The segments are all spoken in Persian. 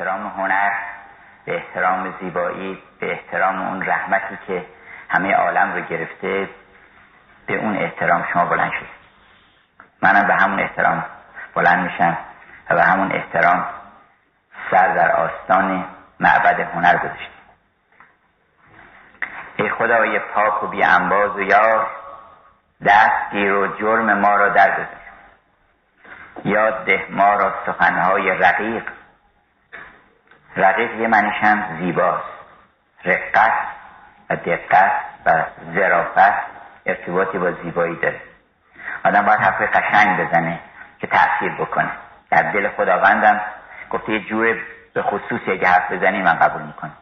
احترام هنر به احترام زیبایی به احترام اون رحمتی که همه عالم رو گرفته به اون احترام شما بلند شد منم به همون احترام بلند میشم و به همون احترام سر در آستان معبد هنر گذاشتیم. ای خدای پاک و بی انباز و یار دست گیر و جرم ما را درگذار یاد ده ما را سخنهای رقیق رقیق یه منشم زیباست. رقت و دقت و ظرافت ارتباطی با زیبایی داره. آدم باید حرف قشنگ بزنه که تأثیر بکنه. در دل خداوندم گفته یه جور به خصوص اگه حرف بزنی من قبول می‌کنم.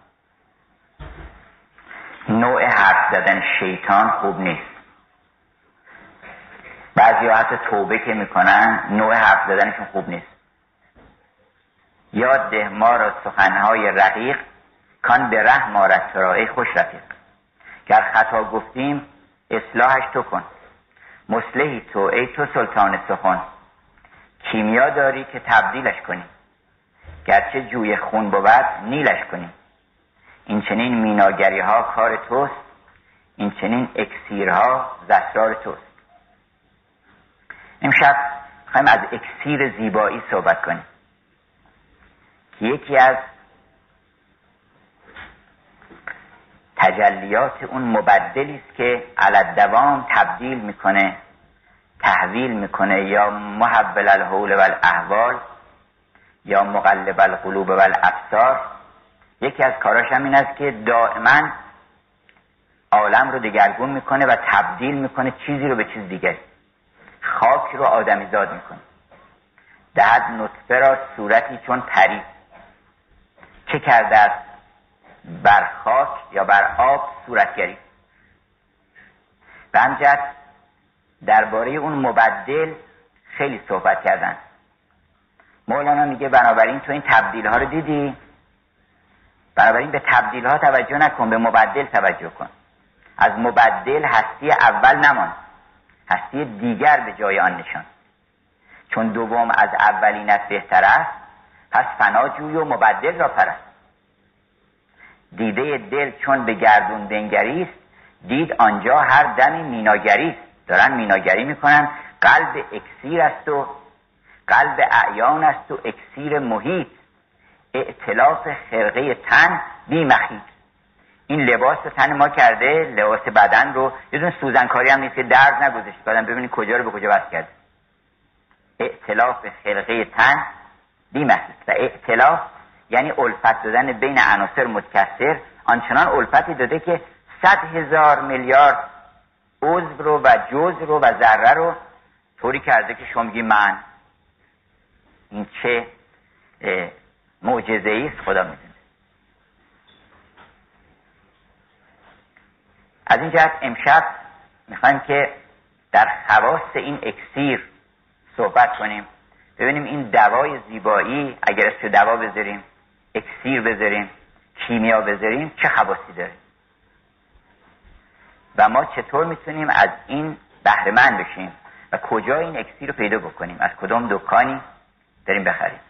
نوع حرف زدن شیطان خوب نیست. بعضی حتی توبه که می‌کنن نوع حرف زدنشون خوب نیست. یاد ده ما را سخنهای رقیق کان به مارد را ای خوش رفیق. گر خطا گفتیم اصلاحش تو کن. مسلحی تو ای تو سلطان سخن. کیمیا داری که تبدیلش کنی. گرچه جوی خون بود نیلش کنی. این چنین میناگری ها کار توست. این چنین اکسیرها زسرار توست. امشب خواهیم از اکسیر زیبایی صحبت کنیم. یکی از تجلیات اون مبدلی است که علت تبدیل می‌کنه تحویل می‌کنه یا محول الحول و الاحوال یا مقلب القلوب و الابصار یکی از کاراش هم این است که دائما عالم رو دگرگون می‌کنه و تبدیل می‌کنه چیزی رو به چیز دیگری خاک رو آدمی زاد می‌کنه. دهد نطفه را صورتی چون پری چه کرده است؟ بر خاک یا بر آب صورتگری به همجد درباره اون مبدل خیلی صحبت کردن. مولانا میگه بنابراین تو این تبدیل ها رو دیدی؟ بنابراین به تبدیل ها توجه نکن به مبدل توجه کن. از مبدل هستی اول نمان. هستی دیگر به جای آن نشان. چون دوم از اولینت بهتر است پس فنا جوی و مبدل را پرست. دیده دل چون به گردون بنگری است دید آنجا هر دمی میناگری دارن میناگری می‌کنن قلب اکسیر است و قلب اعیان است و اکسیر محیط. اعتلاف خرقه تن بی مخیط این لباس تن ما کرده لباس بدن رو یه دون سوزنکاری هم نیست که درد نگذاشت. بدن ببینید کجا رو به کجا بس کرده. اعتلاف خلقه تن بی و اعتلاف یعنی الفت دادن بین عناصر متکثر آنچنان الفتی داده که صد هزار میلیارد عضو رو و جز رو و ذره رو طوری کرده که شما میگی من. این چه معجزه است خدا می‌دونه. از این جهت امشب می‌خوایم که در خواست این اکسیر صحبت کنیم. ببینیم این دوای زیبایی اگر اسم دوا بذاریم اکسیر بذاریم کیمیا بذاریم چه خواصی داره؟ و ما چطور می‌تونیم از این بهرهمند بشیم؟ و کجا این اکسیر رو پیدا بکنیم؟ از کدام دکانی داریم بخریم؟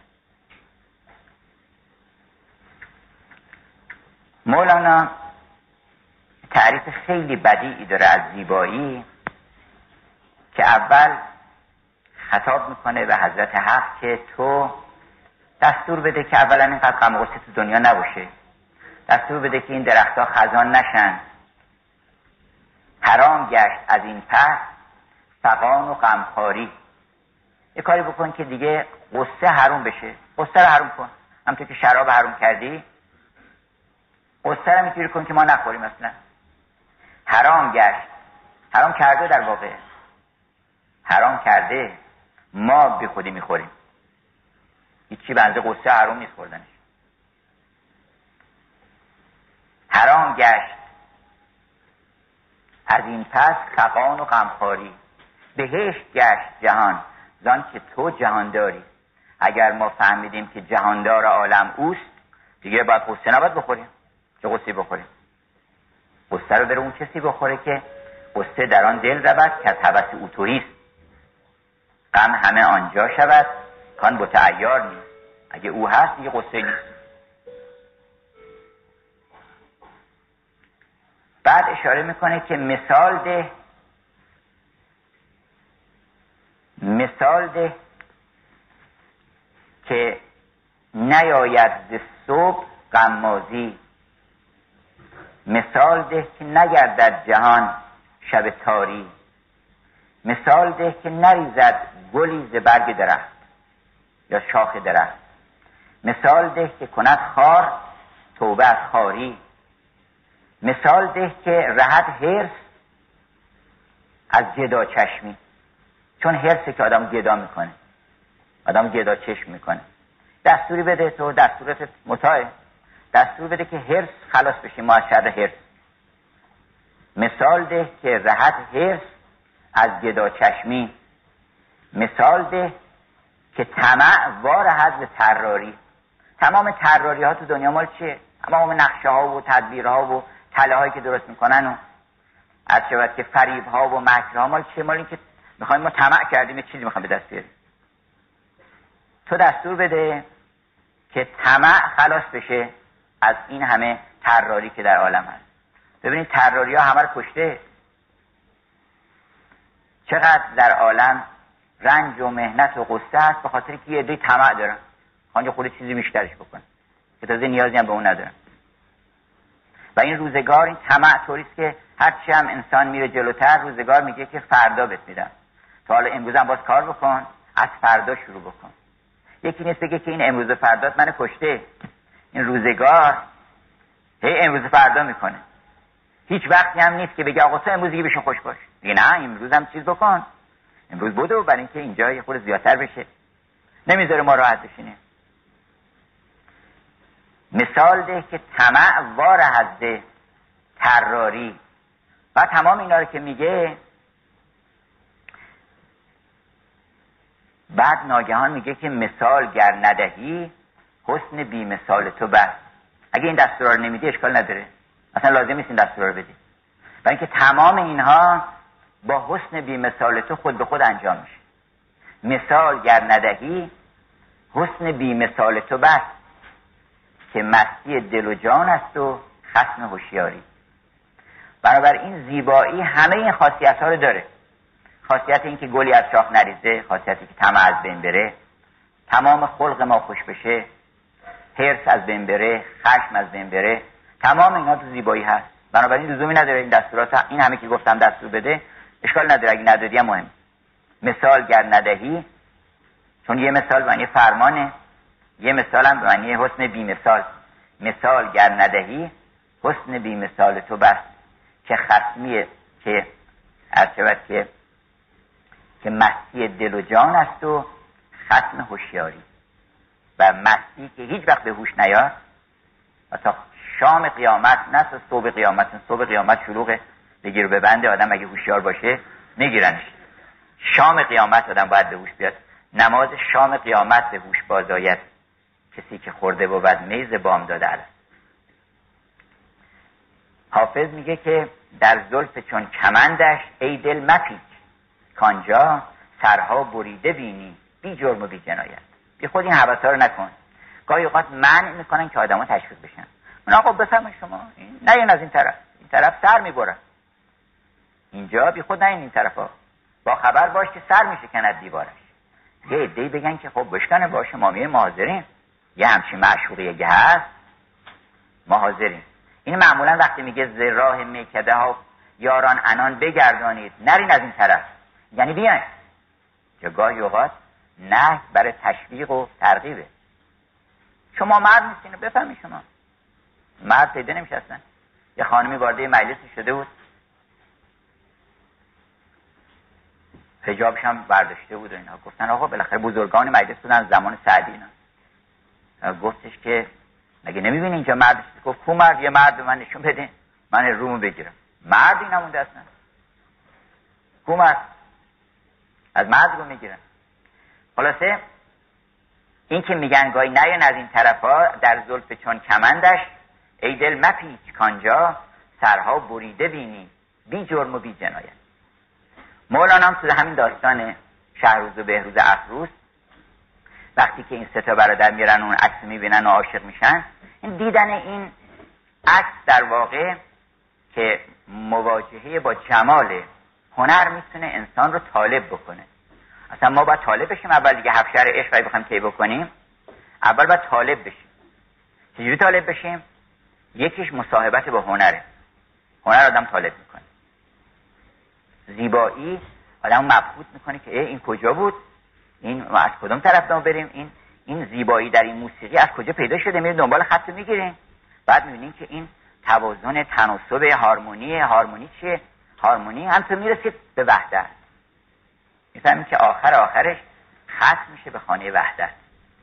مولانا تعریف خیلی بدیعی داره از زیبایی که اول خطاب می‌کنه به حضرت حق که تو دستور بده که اولا اینقدر غم تو دنیا نباشه. دستور بده که این درختها خزان نشن. حرام گشت از این پس فقان و غمخواری. یه کاری بکن که دیگه قصه حروم بشه. قصه رو حروم کن. همطور که شراب حروم کردی قصه رو می‌تونی کن که ما نخوریم مثلا حرام گشت. حرام کرده در واقع. حرام کرده. ما به خودی می‌خوریم. هیچی بنده قصه حرام نیست خوردنش. حرام گشت. از این پس خقان و غمخواری. بهشت گشت جهان. زان که تو جهان داری اگر ما فهمیدیم که جهاندار عالم اوست دیگه باید قصه نباید بخوریم. چه قصه بخوریم؟ قصه رو بره اون کسی بخوره که قصه در آن دل رود که از حوث غم همه آنجا شود کان با عیار نیست. اگه او هست دیگه قصه نیست. بعد اشاره می‌کنه که مثال ده. مثال ده که نیاید ز صبح غمازی مثال ده که نگردد جهان شب تاری. مثال ده که نریزد گلی ز برگ درخت یا شاخ درخت. مثال ده که کند خار توبه از خاری. مثال ده که رهد هرس از گدا چشمی. چون هرسه که آدم گدا می‌کنه. آدم گدا چشم می‌کنه. دستوری بده تو دستورت متاه دستور بده که هرس خلاص بشی ما از شر هرس مثال ده که رهد هرس از گدا چشمی. مثال ده که طمع وارهد به تراری تمام تراری ها تو دنیا مال چیه؟ تمام نقشه ها و تدبیرها و تله هایی که درست می‌کنن و از شود که فریب ها و مکر ها مال چیه؟ مال که می‌خوایم ما طمع کردیم چیزی می‌خوایم به دست بیاریم. تو دستور بده که طمع خلاص بشه از این همه تراری که در عالم هست. ببینید تراری ها همه رو کشته. چقدر در عالم رنج و مهنت و قصه هست به خاطر که یه عده طمع دارن. خانجا خود چیزی بیشترش بکن که تازه نیازی هم به اون ندارن. و این روزگار این طمع طوریست که هرچی هم انسان میره جلوتر روزگار میگه که فردا بهت میدم. تو حالا امروز هم باز کار بکن از فردا شروع بکن. یکی نیست بگه که این امروز فردات من کشته. این روزگار هی امروز فردا می‌کنه. هیچ وقتی هم نیست که بگه آقا تو امروز دیگه بشون خوش باش. دیگه نه امروز هم چیز بکن. امروز بودو برای اینکه اینجا یه خود زیادتر بشه. نمی‌ذاره ما راحت بشینیم. مثال ده که طمع وار هزده تراری و تمام اینا رو که میگه بعد ناگهان میگه که مثال گر ندهی حسن بی مثال تو بس. اگه این دستورا رو نمیدی اشکال نداره. اصلا لازم نیست این دستورا رو بدی. و اینکه تمام اینها با حسن بی مثال تو خود به خود انجام میشه. مثال گر ندهی حسن بی مثال تو بس که مستی دل و جان است و خسم هوشیاری. این زیبایی همه این خاصیت ها رو داره. خاصیت اینکه گلی از شاخ نریزه خاصیتی که طمع از بین بره. تمام خلق ما خوش بشه. حرس از بین بره خشم از بین بره. تمام اینا تو زیبایی هست. بنابراین لزومی نداره این دستورات این همه که گفتم دستور بده اشکال نداره. اگه ندادی هم مهم. مثال گر ندهی چون یه مثال معنی فرمانه. یه مثال هم معنی حسن بی مثال مثال گر ندهی حسن بی مثال تو بس. که خصمیه که از که که مستی دل و جان است و ختم هوشیاری. و مستی که هیچ وقت به هوش نیاد. و تا شام قیامت نه صبح قیامت صبح قیامت شروع بگیر به بنده آدم اگه هوشیار باشه میگیرنش. شام قیامت آدم باید به هوش بیاد. نماز شام قیامت به هوش باز آید. کسی که خورده بود میز بام داده است. حافظ میگه که در زلف چون کمندش ای دل مپیچ. کانجا سرها بریده بینی بی جرم و بی جنایت. بی خود این حوثا رو نکن. گاهی اوقات منع می‌کنن که آدما تشویق بشن. من آقا بفهم شما. نه این از این طرف. این طرف سر می‌برن اینجا بی خود نه این طرفا. با خبر باش که سر میشه کند دیوارش. یه عده‌ای بگن که خب بشکنه باشه ما میه حاضرین یه همچین معشوقی یه هست ما حاضرین این معمولا وقتی میگه ز راه میکده ها یاران انان بگردانید. نرین از این طرف. یعنی بیاین. که گاهی اوقات نه برای تشویق و ترغیبه. شما مرد نیستین. بفهمی شما. مرد پیدا اصلا یه خانمی وارد مجلسی شده بود. حجابش هم برداشته بود و اینا گفتن آقا بالاخره بزرگان مجلس بودن زمان سعدی اینا. گفتش که مگه نمی‌بینی اینجا مرد؟ گفت کو مرد؟ یه مرد من نشون بده. من رومو بگیرم. مرد این همون اصلا. کو مرد؟ از مرد رو می‌گیرن. خلاصه این که میگن گاهی نیان از این طرف ها در زلف چون کمندش ای دل مپیچ کانجا سرها بریده بینی بی جرم و بی جنایت. مولانا هم تو همین داستان شهروز و بهروز افروز وقتی که این ستا برادر میرن اون عکس می‌بینن و عاشق میشن این دیدن این عکس در واقع که مواجهه با جمال هنر می‌تونه انسان رو طالب بکنه. اصلا ما باید طالب بشیم اول دیگه هفت شهر عشق بخوایم طی بکنیم اول باید طالب بشیم. چجوری طالب بشیم؟ یکیش مصاحبت با هنره. هنر آدم طالب می‌کنه. زیبایی آدم مبهوت می‌کنه که این کجا بود؟ این از کدوم طرف ما بریم؟ این این زیبایی در این موسیقی از کجا پیدا شده؟ میریم دنبال خط می‌گیریم. بعد می‌بینیم که این توازن تناسب هارمونی هارمونی چیه؟ هارمونی هم تو می‌رسید به وحدت. می‌فهمیم که آخر آخرش ختم میشه به خانه وحدت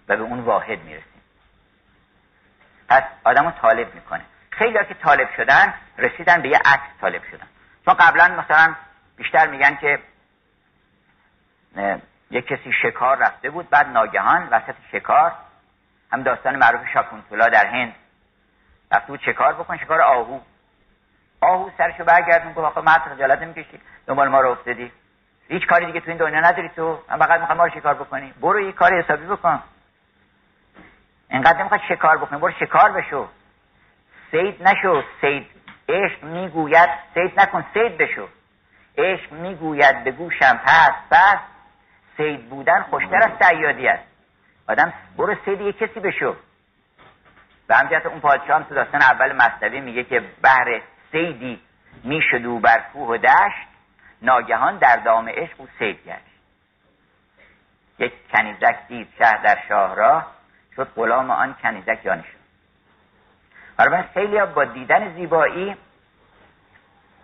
و به اون واحد می‌رسیم. پس آدمو طالب می‌کنه. خیلی که طالب شدن رسیدن به یه عکس طالب شدن. چون قبلا مثلا بیشتر میگن که یک کسی شکار رفته بود بعد ناگهان وسط شکار هم داستان معروف شاکونتولا در هند رفته بود شکار بکن شکار آهو. آهو سرشو برگردون گفت آخه مرد خجالت نمی‌کشی دنبال ما رو افتادی. هیچ کاری دیگه تو این دنیا نداری تو. من فقط می‌خوام ما رو شکار بکنی. برو یه کاری حسابی بکن. اینقدر نمی‌خواد شکار بکنی برو شکار بشو. سید نشو. سید عشق می‌گوید. سید نکن. سید بشو. عشق می‌گوید به گوشم پس پس. سید بودن خوشتر از سیادی است. آدم برو سید یه کسی بشو. به همجهت اون پادشاه تو داستان اول مصنوی میگه که بهر سیدی می‌شد و بر کوه و دشت. ناگهان در دام عشق او سید گشت. یک کنیزک دید شهر در شاهراه. شد غلام آن کنیزک یانی شد برای خیلی با دیدن زیبایی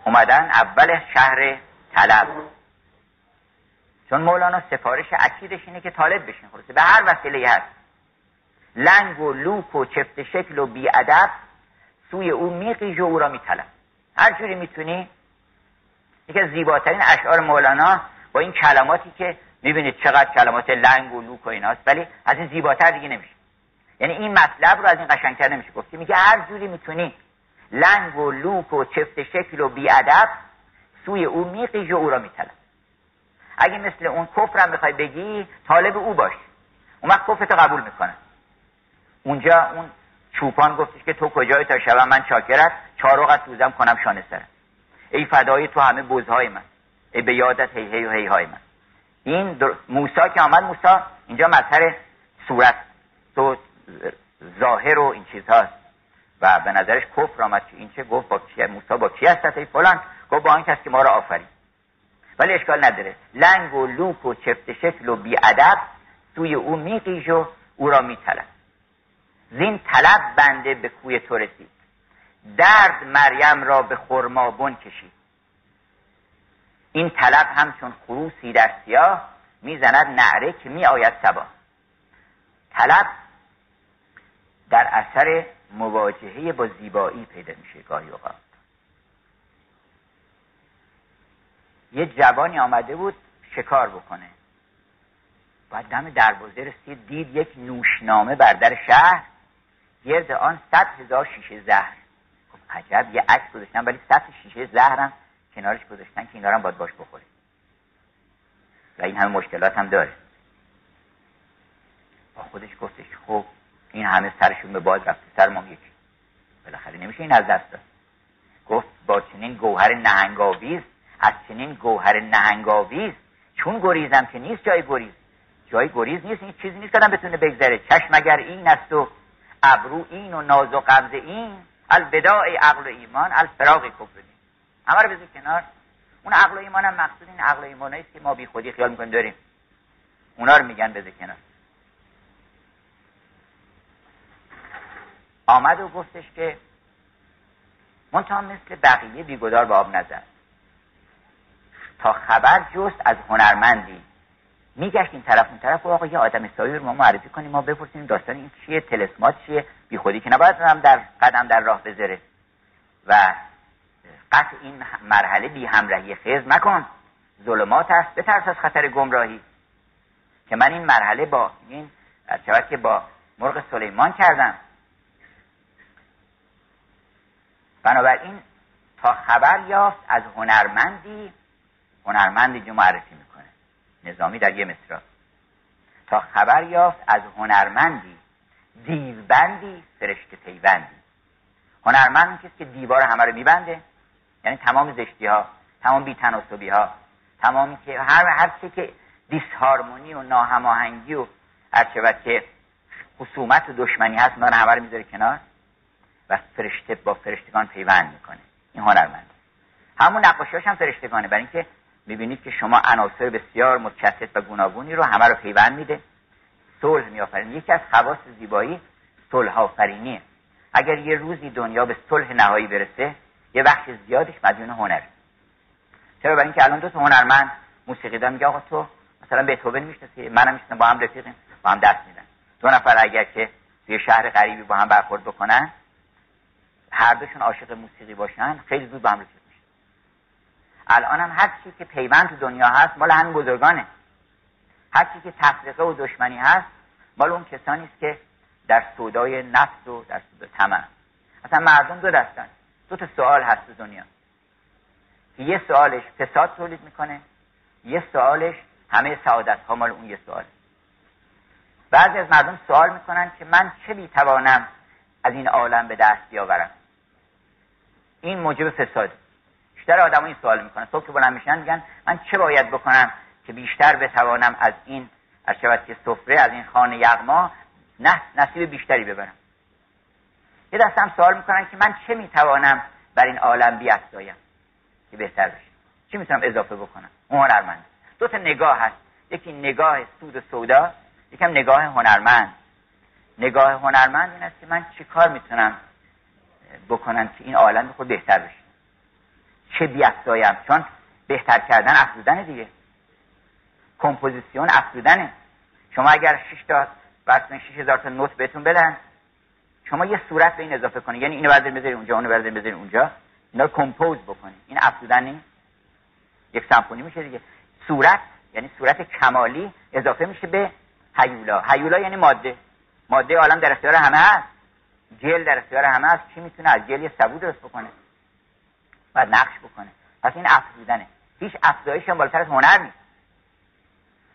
اومدن اول شهر طلب. چون مولانا سفارش اکیدش اینه که طالب بشین خلاصه. به هر وسیله هست. لنگ و لوک و چفت شکل و بیادب سوی او میقیج و او را میطلب. هر جوری می‌تونی یکی از زیباترین اشعار مولانا با این کلماتی که می‌بینید چقدر کلمات لنگ و لوک و ایناست ولی از این زیباتر دیگه نمیشه. یعنی این مطلب رو از این قشنگتر نمیشه گفت. که میگه هر جوری می‌تونی لنگ و لوک و چفت شکل و بیادب سوی او میقیج و او را اگه مثل اون کفرم می‌خوای بگی طالب او باش. اون وقت کفرتو قبول می‌کنه. اونجا اون چوپان گفتش که تو کجای تا شبم من چاکرت چاروقت سوزم کنم شانه سرم. ای فدای تو همه بزهای من. ای به یادت هی هی و هی های من. این در... موسا که آمد موسا اینجا مظهر صورت ظاهر و این چیز هاست و به نظرش کفر آمد که این چه گفت با کی موسا با کی هست؟ ای فلان. گفت با آن کس که ما را آفرید. ولی اشکال نداره. لنگ و لوک و چفت شکل و بیادب سوی او میقیج و او را میطلب. زین طلب بنده به کوی تو رسید. درد مریم را به خرمابون کشید. این طلب همچون خروسی در سیاه می‌زند نعره که می آید سبا طلب در اثر مواجهه با زیبایی پیدا میشه گاهی اوقات. یه جوانی آمده بود شکار بکنه. بعد دم دروازه رسید دید یک نوشنامه بر در شهر گرد آن صد هزار شیشه زهر. خب عجب یه عکس گذاشتن ولی صد شیشه زهرم کنارش گذاشتن که اینا هم باید باش بخوره و این همه مشکلات هم داره. با خودش گفتش خب این همه سرشون به باز رفته سر ما یکی بالاخره نمیشه این از دست داد. گفت با چنین گوهر نهنگاویز از چنین گوهر نهنگاویز چون گریزم که نیست جای گریز. جای گریز نیست این چیزی نیست که بتونه بگذره. چشم اگر این است و ابرو این و ناز و قبض این البداع عقل و ایمان الفراغ کفر دین. همه رو بذار کنار. اون عقل و ایمان هم مقصود این عقل و ایمان است که ما بی خودی خیال می‌کنیم داریم. اونا رو میگن بذار کنار. آمد و گفتش که منتها مثل بقیه بیگدار به آب نزد تا خبر جست از هنرمندی. میگشت این طرف اون طرف و آقا یه آدم سایی رو ما معرفی کنیم ما بپرسیم داستان این چیه تلسمات چیه؟ بی خودی که نباید هم در قدم در راه بذاره. و قطع این مرحله بی همراهی خیز مکن. ظلمات است. بترس از خطر گمراهی. که من این مرحله با این از که با مرغ سلیمان کردم بنابراین تا خبر یافت از هنرمندی هنرمندی جو معرفی می‌کنه. نظامی در یه مصرا تا خبر یافت از هنرمندی دیوبندی فرشته پیوندی. هنرمند کسی که دیوار همه رو میبنده یعنی تمام زشتی ها تمام بیتناسبی ها تمامی که هر هر چی که دیسهارمونی و ناهماهنگی و هر که خصومت و دشمنی هست من همه رو می‌ذاره کنار. و فرشته با فرشتگان پیوند می‌کنه. این هنرمند. همون نقاشیاش هم فرشتگانه. برای اینکه می‌بینید که شما عناصر بسیار متشتت و گوناگونی رو همه رو پیوند میده. صلح میآفرین. یکی از خواص زیبایی صلح آفرینیه اگر یه روزی دنیا به صلح نهایی برسه یه بخش زیادش مدیون هنر چرا؟ برای اینکه الان دو تا هنرمند موسیقی دار میگه آقا تو مثلا بتوون می‌شناسی منم می‌شناسم با هم رفیقیم با هم دست میدن. دو نفر اگر که توی شهر غریبی با هم برخورد بکنن هر دوشون عاشق موسیقی باشن خیلی زود با هم رفیق میشن. الان هم هر چی که پیوند تو دنیا هست مال همین بزرگانه. هر چی که تفرقه و دشمنی هست مال اون کسانی است که در سودای نفس و در سودای طمع. اصلا مردم دو دستن. دو تا سوال هست تو دنیا. یه سوالش فساد تولید می‌کنه یه سوالش همه سعادت ها مال اون یه سوال بعضی از مردم سوال می‌کنن که من چه می‌توانم از این عالم به دست بیاورم؟ این موجب فساد. بیشتر آدم این سوال می‌کنن. صبح که بلند میشن میگن من چه باید بکنم که بیشتر بتوانم از این از که سفره از این خانه یغما نه نصیب بیشتری ببرم؟ یه دست هم سوال می‌کنن که من چه می‌توانم بر این عالم بیافزایم که بهتر بشه؟ چی می‌تونم اضافه بکنم؟ اون هنرمند. دو تا نگاه هست. یکی نگاه سود و سودا یکم نگاه هنرمند. نگاه هنرمند این است که من چی کار می‌تونم بکنم که این عالم خود بهتر بشه. چه بیافزایم چون بهتر کردن افزودن دیگه. کمپوزیسیون افزودنه. شما اگر 6 تا برسن 6000 تا نت بهتون بدن. شما یه صورت به این اضافه کنید. یعنی اینو بردارید بذارید اونجا اونو بردارید بذارید اونجا. اینا compose بکنید. این افزودن نیست یک سمفونی میشه دیگه. صورت یعنی صورت کمالی اضافه میشه به هیولا. هیولا یعنی ماده. ماده عالم در اختیار همه هست. جل در اختیار همه هست کی می‌تونه از جل یه سبو درست بکنه؟ و نقش بکنه. پس این افزودنه هیچ افزایش هم بالاتر از هنر نیست.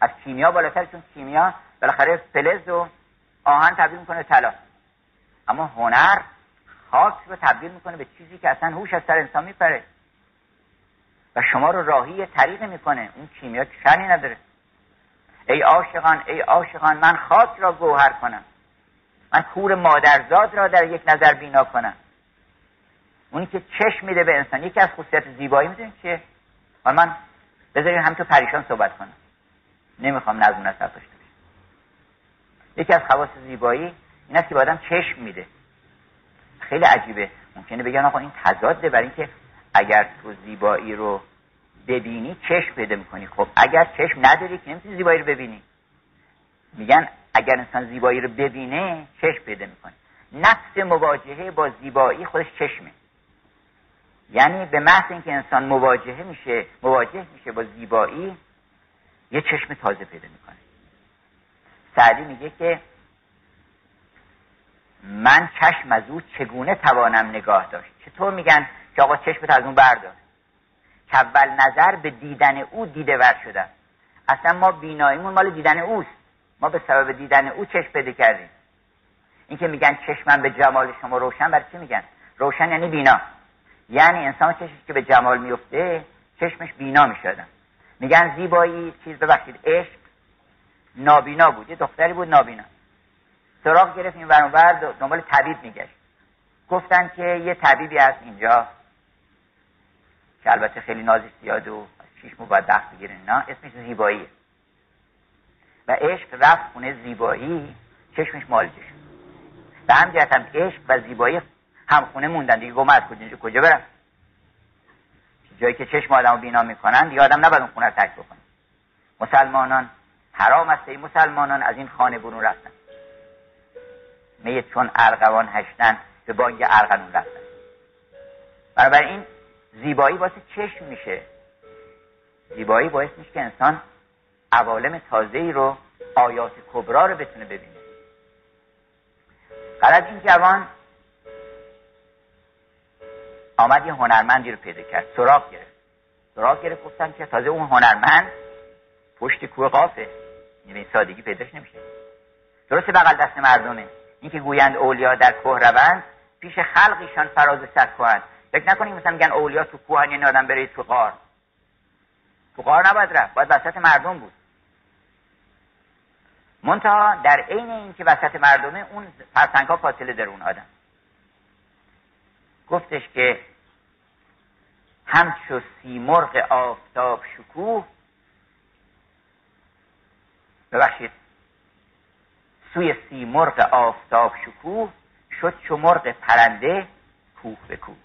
از کیمیا بالاتر چون کیمیا بالاخره فلز و آهن تبدیل می‌کنه طلا. اما هنر خاک رو تبدیل می‌کنه به چیزی که اصلا هوش از سر انسان میپره. و شما رو راهی طریق می‌کنه. اون کیمیا شنی نداره. ای عاشقان ای عاشقان من خاک را گوهر کنم. من کور مادرزاد را در یک نظر بینا کنم. اونی که چشم میده به انسان. یکی از خصوصیت زیبایی می‌دونید چیه؟ و من بذاریم هم تو پریشان صحبت کنم. نمی‌خوام نظم نصب داشته یکی از خواص زیبایی این است که آدم چشم میده. خیلی عجیبه. ممکنه بگن آقا این تضاده برای اینکه اگر تو زیبایی رو ببینی چشم پیدا می‌کنی. خب اگر چشم نداری که نمی‌تونی زیبایی رو ببینی. میگن اگر انسان زیبایی رو ببینه چشم پیدا می‌کنه. نفس مواجهه با زیبایی خودش چشمه. یعنی به محض اینکه انسان مواجهه میشه مواجه میشه با زیبایی یه چشم تازه پیدا می‌کنه. سعدی میگه که من چشم از او چگونه توانم نگاه داشت؟ چطور میگن که آقا چشمت از اون بردار؟ که اول نظر به دیدن او دیده ور شدم. اصلا ما بیناییمون مال دیدن اوست. ما به سبب دیدن او چشم پیدا کردیم. این که میگن چشمم به جمال شما روشن برای چی میگن؟ روشن یعنی بینا. یعنی انسان چشمش که به جمال میفته چشمش بینا می‌شدن میگن زیبایی چیز ببخشید عشق نابینا بود. یه دختری بود نابینا. سراغ گرفت این ورانور دنبال طبیب میگشت. گفتن که یه طبیبی هست اینجا که البته خیلی نازی زیاد و شیش مو باید دخت بگیره نه اسمش زیباییه و عشق رفت خونه زیبایی چشمش مالجه شد. به هم هم عشق و زیبایی هم خونه موندن. دیگه گم از کجا, کجا برم؟ جایی که چشم آدم رو بینا می‌کنن دیگه آدم نباید اون خونه رو ترک بکنه. مسلمانان حرام است ای مسلمانان از این خانه برون رفتن. میت چون ارغوان هشتن به بانگ ارغنون رفتن. این زیبایی واسه چشم میشه. زیبایی باعث میشه که انسان عوالم تازه ای رو آیات کبرا رو بتونه ببینه. قرد این جوان آمد یه هنرمندی رو پیدا کرد سراغ گرفت. سراغ گرفت گفتن که تازه اون هنرمند پشت کوه قافه. یعنی سادگی پیداش نمیشه. درسته بغل دست مردمه. اینکه گویند اولیا در کوه روند پیش خلقیشان فراز سر کنند فکر نکنیم مثلا میگن اولیا تو کوهن یعنی آدم بره تو غار. تو غار نباید رفت باید وسط مردم بود. منتها در عین اینکه وسط مردمه اون فرسنگ ها فاصله در اون آدم. گفتش که همچو سیمرغ آفتاب شکوه ببخشید سوی سیمرغ آفتاب شکوه شد چو مرغ پرنده کوه به کوه.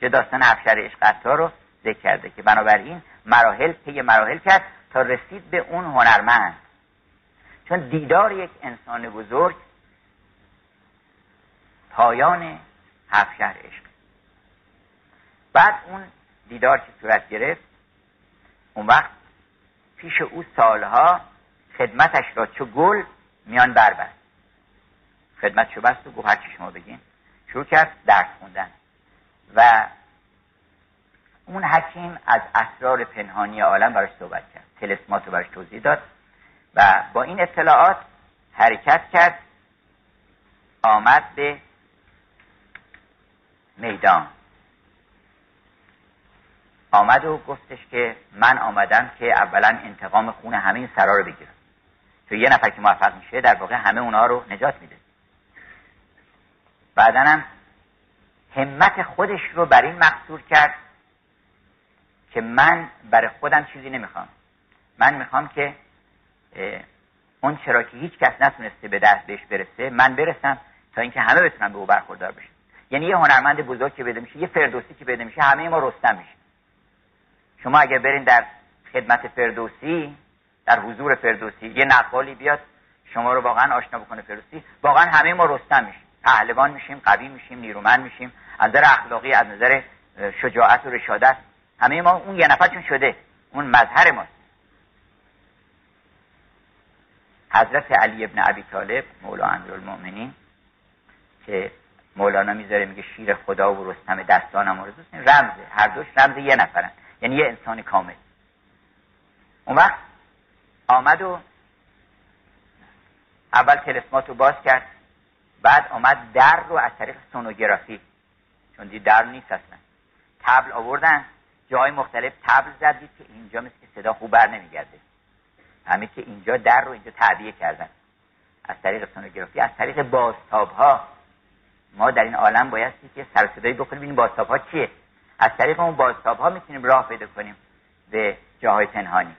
که داستان افشار عشق رو ذکر کرده که بنابراین مراحل پی مراحل کرد تا رسید به اون هنرمند. چون دیدار یک انسان بزرگ پایان هفشر عشق. بعد اون دیدار که صورت گرفت اون وقت پیش او سالها خدمتش را چو گل میان بربست خدمت شو بست و گفت هرچی شما بگین. شروع کرد درس خوندن. و اون حکیم از اسرار پنهانی عالم براش صحبت کرد. تلسمات رو براش توضیح داد. و با این اطلاعات حرکت کرد آمد به میدان. آمد و گفتش که من آمدم که اولا انتقام خون همه این سرا رو بگیرم. تو یه نفر که موفق میشه در واقع همه اونا رو نجات میده. بعدا هم همت خودش رو بر این مقصور کرد که من برای خودم چیزی نمی‌خوام. من می‌خوام که اون چرا که هیچ کس نتونسته به دست بهش برسه من برسم تا اینکه همه بتونن به او برخوردار بشن. یعنی یه هنرمند بزرگ که بده میشه یه فردوسی که بده میشه همه ما رستم میشه شما اگر برین در خدمت فردوسی در حضور فردوسی یه نقالی بیاد شما رو واقعا آشنا بکنه فردوسی واقعا همه ما رستم میشیم. پهلوان میشیم قوی میشیم نیرومند میشیم. از نظر اخلاقی از نظر شجاعت و رشادت همه ما اون یه نفر چون شده اون مظهر ماست. حضرت علی ابن ابی طالب مولا امیرالمؤمنین که مولانا می‌ذاره میگه شیر خدا و رستم دستانم و رزوست رمزه. هر دوش رمز یه نفرن. یعنی یه انسان کامل. اون وقت آمد و اول تلسمات رو باز کرد. بعد آمد در رو از طریق سونوگرافی. چون دید در نیست اصلا. تبل آوردن. جای مختلف تبل زدید که اینجا مثل که صدا خوب بر نمیگرده. همه که اینجا در رو اینجا تعبیه کردن. از طریق سونوگرافی از طریق بازتاب ها ما در این عالم بایستی که سر صدایی بکنیم این بازتاب ها چیه؟ از طریق اون بازتاب ها می‌تونیم راه پیدا کنیم به جاهای پنهانی.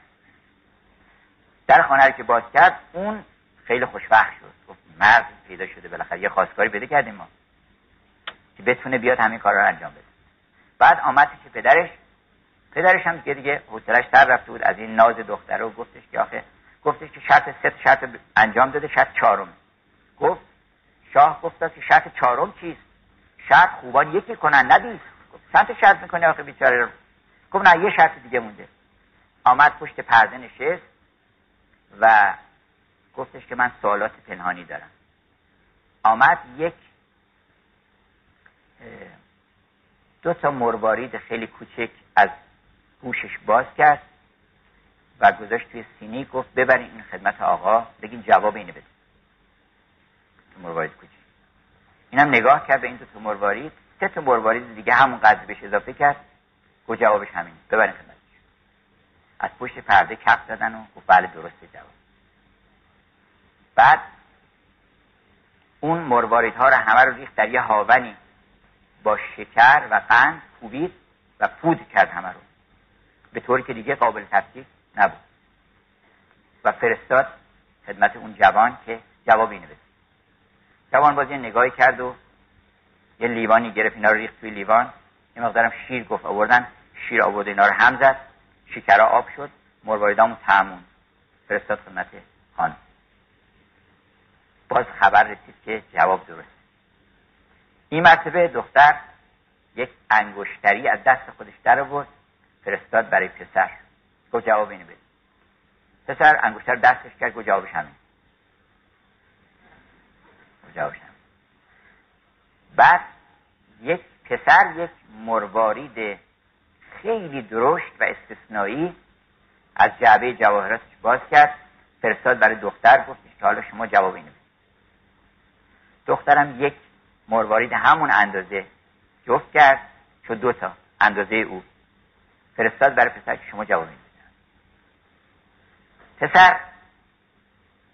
در خانه که باز کرد اون خیلی خوشبخت شد. گفت مرد پیدا شده. بالاخره یه خواستگاری پیدا کردیم ما. که بتونه بیاد همین کار رو انجام بده. بعد آمد که پدرش. پدرش هم دیگه دیگه حوصلش سر رفته بود از این ناز دختره و گفتش که آخه گفتش که شرط سه شرط انجام داده شرط چهارم. گفت شاه گفت که شرط چهارم چیست؟ شرط خوبان یکی کنن ندیست چند شرط می‌کنه آخه بیچاره رو؟ گفت نه یه شرط دیگه مونده. آمد پشت پرده نشست و گفتش که من سوالات پنهانی دارم. آمد یک دو تا مروارید خیلی کوچک از گوشش باز کرد و گذاشت توی سینی گفت ببرین این خدمت آقا بگین جواب اینو بده تو مروارید کوچک اینم نگاه کرد به این دو تا مروارید سه تا مروارید دیگه همون قدر بهش اضافه کرد. گفت جوابش همین ببرین خدمتش. از پشت پرده کف زدن و گفت بله درسته جواب. بعد اون مرواریدها رو همه رو ریخت در یه هاونی با شکر و قند کوبید و پود کرد همه رو. به طوری که دیگه قابل تفکیک نبود. و فرستاد خدمت اون جوان که جواب اینو جوان بازی نگاهی کرد و یه لیوانی گرفت اینا رو ریخت توی لیوان. یه مقدارم شیر گفت آوردن. شیر آورد اینا رو هم زد. شکرها آب شد. مرواریدامون تعمون فرستاد خدمت خان باز خبر رسید که جواب درست. این مرتبه دختر یک انگشتری از دست خودش در آورد. فرستاد برای پسر. گفت جواب اینو بده. پسر انگشتر دستش کرد گفت جوابش همین. جوابش همین. بعد یک پسر یک مروارید خیلی درشت و استثنایی از جعبه جواهراتش باز کرد فرستاد برای دختر گفتش که حالا شما جواب اینو دخترم یک مروارید همون اندازه جفت کرد شد دو تا اندازه او. فرستاد برای پسر که شما جواب پسر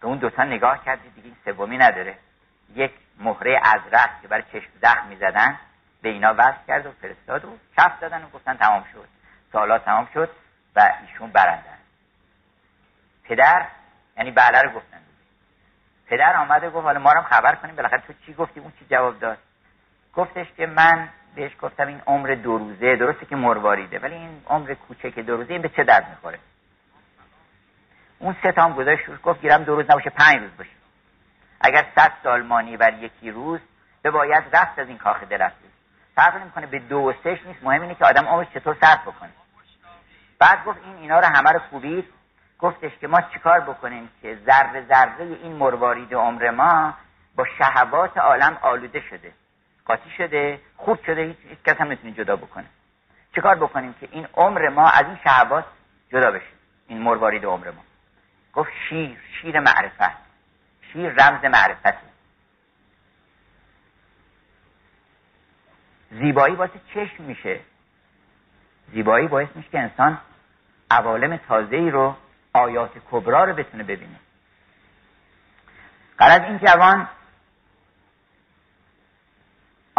به اون دوتا نگاه کردی دیگه این سومی نداره. یک مهره ازرق که برای چشم زخم می‌زدن به اینا وصل کرد و فرستاد و کف دادن و گفتن تمام شد. سالا تمام شد و ایشون برندن. پدر یعنی بله رو گفتن. پدر آمده گفت حالا ما رو خبر کنیم. بالاخره تو چی گفتی؟ اون چی جواب داد. گفتش که من بهش گفتم این عمر دو روزه درسته که مرواریده ولی این عمر کوچک دو روزه این به چه درد می‌خوره؟ اون سه تا هم گذاشت گفت گیرم دو روز نباشه پنج روز باشه. اگر صد سال مانی بر یکی روز به باید رفت از این کاخ درفتی فرق نمی‌کنه به دو و سهش نیست مهم اینه که آدم عمرش چطور صرف بکنه. بعد گفت این اینا رو همه رو کوبید. گفتش که ما چیکار بکنیم که ذره ذره این مروارید عمر ما با شهوات عالم آلوده شده. قاطی شده خوب شده هیچ, کس هم نمی‌تونه جدا بکنه. چیکار بکنیم که این عمر ما از این شهوات جدا بشه؟ این مروارید عمر ما. گفت شیر شیر معرفت. شیر رمز معرفت زیبایی واسه چشم میشه. زیبایی باعث میشه که انسان عوالم تازه ای رو آیات کبرا رو بتونه ببینه. قرار این جوان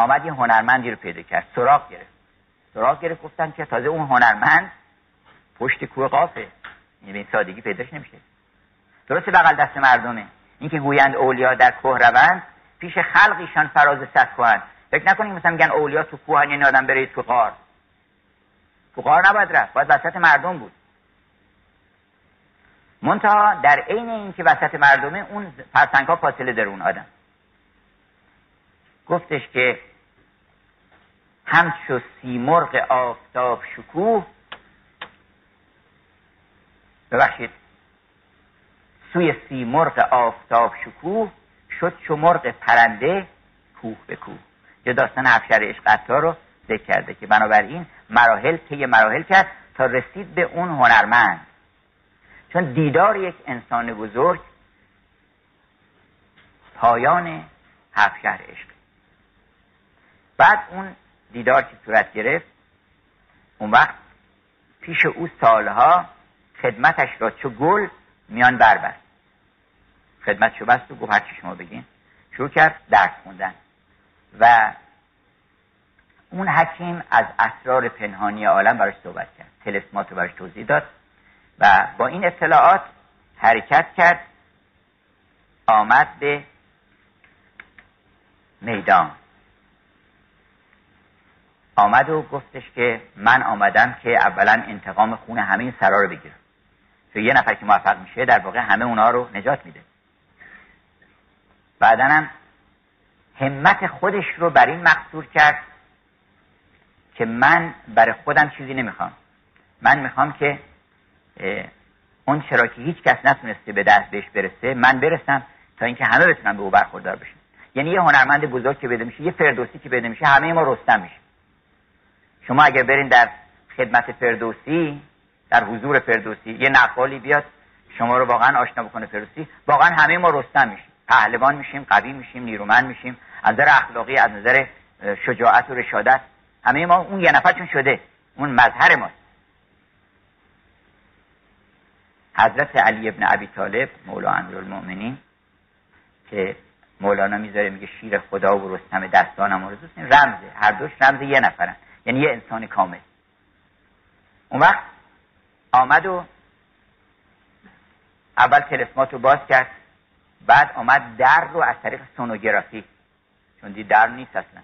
آمد یه هنرمندی رو پیدا کرد سراغ گرفت. سراغ گرفت گفتن که تازه اون هنرمند پشت کوه قافه. یعنی این سادگی پیداش نمیشه. درسته بغل دست مردمه. اینکه گویند اولیا در کوه روند پیش خلقیشان فراز صد کوهن فکر نکنید مثلا میگن اولیا تو کوهن یعنی آدم بره تو قار تو قار نباید رفت باید وسط مردم بود. منتها در عین اینکه وسط مردمه اون فرسنگ ها فاصله داره اون آدم. گفتش که همچو سیمرغ آفتاب شکوه. ببخشید. سوی سیمرغ آفتاب شکوه شد چو مرغ پرنده کوه به کوه. یا داستان افشار عشق رو ذکر کرده که بنابراین مراحل طی مراحل کرد تا رسید به اون هنرمند. چون دیدار یک انسان بزرگ پایان هفت شهر عشق. بعد اون دیدار که صورت گرفت اون وقت پیش او سالها خدمتش را چو گل میان بربست خدمت شو بست و گفت هرچی شما بگین. شروع کرد درس خوندن. و اون حکیم از اسرار پنهانی عالم براش صحبت کرد. تلسمات رو براش توضیح داد. و با این اطلاعات حرکت کرد. آمد به میدان. آمد و گفتش که من آمدم که اولا انتقام خون همه این سرا رو بگیرم. که یه نفر که موفق میشه در واقع همه اونا رو نجات میده. بعدا هم همت خودش رو بر این مقصور کرد که من برای خودم چیزی نمی‌خوام. من می‌خوام که اون چرا که هیچ کس نتونسته به دست بهش برسه من برسم تا اینکه همه بتونن به او برخوردار بشن. یعنی یه هنرمند بزرگ که بده میشه یه فردوسی که بده میشه همه ما رستم میشه شما اگر برین در خدمت فردوسی در حضور فردوسی یه نقالی بیاد شما رو واقعا آشنا بکنه فردوسی. واقعا همه ما رستم میشیم. پهلوان میشیم قوی میشیم نیرومند میشیم. از نظر اخلاقی از نظر شجاعت و رشادت همه ما اون یه نفرشون شده. اون مظهر ماست. حضرت علی ابن ابی طالب مولا امیرالمؤمنین که مولانا می‌ذاره میگه شیر خدا و رستم دستانم و رمزه. هر دوش رمز یه نفرن. یعنی یه انسان کامل. اون وقت آمد و اول تلسمات رو باز کرد بعد آمد در رو از طریق سونوگرافی. چون دید در نیست اصلا.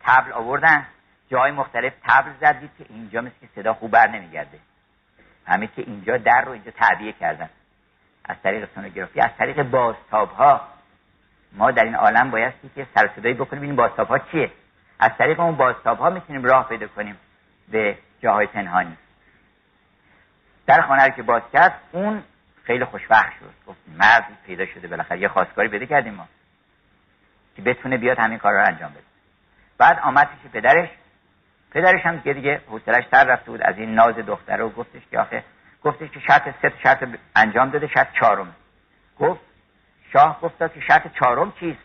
تبل آوردن جای مختلف تبل زدید که اینجا مثل که صدا خوب بر نمیگرده. همه که اینجا در رو اینجا تعبیه کردن. از طریق سونوگرافی از طریق بازتاب ها ما در این عالم بایستی که سر صدایی بکنیم این بازتاب ها چیه؟ از طریق اون بازتاب ها می‌تونیم راه پیدا کنیم به جاهای پنهانی. در خانه رو که باز کرد اون خیلی خوشبخت شد. گفت مردی پیدا شده بالاخره یه خواستگاری پیدا کردیم ما که بتونه بیاد همین کار رو انجام بده. بعد آمد پیش پدرش. پدرش هم دیگه دیگه حوصلش تر رفته بود. از این ناز دختره و گفتش که آخه گفتش که شرط سه شرط انجام داده شرط چهارم گفت شاه گفت که شرط چهارم چیست؟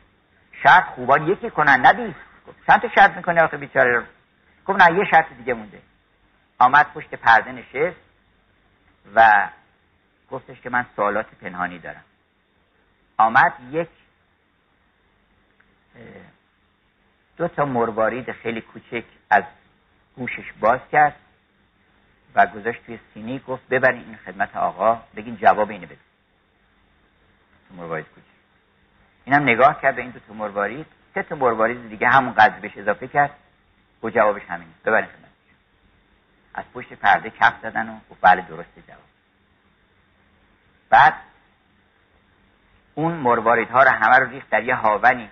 شرط خوبان یکی کنن ندیست چند شرط می‌کنه آخه بیچاره رو. گفت نه یه شرط دیگه مونده. آمد پشت پرده نشست و گفتش که من سوالات پنهانی دارم. آمد یک دو تا مروارید خیلی کوچک از گوشش باز کرد و گذاشت توی سینی گفت ببرین این خدمت آقا بگین جواب اینو بده مروارید کوچک. اینم نگاه کرد به این دو تا مروارید سه تا مروارید دیگه همون قدر بهش اضافه کرد. و جوابش همین ببرین از پشت پرده کف زدن و گفت بله درسته جواب. بعد اون مرواریدها رو همه رو ریخت در یه هاونی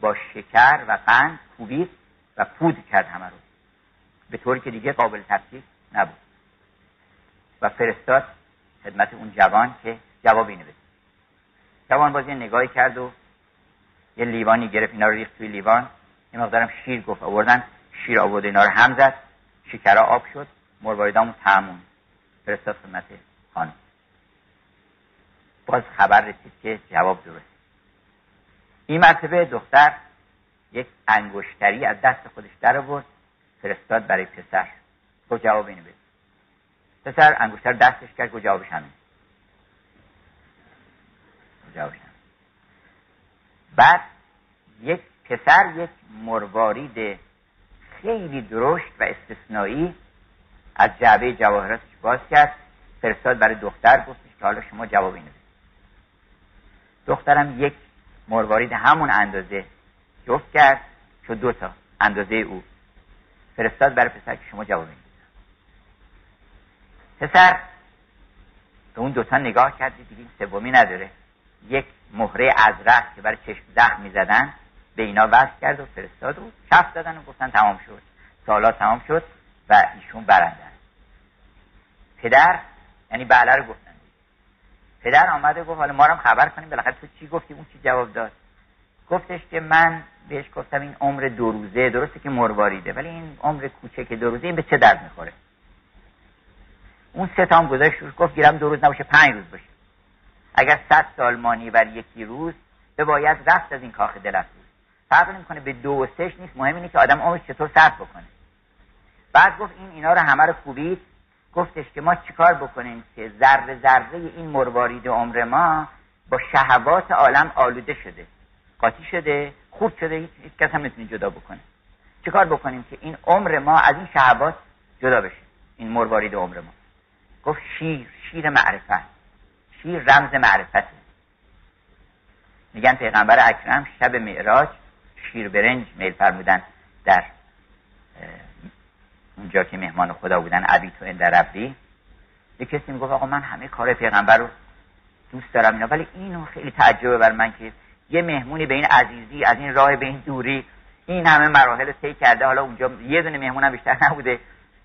با شکر و قند کوبید و پود کرد همه رو. به طوری که دیگه قابل تفسیر نبود. و فرستاد خدمت اون جوان که جواب اینو بده جوان بازی نگاهی کرد و یه لیوانی گرفت اینا رو ریخت توی لیوان. یه مقدارم شیر گفت آوردن. شیر آورد اینا رو هم زد. شکرها آب شد. مرواریدامون تموم. فرستاد خدمت خانم. باز خبر رسید که جواب درست. این مرتبه دختر یک انگشتری از دست خودش در آورد. فرستاد برای پسر. گفت جواب اینو بده. پسر انگشتر دستش کرد گفت جوابش همین جوابش. بعد یک پسر یک مروارید خیلی درشت و استثنایی از جعبه جواهراتش باز کرد. فرستاد برای دختر گفتش که حالا شما جواب اینو دخترم یک مروارید همون اندازه جفت کرد شد دو تا اندازه او. فرستاد برای پسر که شما جواب این پسر به اون دوتا نگاه کرد دیگه سومی نداره. یک مهره ازرق که برای چشم زخم می‌زدن به اینا وصل کرد و فرستاد و کف دادن و گفتن تمام شد. سالا تمام شد و ایشون برندن. پدر یعنی بله رو گفتن. پدر آمده گفت حالا ما هم خبر کنیم بالاخره تو چی گفتی؟ اون چی جواب داد. گفتش که من بهش گفتم این عمر دو روزه درسته که مرواریده ولی این عمر کوچک دو روزه این به چه درد می‌خوره؟ اون سه تا هم گذاشت گفت گیرم دو روز نباشه پنج روز باشه. اگر صد سال مانی بر یکی روز به باید رفت از این کاخ دل فرق نمی‌کنه به دو و سهش نیست. مهم اینه که آدم عمرش چطور صرف بکنه. بعد گفت این اینا رو همه رو کوبید گفتش که ما چیکار بکنیم که ذره ذره این مروارید عمر ما با شهوات عالم آلوده شده. قاطی شده خوب شده هیچ کس هم نتونی جدا بکنه. چیکار بکنیم که این عمر ما از این شهوات جدا بشه؟ این مروارید عمر ما. گفت شیر شیر معرفت. شیر رمز معرفته. میگن پیغمبر اکرم شب معراج شیر برنج میل فرمودن در اونجا که مهمان خدا بودن عبی تو در ربی. یه کسی می‌گفت آقا من همه کار پیغمبر رو دوست دارم اینا ولی اینو خیلی تعجبه بر من که یه مهمونی به این عزیزی از این راه به این دوری این همه مراحل طی کرده. حالا اونجا یه دونه مهمونم بیشتر نبوده.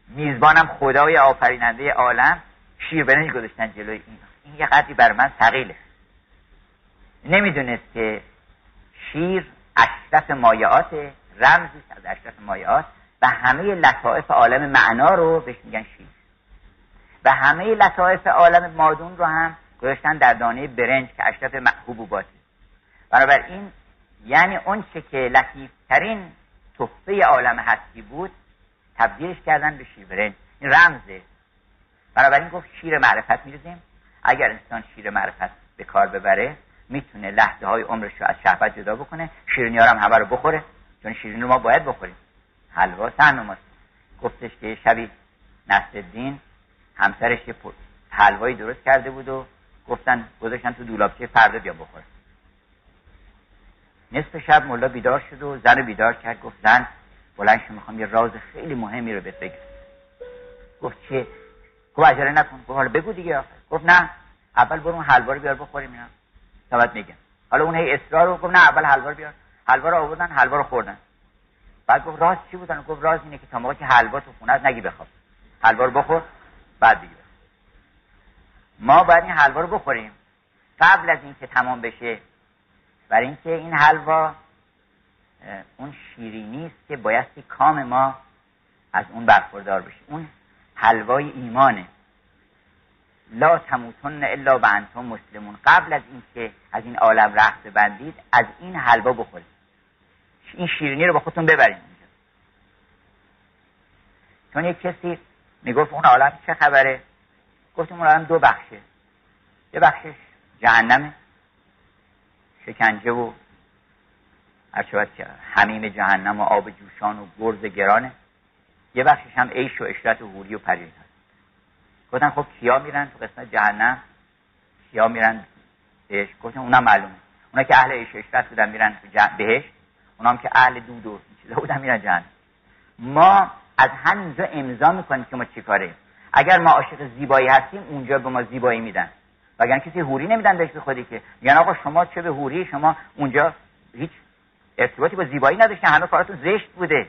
میزبانم خدای آفریننده عالم شیر برنج گذاشتن جلوی این. این یه قدری بر من ثقیله. نمی‌دونست که شیر اشرف مایعات رمزی از اشرف مایعات و همه لطائف عالم معنا رو بهش میگن شیر. و همه لطائف عالم مادون رو هم گذاشتن در دانه برنج که اشرف حبوباتی بنابراین یعنی اون چه که لطیفترین تحفه عالم هستی بود تبدیلش کردن به شیر برنج. این رمزه. بنابراین گفت شیر معرفت میرزیم اگر انسان شیر معرفت به کار ببره می‌تونه لحظه های عمرش رو از شهوت جدا بکنه شیرینی هم همه رو بخوره چون شیرینی رو ما باید بخوریم. حلوا سن گفتش که شبی نصرالدین همسرش یه حلوایی درست کرده بود و گفتن گذاشتن تو دولابچه فردا بیا بخور. نصف شب ملا بیدار شد و زن بیدار کرد گفت زن بلند شو می‌خوام یه راز خیلی مهمی رو بهت بگم. گفت چه گفت عجله نکن. گفت حالا بگو دیگه آخر گفت نه اول برو حلوا رو بیار بخوریم اینا. تا میگم حالا اون هی اصرار رو گفت نه اول حلوا رو بیار. حلوا رو آوردن حلوا رو خوردن. بعد گفت راز چی بودن؟ گفت راز اینه که تا موقع که حلوا تو خونه نگی بخواب. حلوا رو بخور بعد دیگه ما باید این حلوا رو بخوریم. قبل از اینکه تمام بشه برای اینکه این حلوا اون شیرینی است که بایستی کام ما از اون برخوردار بشه. اون حلوای ایمانه. لا تموتن الا و انتم مسلمون. قبل از اینکه از این عالم رخت بندید از این حلوا بخورید. این شیرینی رو با خودتون ببرید چون یک کسی می‌گفت اون عالم چه خبره؟ گفتیم اون عالم دو بخشه. یه بخشش جهنمه شکنجه و هرچه که حمیم جهنم و آب جوشان و گرز گرانه. یه بخشش هم عیش و اشرت و حوری و هست گفتن خب کیا میرن تو قسمت جهنم؟ کیا میرن بهش؟ گفتن اونم معلومه. اونا که اهل اشرت بودن میرن بهش اونا هم که اهل دود و چیزا بودن میرن جهنم. ما از همینجا امضا می‌کنیم که ما چیکاره اگر ما عاشق زیبایی هستیم اونجا به ما زیبایی میدن. وگرنه کسی هوری نمیدن بهش به خودی که. میگن آقا شما چه به هوری شما اونجا هیچ ارتباطی با زیبایی نداشتن همه کاراتون زشت بوده.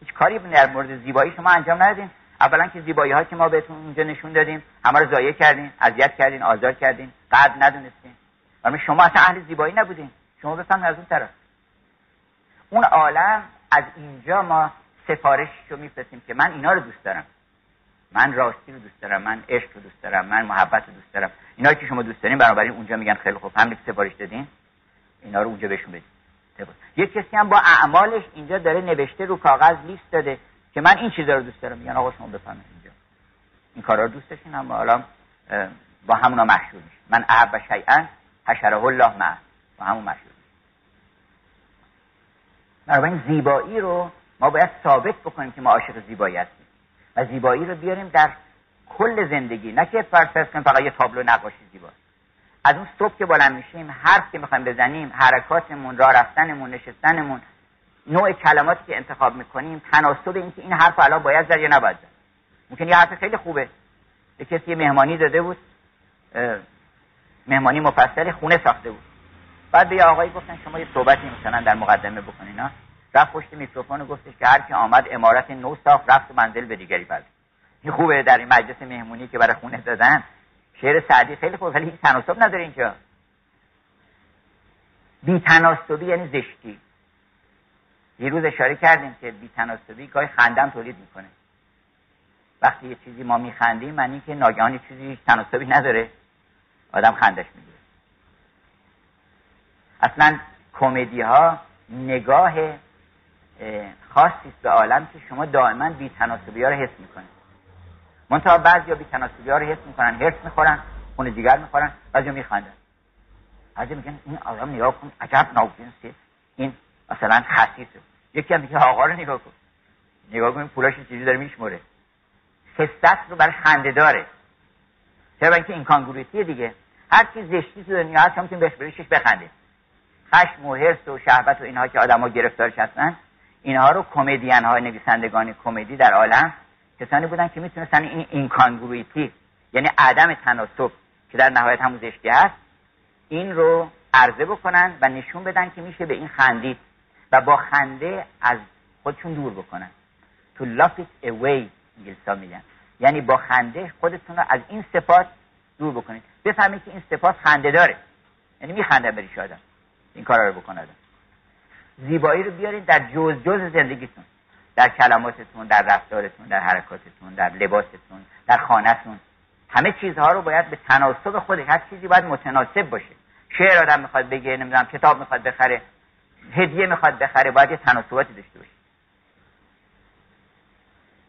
هیچ کاری در مورد زیبایی شما انجام ندادین. اولا که زیبایی که ما بهتون اونجا نشون دادیم همه رو ضایع کردین اذیت کردین آزار کردین قدر ندونستین. ولی شما اصلا اهل زیبایی نبودین. شما بفهمید از اون طرف. اون عالم از اینجا ما سفارش رو میفرستیم که من اینا رو دوست دارم. من راستی رو دوست دارم من عشق رو دوست دارم من محبت رو دوست دارم. اینا که شما دوست دارین بنابراین اونجا میگن خیلی خوب. هم سفارش دادین اینا رو اونجا بهشون بدین. یک کسی هم با اعمالش اینجا داره نوشته رو کاغذ لیست داده. که من این چیزا رو دوست دارم. میگن آقا شما بفهمید اینجا. این کارا رو دوست داشتین؟ اما حالا با همونا مشهور میشه من احب شیئا حشره الله مع با همون مشهور بنابراین زیبایی رو ما باید ثابت بکنیم که ما عاشق زیبایی هستیم. و زیبایی رو بیاریم در کل زندگی. نه که فرض کنیم فقط یه تابلو نقاشی زیباست از اون صبح که بلند میشیم حرف که می‌خوایم بزنیم حرکاتمون راه رفتنمون نشستنمون نوع کلماتی که انتخاب می‌کنیم تناسب اینکه این حرف الان باید زد یا نباید زد. ممکن یه حرف خیلی خوبه. یه کسی مهمانی داده بود مهمانی مفصل خونه ساخته بود. بعد به یه آقایی گفتن شما یه صحبتی مثلا در مقدمه بکنین ها؟ رفت پشت میکروفون گفتش که هر کی آمد امارت نو ساخت رفت منزل به دیگری پرد این خوبه در این مجلس مهمونی که برای خونه دادن شعر سعدی خیلی خوب ولی تناسب نداره اینجا. بی تناسبی یعنی زشتی. روز اشاره کردیم که بی تناسبی گاهی خندم تولید می‌کنه. وقتی یه چیزی ما میخندیم معنی که ناگهانی چیزی تناسبی نداره. آدم خندش می‌گیره. اصلا کمدی ها نگاه خاصی به عالم که شما دائما بی تناسبی ها رو حس می‌کنید. منتها بعضی ها بی تناسبی ها رو حس می‌کنن هرس می‌خورن خون دیگر می‌خورن بعضی میخندن. بعضی میگن این آدم نگاه کن عجب ناجنسه این مثلا خسیسه یکی هم میگه آقا رو نگاه کن. نگاه کن پولاش چیزی داره میشموره. خصت رو برای خنده داره. چرا اینکه این دیگه. هر چیز زشتی تو دنیا هست می‌تونیم بهش بخنده. خشم و حرس و شهبت و اینها که آدم‌ها گرفتارش هستن اینها رو کمدین های نویسندگان کمدی در عالم کسانی بودن که می‌تونستن این اینکانگرویتی یعنی عدم تناسب که در نهایت همون زشتی هست این رو عرضه بکنن و نشون بدن که میشه به این خندید. و با خنده از خودشون دور بکنن. تو laugh it away انگلیسا میگن. یعنی با خنده خودتون رو از این صفات دور بکنید. بفهمید که این صفات خنده داره. یعنی میخنده بریش آدم. این کارا رو بکنه زیبایی رو بیارید در جز جز زندگیتون. در کلماتتون در رفتارتون در حرکاتتون در لباستون در خانهتون. همه چیزها رو باید به تناسب خودش هر چیزی باید متناسب باشه. شعر آدم می‌خواد بگه نمی‌دونم کتاب می‌خواد بخره. هدیه می‌خواد بخره باید یه تناسباتی داشته باشه.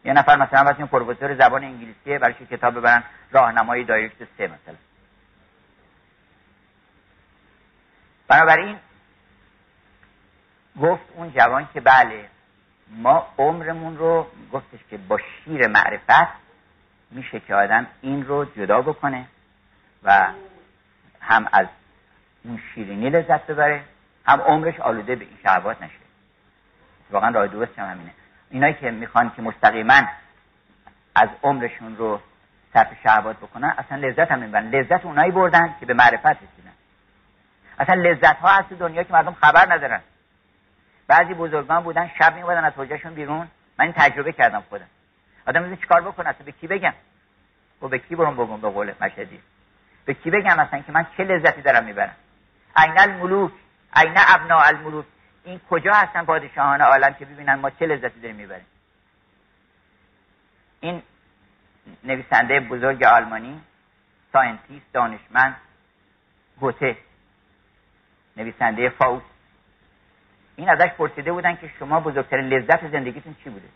یه نفر مثلا واسه پروفسور زبان انگلیسی برای کتاب ببرن راهنمای دایرکت سه مثلا. بنابراین گفت اون جوان که بله ما عمرمون رو گفتش که با شیر معرفت میشه که آدم این رو جدا بکنه و هم از اون شیرینی لذت ببره هم عمرش آلوده به این شهوات نشه. واقعا راه درست هم همینه. اینایی که می‌خوان که مستقیما از عمرشون رو صرف شهوات بکنن اصلا لذت هم نمی‌برن. لذت اونایی بردن که به معرفت رسیدن. اصلا لذت ها از دنیا که مردم خبر ندارن. بعضی بزرگان بودن شب میومدن از حجرشون بیرون. من این تجربه کردم خودم. آدم میگه چیکار بکنه اصلا به کی بگم؟ و به کی برم بگم به قول مشهدی؟ به کی بگم اصلا که من چه لذتی دارم می‌برم؟ أین الملوک أین ابناء الملوک. این کجا هستن پادشاهان عالم که ببینن ما چه لذتی داریم می‌بریم؟ این نویسنده بزرگ آلمانی scientist دانشمند گوته نویسنده فاوست این ازش پرسیده بودن که شما بزرگترین لذت زندگیتون چی بوده؟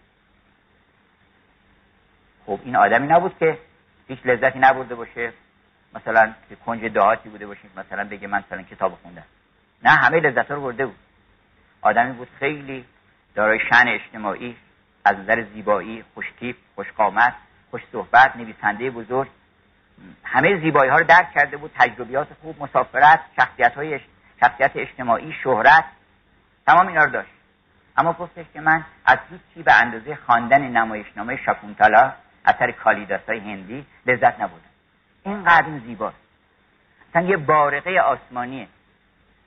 خب این آدمی نبود که هیچ لذتی نبرده باشه. مثلا کنج دهاتی بوده باشیم مثلا بگه من مثلا کتاب خوندم. نه همه لذت رو برده بود. آدمی بود خیلی دارای شن اجتماعی از نظر زیبایی خوشتیپ خوشقامت خوش صحبت نویسنده بزرگ. همه زیبایی ها رو درک کرده بود تجربیات خوب مسافرت شخصیت های شخصیت اجتماعی شهرت. تمام اینا رو داشت. اما گفتش که من از هیچی به اندازه خواندن نمایشنامه شاکونتالا اثر کالیداس هندی لذت نبودم اینقدر این زیباست. اصلا یه بارقه آسمانیه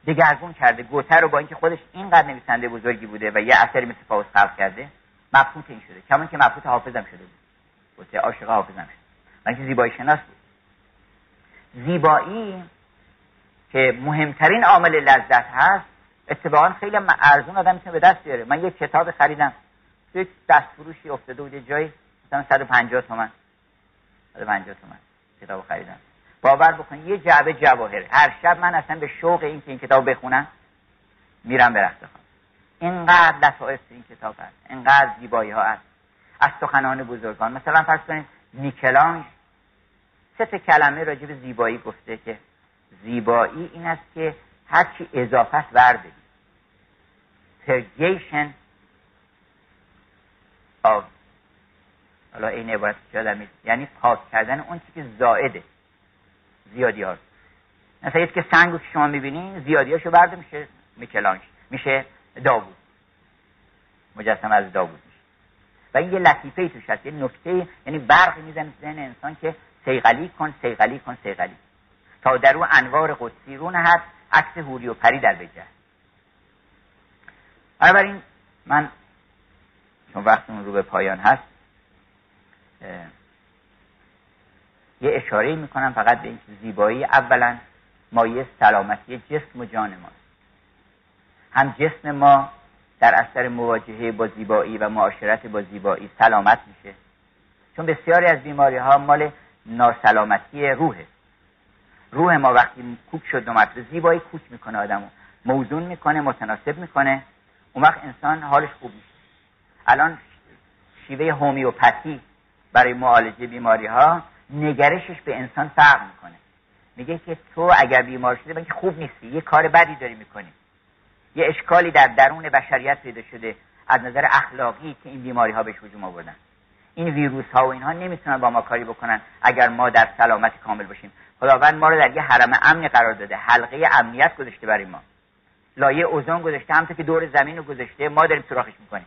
دگرگون کرده گوته رو با اینکه خودش اینقدر نویسنده بزرگی بوده و یه اثری مثل فاوس خلق کرده مبهوت این شده. کمان که مبهوت حافظم شده بود. گوته عاشق حافظم شده. من که زیبایی شناس بود. زیبایی که مهمترین عامل لذت هست اتفاقا خیلی ارزون آدم می‌تونه به دست بیاره. من یه کتاب خریدم. توی دست فروشی افتاده بود جایی مثلا 150 تومن. 150 تومن کتاب خریدم. باور بکنید یه جعبه جواهر هر شب من اصلا به شوق این که این کتاب بخونم میرم به رخت اینقدر لطائف این کتاب هست اینقدر زیبایی ها هست. از سخنان بزرگان. مثلا فرض کنید نیکلانج سه کلمه راجع به زیبایی گفته که زیبایی این است که هرچی اضافه است ورده. Purgation of حالا این عبارت یعنی پاک کردن اون چی که زائده. زیادی ها مثلا که سنگ که شما می‌بینین زیادی هاشو برده میشه میکلانش. میشه داوود. مجسم از داوود میشه. و این یه لطیفه ای توش هست. یه نکته یعنی برق می‌زنه ذهن انسان که سیغلی کن سیغلی کن سیغلی تا در او انوار قدسی رو نهد عکس هوری و پری در بجه بنابراین من چون وقتمون رو به پایان هست یه اشاره می‌کنم فقط به اینکه زیبایی. اولا مایه سلامتی جسم و جان ماست هم جسم ما در اثر مواجهه با زیبایی و معاشرت با زیبایی سلامت میشه. چون بسیاری از بیماری ها مال ناسلامتی روحه. روح ما وقتی کوک شد دو مرتبه زیبایی کوک می‌کنه آدمو. موزون می‌کنه متناسب می‌کنه. اون وقت انسان حالش خوب میشه. الان شیوه هومیوپاتی برای معالجه بیماری ها نگرشش به انسان فرق می‌کنه. میگه که تو اگر بیمار شده که خوب نیستی. یه کار بدی داری می‌کنی. یه اشکالی در درون بشریت پیدا شده از نظر اخلاقی که این بیماری ها بهش هجوم آوردن. این ویروس ها و اینها نمی‌تونن با ما کاری بکنن اگر ما در سلامت کامل باشیم. خداوند ما رو در یه حرم امنی قرار داده. حلقه امنیت گذاشته برای ما. لایه اوزون گذاشته. همونطور که دور زمین رو گذاشته ما داریم سوراخش می‌کنیم.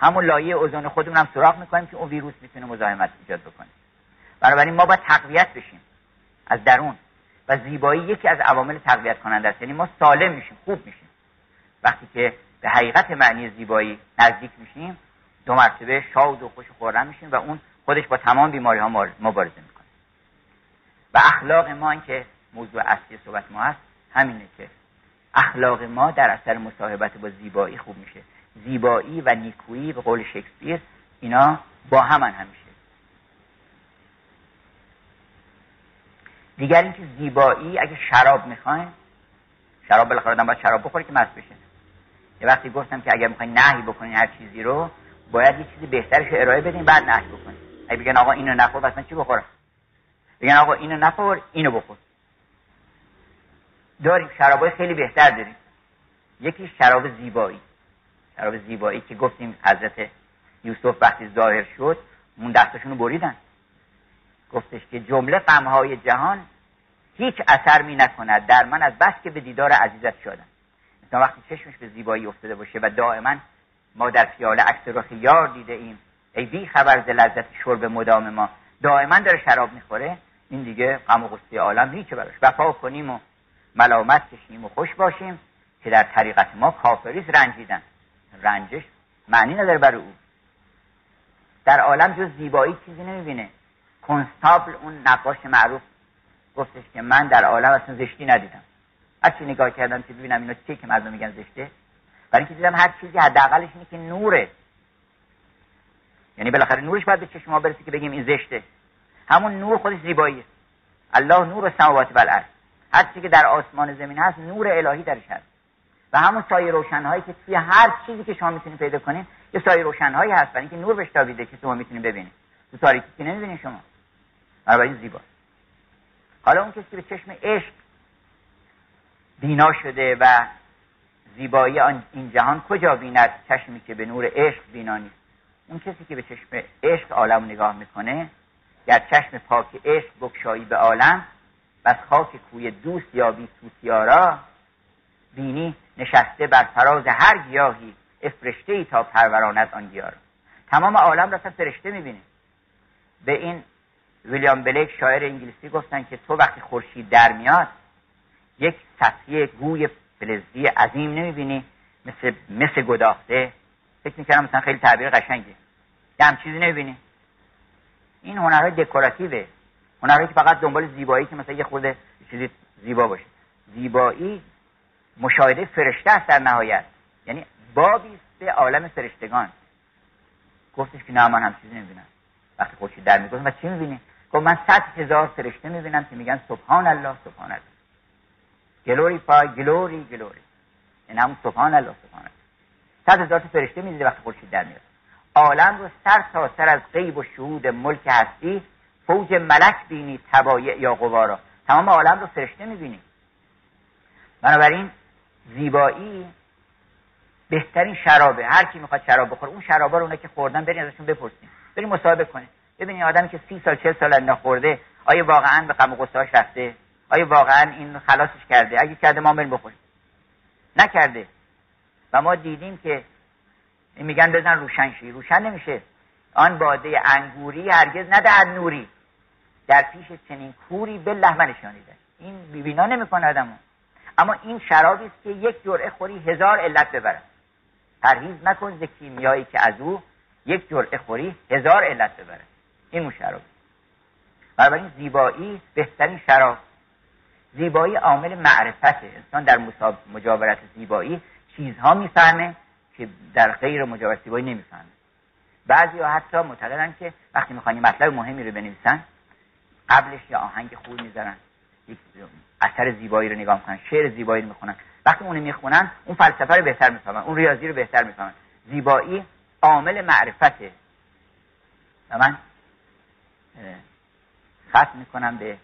همون لایه اوزون خودمون هم سوراخ می‌کنیم که اون ویروس می‌تونه مزاحمت ایجاد بکنه. بنابراین ما باید تقویت بشیم از درون. و زیبایی یکی از عوامل تقویت کننده است. یعنی ما سالم میشیم خوب میشیم. وقتی که به حقیقت معنی زیبایی نزدیک میشیم دو مرتبه شاد و خوش خورم میشیم و اون خودش با تمام بیماری ها مبارزه می‌کنه. و اخلاق ما که موضوع اصلی صحبت ما هست همینه که اخلاق ما در اثر مصاحبت با زیبایی خوب میشه. زیبایی و نیکویی به قول شکسپیر اینا با همان همیشه. دیگر اینکه زیبایی اگه شراب می‌خواین شراب بالاخره آدم باید شراب بخوره که مست بشه. یه وقتی گفتم که اگر می‌خواین نهی بکنین هر چیزی رو باید یه چیزی بهترش ارائه بدین بعد نهی بکنین. اگه بگن آقا اینو نخور بس من چی بخورم؟ بگن آقا اینو نخور اینو بخور. داریم شرابای خیلی بهتر داریم. یکی شراب زیبایی. شراب زیبایی که گفتیم حضرت یوسف وقتی ظاهر شد اون دستشون رو بریدن. گفتش که جمله غمهای جهان هیچ اثر می نکند. در من از بس که به دیدار عزیزت شدم. مثلا وقتی چشمش به زیبایی افتاده باشه و دائما ما در پیاله عکس رخ یار دیده ایم ای بی خبر ز لذت شرب مدام ما. دائما داره شراب می‌خوره. این دیگه غم و غصه عالم هیچ براش. وفا کنیم و ملامت کشیم و خوش باشیم که در طریقت ما کافریست رنجیدن. رنجش معنی نداره برای او. در عالم جز زیبایی چیزی نمی‌بینه. کنستابل اون نقاش معروف. گفتش که من در عالم اصلا زشتی ندیدم. هرچی نگاه کردم که ببینم اینا چیه که مردم میگن زشته. برای اینکه دیدم هر چیزی حداقلش اینه که نوره. یعنی بالاخره نورش باید به چشم ما برسه که بگیم این زشته. همون نور خودش زیباییه. الله نور سماوات و الارض هر چیزی که در آسمان زمین هست نور الهی درش هست. و همون سایه روشنهایی که توی هر چیزی که شما می‌تونید پیدا کنید یه سایه روشنهایی هست. برای اینکه نور بهش تابیده که شما می‌تونید ببینید. تو تاریکی که نمی‌بینی شما. بنابراین زیبا. حالا اون کسی که به چشم عشق بینا شده و زیبایی این جهان کجا بیند؟ چشمی که به نور عشق بینا نیست. اون کسی که به چشم عشق عالم نگاه می‌کنه گر چشم پاک عشق بکشایی به عالم و از خاک کوی دوست یا بی توتیارا بینی نشسته بر فراز هر گیاهی افرشته ای تا پروراند آن گیاه تمام عالم را فرشته می‌بینه. به این ویلیام بلیک شاعر انگلیسی گفتن که تو وقتی خورشید در میاد یک صفیه گوی فلزی عظیم نمی‌بینی مثل مثل گداخته. فکر می‌کردم مثلا خیلی تعبیر قشنگه. یه هم چیزی نمی‌بینی. این هنرهای دکوراتیوه. هنرهایی که فقط دنبال زیبایی که مثلا یه خود چیزی زیبا باشه. زیبایی مشاهده فرشته است در نهایت. یعنی بابی به عالم فرشتگان. گفتش که نه من هم چیزی نمی‌بینم. وقتی خورشید در می‌گفت و چی می‌بینی؟ گفت من صد هزار فرشته می‌بینم که میگن سبحان الله سبحان الله. گلوری پای گلوری گلوری. این همون سبحان الله سبحان الله. صد هزار فرشته می‌دیده وقتی خورشید در میاد. عالم رو سر تا سر از غیب و شهود ملک هستی فوج ملک بینی تبایع یا قوارا تمام عالم رو فرشته می‌بینی. بنابراین زیبایی بهترین شرابه. هر کی می‌خواد شراب بخوره اون شرابا رو اونه که خوردن برین ازشون بپرسین. بریم مصاحبه کنید ببینید آدمی که سی سال چل سال نخورده آیا واقعا به غم و رفته؟ آیا واقعا این خلاصش کرده؟ اگه کرده ما بریم بخوریم. نکرده. و ما دیدیم که میگن بزن روشن شی. روشن نمیشه. آن باده انگوری هرگز ندهد نوری. در پیش چنین کوری به لحمه نشانیده. این بیبینا نمی‌کنه آدمو. اما این شرابی است که یک جرعه خوری هزار علت ببرد. پرهیز نکن ز کیمیایی که از او یک جرعه خوری هزار علت ببرد. این اون شراب. بنابراین زیبایی بهترین شراب. زیبایی عامل معرفته. انسان در مجاورت زیبایی چیزها می‌فهمه که در غیر مجاورت زیبایی نمی‌فهمه. بعضی ها حتی معتقدن که وقتی می‌خوان مطلب مهمی رو بنویسن قبلش یا آهنگ خوب می‌ذارن. یک اثر زیبایی رو نگاه می‌کنن شعر زیبایی رو می‌خونن. وقتی اونو می‌خونن اون فلسفه رو بهتر می‌فهمن اون ریاضی رو بهتر می‌فهمن. زیبایی عامل معرفته. و من ختم می‌کنم به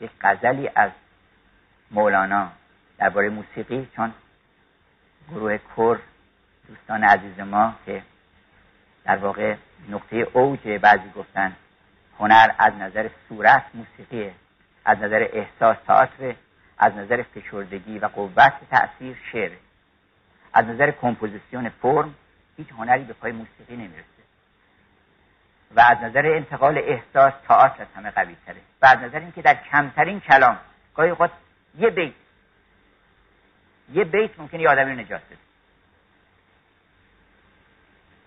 یک غزلی از مولانا درباره موسیقی چون گروه کور دوستان عزیز ما که در واقع نقطه اوج بعضی گفتن هنر از نظر صورت موسیقیه از نظر احساس تئاتر از نظر فشردگی و قوت تاثیر شعر از نظر کمپوزیسیون فرم هیچ هنری به پای موسیقی نمی‌رسه. و از نظر انتقال احساس تئاتر از همه قوی تره و از نظر اینکه در کمترین کلام گاهی اوقات یه بیت یه بیت ممکنه یه آدمی رو نجات بده.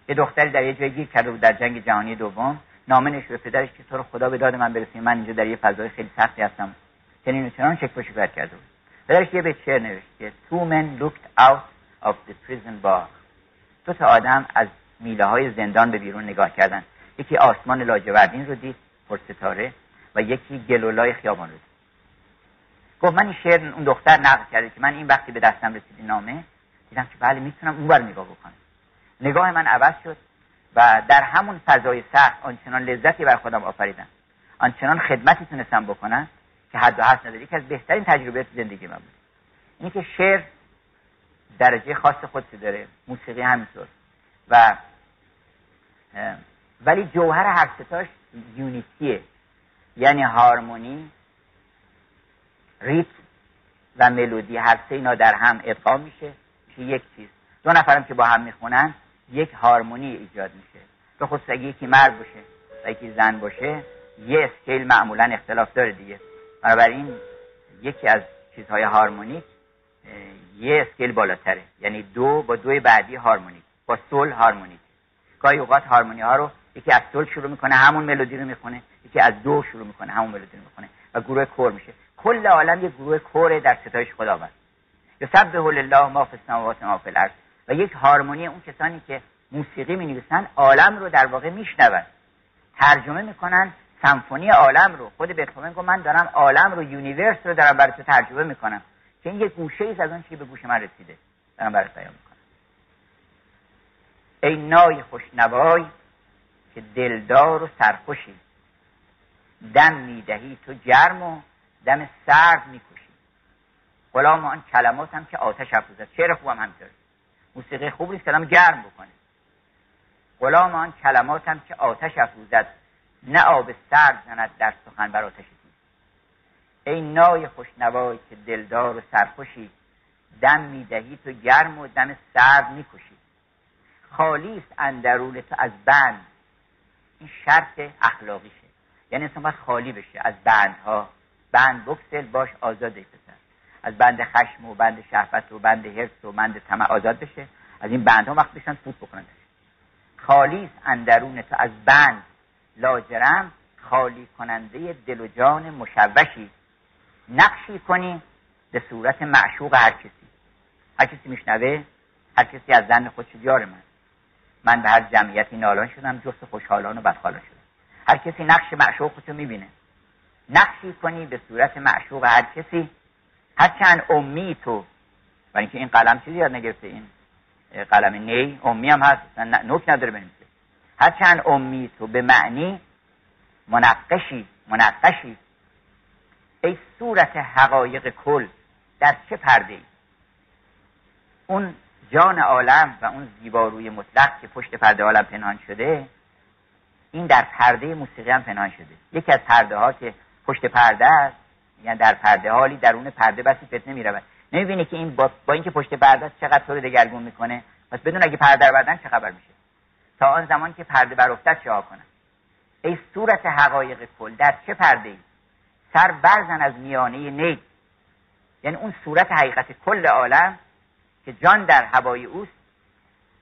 یه دختری در یه جایی گیر کرده بود در جنگ جهانی دوم نامه به پدرش که تو رو خدا به داد من برسی من اینجا در یه فضای خیلی سختی هستم. چنین و چنان شکل و کرده بود. پدرش یه بیت شعر نوشت که two men looked out of the prison bar. دو تا آدم از میله های زندان به بیرون نگاه کردن یکی آسمان لاجوردین رو دید پر ستاره و یکی گلولای خیابان رو دید. گفت من این شعر اون دختر نقل کرده که من این وقتی به دستم رسید نامه دیدم که بله می‌تونم اون بر نگاه بکنم. نگاه من عوض شد و در همون فضای سخت آنچنان لذتی بر خودم آفریدم. آنچنان خدمتی تونستم بکنم که حد و حد نداری که از بهترین تجربه زندگی من بود. اینه که شعر درجه خاص خودش داره موسیقی همینطور. و ولی جوهر هر ستاش یونیتیه یعنی هارمونی ریتم و ملودی. هر سه اینا در هم ادغام میشه میشه یک چیز. دو نفرم که با هم می‌خونن یک هارمونی ایجاد میشه. به خصوص اگه یکی مرد باشه و یکی زن باشه یه اسکیل معمولا اختلاف داره دیگه. بنابراین یکی از چیزهای هارمونیک یه scale بالاتره. یعنی دو با دوی بعدی هارمونیک. با سول هارمونیک. گاهی اوقات هارمونی ها رو یکی از سول شروع می‌کنه همون ملودی رو می‌خونه. یکی از دو شروع می‌کنه همون ملودی رو می‌خونه و گروه کر میشه. کل عالم یه گروه کره در ستایش خداوند. یسبح لله ما فی السماوات ما فی الارض. و یک هارمونی اون کسانی که موسیقی می نویسن عالم رو در واقع میشنون. ترجمه می‌کنن سمفونی عالم رو. خود بتهوون گفت من دارم عالم رو یونیورس رو دارم برای تو ترجمه می‌کنم. که این یک گوشه ای از اون چیزی به گوش من رسیده. دارم برای بیان می‌کنم. ای نای خوشنوای که دلدار و سرخوشی. دم می‌دهی تو گرم و دم سرد می‌کشی. غلام آن کلمات هم که آتش افروزد شعر خوبم همینطوره موسیقی خوب نیست کلام گرم بکنه. غلام آن کلمات هم که آتش افروزد نه آب سرد زند در سخن بر آتش ای نای خوشنوای که دلدار و سرخوشی دم می‌دهی تو گرم و دم سرد می‌کشی. خالی است اندرون تو از بند. این شرط اخلاقیشه. یعنی انسان باید خالی بشه. از بندها. بند بکسل باش آزاد پسر. از بند خشم و بند شهوت و بند حرص و بند طمع آزاد بشه. از این بندها وقت بشن فوت بکنن. خالی است اندرون تو از بند لاجرم خالی کننده دل و جان مشوشی. نقشی کنی به صورت معشوق هر کسی. هر کسی میشنوه هر کسی از زن خود یار من. من به هر جمعیتی نالان شدم جفت خوشحالان و بدحالان شدم. هر کسی نقش معشوق خودشو می‌بینه. نقشی کنی به صورت معشوق هر کسی هرچند امی تو برای اینکه این قلم چیزی یاد نگرفته این قلم نی امی هم هست نوک نداره بنویسه هرچند امی تو به معنی منقشی منقشی. ای صورت حقایق کل در چه پرده ای اون جان عالم و اون زیباروی مطلق که پشت پرده عالم پنهان شده این در پرده موسیقی هم پنهان شده. یکی از پرده ها که پشت پرده است یعنی در پرده حالی درون پرده بسی فتنه می رود نمی‌بینی که این با, با اینکه پشت پرده است چقدر تو رو دگرگون می‌کنه. پس بدون اگه پرده رو بردن چه خبر میشه؟ تا آن زمان که پرده برافتد چه ها کنن ای صورت حقایق کل در چه پرده ای سر برزن از میانه نی یعنی اون صورت حقیقت کل عالم که جان در هوای اوست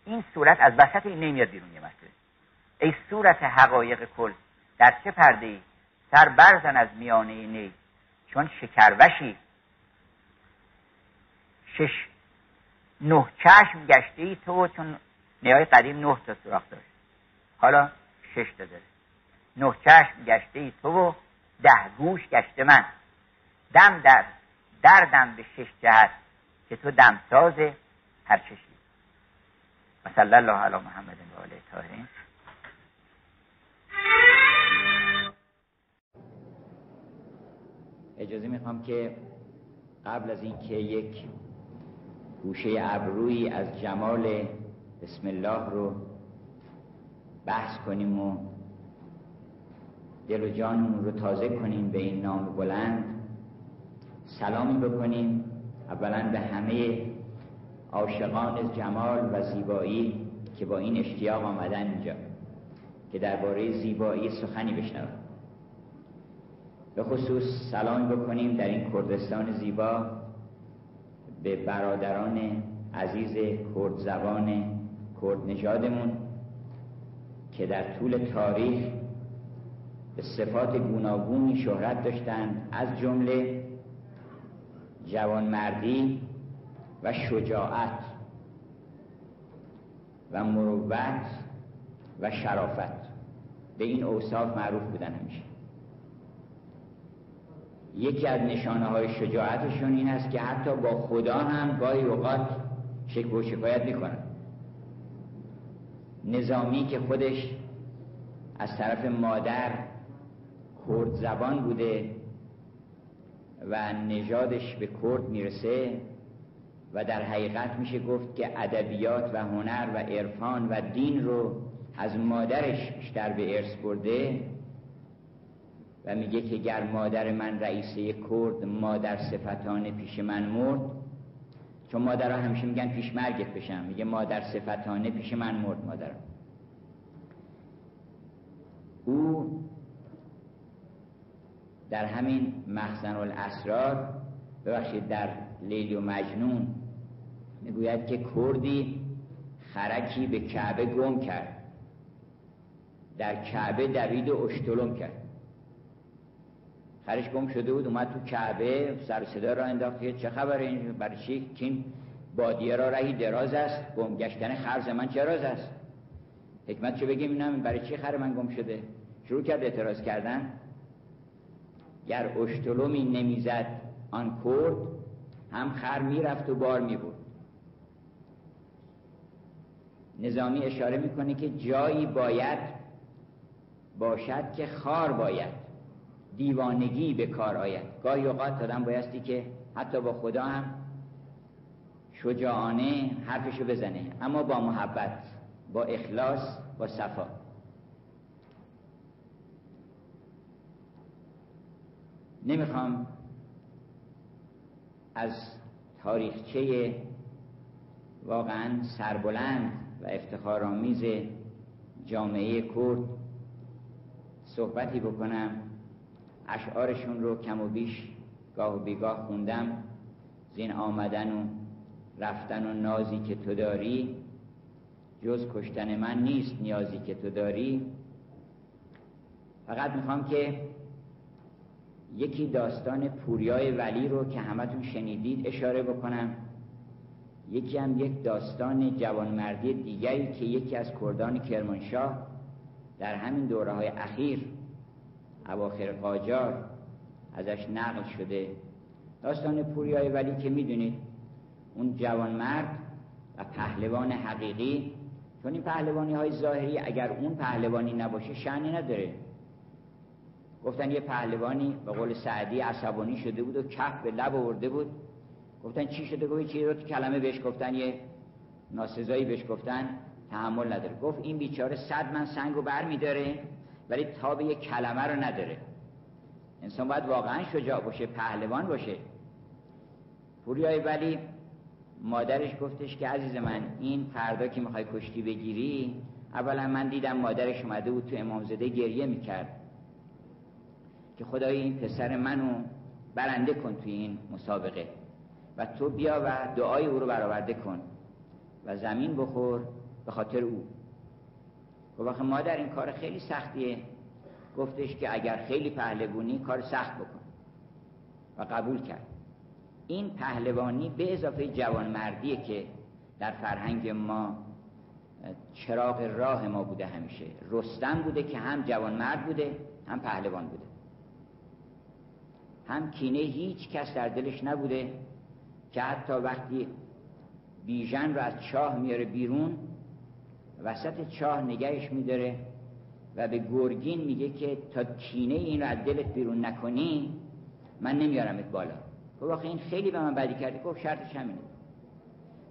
این صورت از وسط این نمیاد بیرون یه مسئله. ای صورت حقایق کل در چه پرده ای سر برزن از میانه نی چون شکروشی. شش نه چشم گشته ای تو چون نیای قدیم نه تا سراخ داشت. حالا شش تا داره. نه چشم گشته ای تو و ده گوش گشته من. دم در دردم به شش جهت. که تو دمساز هر چشی و صلی الله علی محمد و آله طاهرین. اجازه می‌خوام که قبل از اینکه یک گوشه ابرویی از جمال بسم الله رو بحث کنیم و دل و جانمون رو تازه کنیم به این نام بلند سلامی بکنیم. اولا به همه عاشقان جمال و زیبایی که با این اشتیاق آمدن اینجا که درباره زیبایی سخنی بشنوند. به خصوص سلام بکنیم در این کردستان زیبا به برادران عزیز کرد زبان کرد نژادمون که در طول تاریخ به صفات گوناگونی شهرت داشتند. از جمله جوانمردی و شجاعت و مروت و شرافت. به این اوصاف معروف بودن همیشه. یکی از نشانه های شجاعتشون این است که حتی با خدا هم گاهی اوقات شک و شکایت می‌کنن. نظامی که خودش از طرف مادر کرد زبان بوده و نژادش به کرد می‌رسه و در حقیقت میشه گفت که ادبیات و هنر و عرفان و دین رو از مادرش بیشتر به ارث برده و میگه که گر مادر من رئیسه کرد مادر صفتانه پیش من مرد چون مادرها همیشه میگن پیش مرگت بشم میگه مادر صفتانه پیش من مرد مادرم. او در همین مخزن الاسرار ببخشید در لیلی و مجنون می‌گوید که کردی خرکی به کعبه گم کرد. در کعبه دوید و اشتلم کرد. خرش گم شده بود اومد تو کعبه سر صدا را انداخت. چه خبره این؟ برای چی؟ که بادیه را رهی دراز است. گم گشتن خرز من چراز است؟ حکمت چه بگیم؟ اینم برای چی خر من گم شده؟ شروع کرد اعتراض کردن. گر اشتلومی نمی‌زد آن کرد هم خر می‌رفت و بار می‌برد. نظامی اشاره می‌کنه که جایی باید باشد که خار باید دیوانگی به کار آید. گاهی اوقات آدم بایستی که حتی با خدا هم شجاعانه حرفشو بزنه. اما با محبت با اخلاص با صفا. نمی‌خوام از تاریخچه واقعا سربلند و افتخارآمیز جامعه کرد صحبتی بکنم. اشعارشون رو کم و بیش گاه و بیگاه خوندم. زین آمدن و رفتن و نازی که تو داری جز کشتن من نیست نیازی که تو داری. فقط می‌خوام که یکی داستان پوریای ولی رو که همتون شنیدید اشاره بکنم. یکی هم یک داستان جوانمردی دیگری که یکی از کردان کرمانشاه در همین دوره های اخیر اواخر قاجار ازش نقل شده. داستان پوریای ولی که می‌دونید اون جوانمرد و پهلوان حقیقی چون این پهلوانی های ظاهری اگر اون پهلوانی نباشه شعنی نداره. گفتن یه پهلوانی به قول سعدی عصبانی شده بود و کف به لب آورده بود. گفتن چی شده؟ گفت چی رو کلمه بهش گفتن یه ناسزایی بهش گفتن. تحمل نداره. گفت این بیچاره صد من سنگ رو بر میداره ولی تاب یه کلمه رو نداره. انسان باید واقعا شجاع باشه پهلوان باشه. پوریای ولی مادرش گفتش که عزیز من این فردا که می‌خوای کشتی بگیری اولا من دیدم مادرش اومده بود تو امامزاده گریه می‌کرد. که خدای این پسر منو برنده کن توی این مسابقه. و تو بیا و دعای او رو برآورده کن و زمین بخور به خاطر او. و وقت مادر این کار خیلی سختیه. گفتش که اگر خیلی پهلوانی کار سخت بکن. و قبول کرد. این پهلوانی به اضافه جوانمردیه که در فرهنگ ما چراغ راه ما بوده همیشه. رستم بوده که هم جوانمرد بوده هم پهلوان بوده. هم کینه هیچ کس در دلش نبوده که حتی وقتی بیژن رو از چاه میاره بیرون وسط چاه نگهش میداره و به گرگین میگه که تا کینه این رو از دلت بیرون نکنی من نمیارمت بالا. گفت این خیلی به من بدی کردی. گفت شرطش همینه.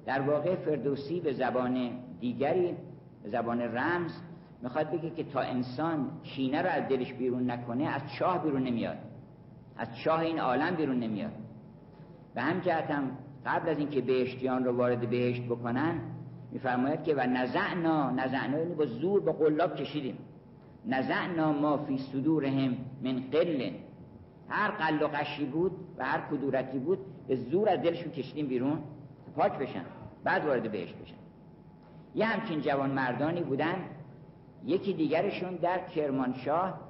در واقع فردوسی به زبان دیگری به زبان رمز می‌خواد بگه که تا انسان کینه رو از دلش بیرون نکنه از چاه بیرون نمیاد. از چاه این عالم بیرون نمیاد. به هم جهتم قبل از اینکه بهشتیان رو وارد بهشت بکنن میفرماید که و نزعنا نزعنا یعنی با زور با قلاب کشیدیم. نزعنا ما فی صدورهم من قل هر قل و قشی بود و هر کدورتی بود به زور از دلشون کشیدیم بیرون پاک بشن بعد وارد بهشت بشن. یه همچین جوان مردانی بودن یکی دیگرشون در کرمانشاه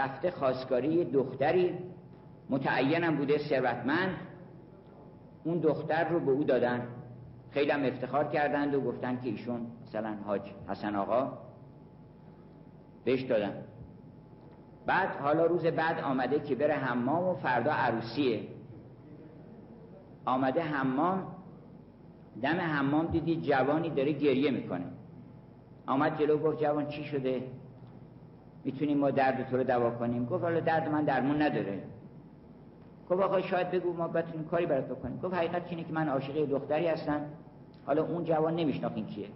رفته خواستگاری دختری. متعینم بوده ثروتمند. اون دختر رو به او دادن. خیلی هم افتخار کردند و گفتن که ایشون مثلا حاج حسن آقا بهش دادن. بعد حالا روز بعد آمده که بره حمام و فردا عروسیه. آمده حمام دم حمام دیدی جوانی داره گریه می‌کنه. آمد جلو گفت جوان چی شده؟ می‌تونیم ما درد تو رو دوا کنیم. گفت حالا درد من درمون نداره. گفت آقا شاید بگو ما بتونیم کاری برات بکنیم. گفت حقیقت اینه که من عاشق دختری هستم. حالا اون جوان نمیشناخین کیه.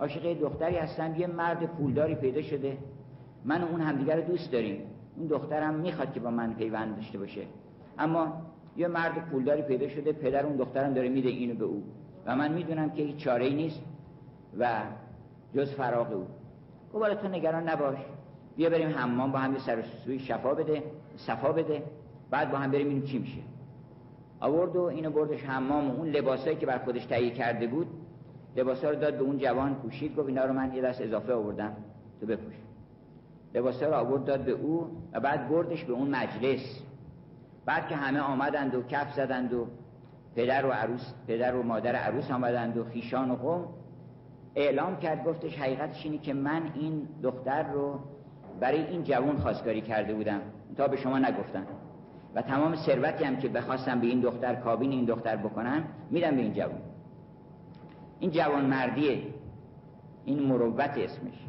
عاشق دختری هستم. یه مرد پولداری پیدا شده. من و اون همدیگر رو دوست داریم. اون دخترم می‌خواد که با من پیوند داشته باشه. اما یه مرد پولداری پیدا شده. پدر اون دخترم داره میده اینو به او. و من می‌دونم که هیچ چاره ای نیست و جز فراغ او. گفت تو نگران نباش. بیا بریم حمام با هم یه سر سوی شفا بده صفا بده بعد با هم بریم ببینیم چی میشه. آورد و اینو بردش حمام و اون لباسایی که بر خودش تهیه کرده بود لباسا رو داد به اون جوان پوشید گفت اینا رو من یه دست اضافه آوردم تو بپوش. لباسا رو آورد داد به او و بعد بردش به اون مجلس. بعد که همه آمدند و کف زدند و پدر و عروس پدر و مادر عروس آمدند و خیشان و قوم اعلام کرد گفتش حقیقتش اینه که من این دختر رو برای این جوان خواستگاری کرده بودم. تا به شما نگفتم. و تمام ثروتی هم که بخواستم به این دختر کابین این دختر بکنم میدم به این جوان. این جوان مردیه. این مروت اسمش.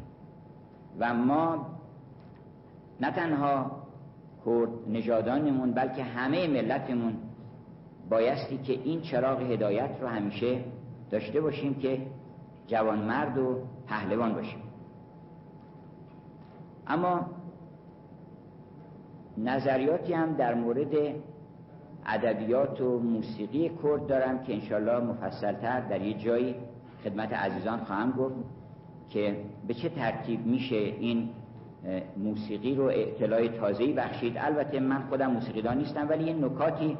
و ما نه تنها کرد نژادانمون بلکه همه ملتمون بایستی که این چراغ هدایت رو همیشه داشته باشیم که جوانمرد و پهلوان باشیم. اما نظریاتی هم در مورد ادبیات و موسیقی کرد دارم که انشالله مفصلتر در یه جایی خدمت عزیزان خواهم گفت که به چه ترتیب میشه این موسیقی رو اطلاع تازه‌ای بخشید. البته من خودم موسیقیدان نیستم ولی یه نکاتی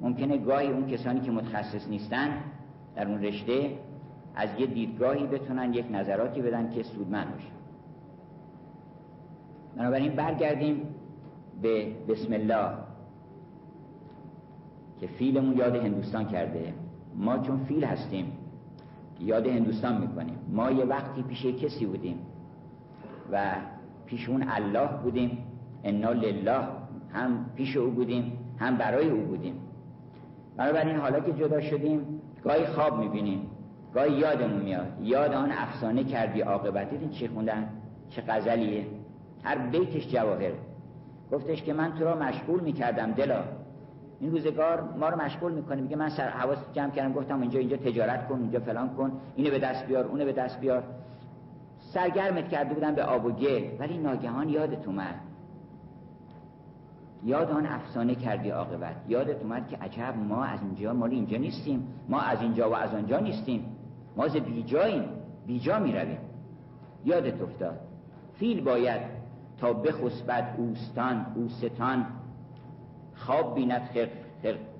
ممکنه گاهی اون کسانی که متخصص نیستن در اون رشته از یه دیدگاهی بتونن یک نظراتی بدن که سودمند باشه. بنابراین برگردیم به بسم الله که فیلمون یاد هندوستان کرده. ما چون فیل هستیم یاد هندوستان می‌کنیم. ما یه وقتی پیش کسی بودیم و پیش اون الله بودیم. انا لله هم پیش او بودیم هم برای او بودیم. بنابراین حالا که جدا شدیم گاهی خواب می‌بینیم گاهی یادمون میاد. یاد آن افسانه کردی عاقبت دیدین چی خوندن؟ چه غزلیه؟ هر بیتش جواهر. گفتش که من تو را مشغول می‌کردم دلا. این روزگار ما رو مشغول می‌کنه. میگه من سر حواس جمع کردم. گفتم اینجا اینجا تجارت کن اینجا فلان کن. اینو به دست بیار اونو به دست بیار. سرگرمت کرده بودم به آب و گل. ولی ناگهان یادت اومد. یاد آن افسانه کردی عاقبت. یادت اومد که عجب ما از اینجا مال اینجا نیستیم. ما از اینجا و از آنجا نیستیم. ما از بیجاییم. بیجا می‌رویم. یادت افتاد. فیل باید تا بخسبد اوستان اوستان. خواب بیند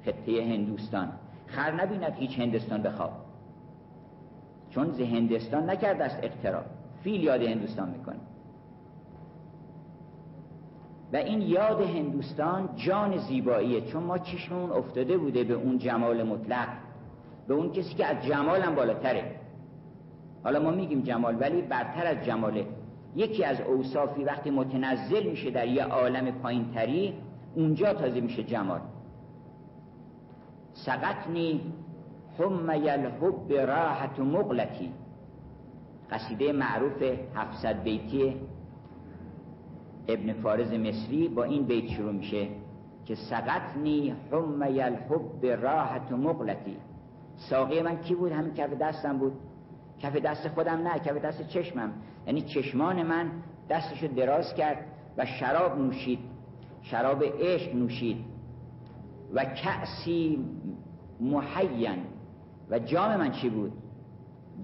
خطه هندوستان. خر نبیند هیچ هندستان بخواب. چون ز هندستان نکرده است اقتراب. فیل یاد هندوستان می‌کنه. و این یاد هندوستان جان زیباییه. چون ما چشممون افتاده بوده به اون جمال مطلق. به اون کسی که از جمال هم بالاتره. حالا ما میگیم جمال ولی برتر از جماله. یکی از اوصافی وقتی متنزل میشه در یه عالم پایینتری اونجا تازه میشه جمال سقطنی حم یلحب راحت مغلطی. قصیده معروف 700 بیتی ابن فارز مصری با این بیت شروع میشه که سقطنی حم یلحب راحت مغلطی. ساقی من کی بود؟ همین کف دستم بود. کف دست خودم نه کف دست چشمم. یعنی چشمان من دستشو دراز کرد و شراب نوشید شراب عشق نوشید و کعسی محین. و جام من چی بود؟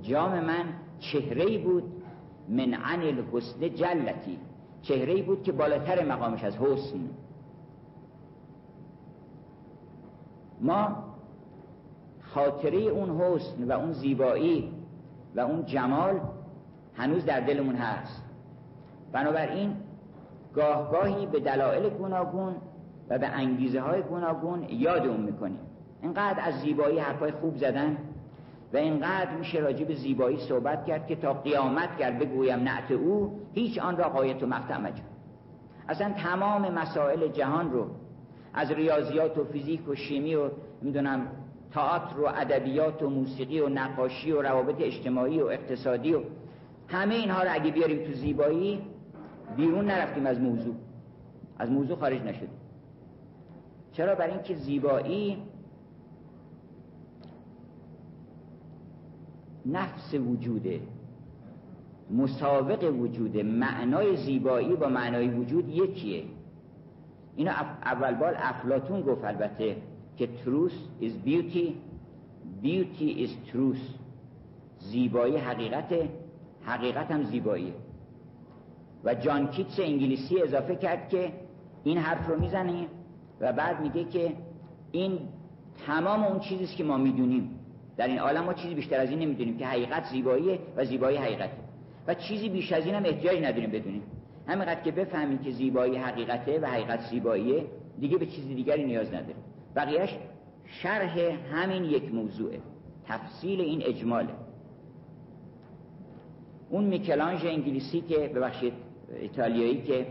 جام من چهره بود من عن الحسن جلتی. چهره بود که بالاتر مقامش از حسن. ما خاطره اون حسن و اون زیبایی و اون جمال هنوز در دلمون هست. بنابراین گاهگاهی به دلایل گوناگون و به انگیزه های گوناگون یاد اون می‌کنیم. اینقدر از زیبایی حرفای خوب زدن و اینقدر میشه راجع به زیبایی صحبت کرد که تا قیامت کرد بگویم نعت او هیچ آن را قایت و مجد اصلا تمام مسائل جهان رو از ریاضیات و فیزیک و شیمی و می‌دونم تئاتر و ادبیات و موسیقی و نقاشی و روابط اجتماعی و اقتصادی و همه اینها رو اگه بیاریم تو زیبایی بیرون نرفتیم از موضوع. از موضوع خارج نشدیم. چرا؟ برای اینکه زیبایی نفس وجوده مسابق وجوده معنای زیبایی با معنای وجود یکیه. اینو اول بال افلاتون گفت البته که truth is beauty beauty is truth. زیبایی حقیقت حقیقت هم زیباییه. و جان کیتس انگلیسی اضافه کرد که این حرف رو می‌زنه و بعد میگه که این تمام اون چیزیست که ما می‌دونیم. در این عالم ما چیزی بیشتر از این نمی‌دونیم که حقیقت زیباییه و زیبایی حقیقته. و چیزی بیش از این هم احتیاج نداریم بدونیم. همینقدر که بفهمیم که زیبایی حقیقته و حقیقت زیباییه دیگه به چیزی دیگری نیاز نداریم. بقیهش شرح همین یک موضوعه. تفصیل این اجماله. اون میکلانج انگلیسی که ببخشید ایتالیایی که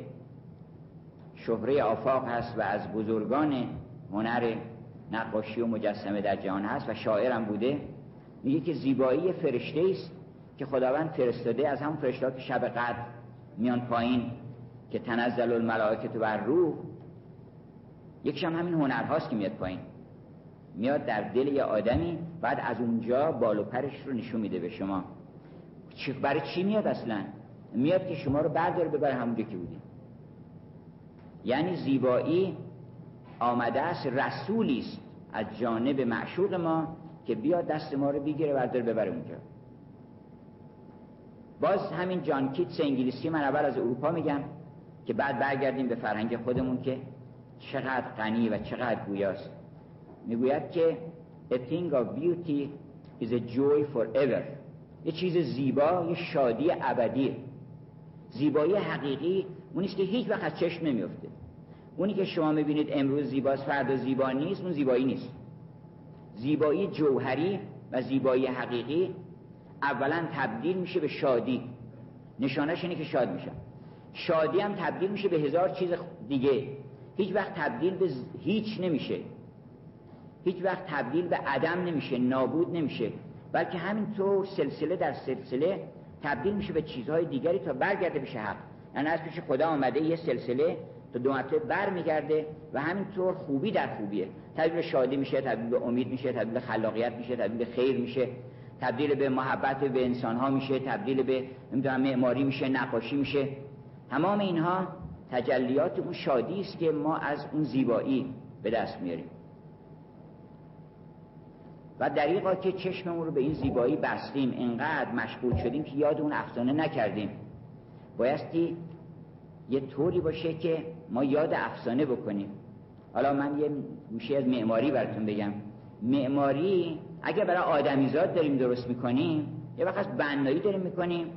شهره آفاق هست و از بزرگان هنر نقاشی و مجسمه در جهان هست و شاعرم بوده میگه که زیبایی فرشته است که خداوند فرستاده از همون فرشته که شب قدر میان پایین که تنزل الملائکه بر روح یکیش هم همین هنرهاست که میاد پایین. میاد در دل یه آدمی بعد از اونجا بال و پرش رو نشون میده به شما. برای چی میاد اصلا؟ میاد که شما رو برداره ببره همونجا که بودیم. یعنی زیبایی آمده است رسولی است از جانب معشوق ما که بیاد دست ما رو بگیره برداره ببره اونجا. باز همین جان کیتس انگلیسی من اول از اروپا میگم که بعد برگردیم به فرهنگ خودمون که چقدر غنی و چقدر گویاست. می‌گوید که a thing of beauty is a joy forever. یه چیز زیبا یه شادی ابدی. زیبایی حقیقی اونیست که هیچ وقت از چشم نمیفته. اونی که شما می‌بینید امروز زیباست فردا زیبا نیست اون زیبایی نیست. زیبایی جوهری و زیبایی حقیقی اولا تبدیل میشه به شادی. نشانش اینه که شاد میشن شادی هم تبدیل میشه به هزار چیز دیگه. هیچ وقت تبدیل به هیچ نمیشه. هیچ وقت تبدیل به عدم نمیشه نابود نمیشه. بلکه همینطور سلسله در سلسله تبدیل میشه به چیزهای دیگری تا برگرده بشه حق. یعنی از پیش خدا آمده یه سلسله تا دو مرتبه بر میگرده و همینطور خوبی در خوبیه. تبدیل شادی میشه تبدیل به امید میشه تبدیل به خلاقیت میشه تبدیل به خیر میشه. تبدیل به محبت به انسان ها میشه تبدیل به نمی‌دونم معماری میشه نقاشی میشه. تمام اینها تجلیات اون شادی است که ما از اون زیبایی به دست میاریم. و دریقا که چشممون رو به این زیبایی بستیم اینقدر مشغول شدیم که یاد اون افسانه نکردیم. بایستی یه طوری باشه که ما یاد افسانه بکنیم. حالا من یه گوشه از معماری براتون بگم. معماری اگه برای آدمیزاد داریم درست می‌کنیم یه وقت از بنایی داریم می‌کنیم.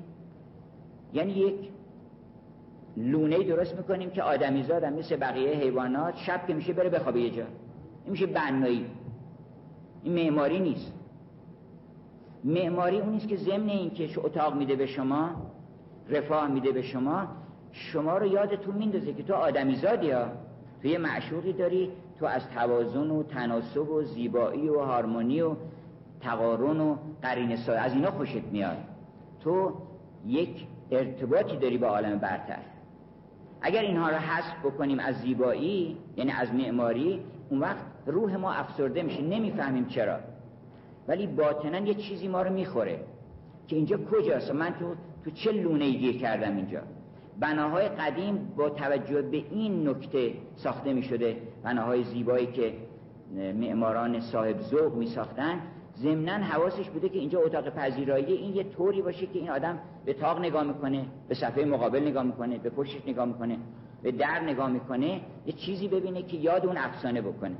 یعنی یک لونه درست می‌کنیم که آدمیزاد هم مثل بقیه حیوانات شب که میشه بره بخوابه یه جا. این میشه بنایی. این معماری نیست. معماری اون نیست که ضمن این که اتاق میده به شما رفاه میده به شما شما رو یادتون میندازه که تو آدمیزادی ها. تو یه معشوقی داری تو از توازن و تناسب و زیبایی و هارمونی و تقارن و قرین از اینا خوشت میاد. تو یک ارتباطی داری با عالم برتر. اگر اینها رو حذف بکنیم از زیبایی یعنی از معماری اون وقت روح ما افسرده میشه. نمی‌فهمیم چرا. ولی باطنا یه چیزی ما رو می‌خوره که اینجا کجاست؟ من تو تو چه لونه گیر کردم اینجا؟ بناهای قدیم با توجه به این نکته ساخته می شده بناهای زیبایی که معماران صاحب ذوق می ساختن ضمنا حواسش بوده که اینجا اتاق پذیرایی این یه طوری باشه که این آدم به تاق نگاه می‌کنه به صفحه مقابل نگاه می‌کنه به پشتش نگاه می‌کنه. به در نگاه می‌کنه یه چیزی ببینه که یاد اون افسانه بکنه.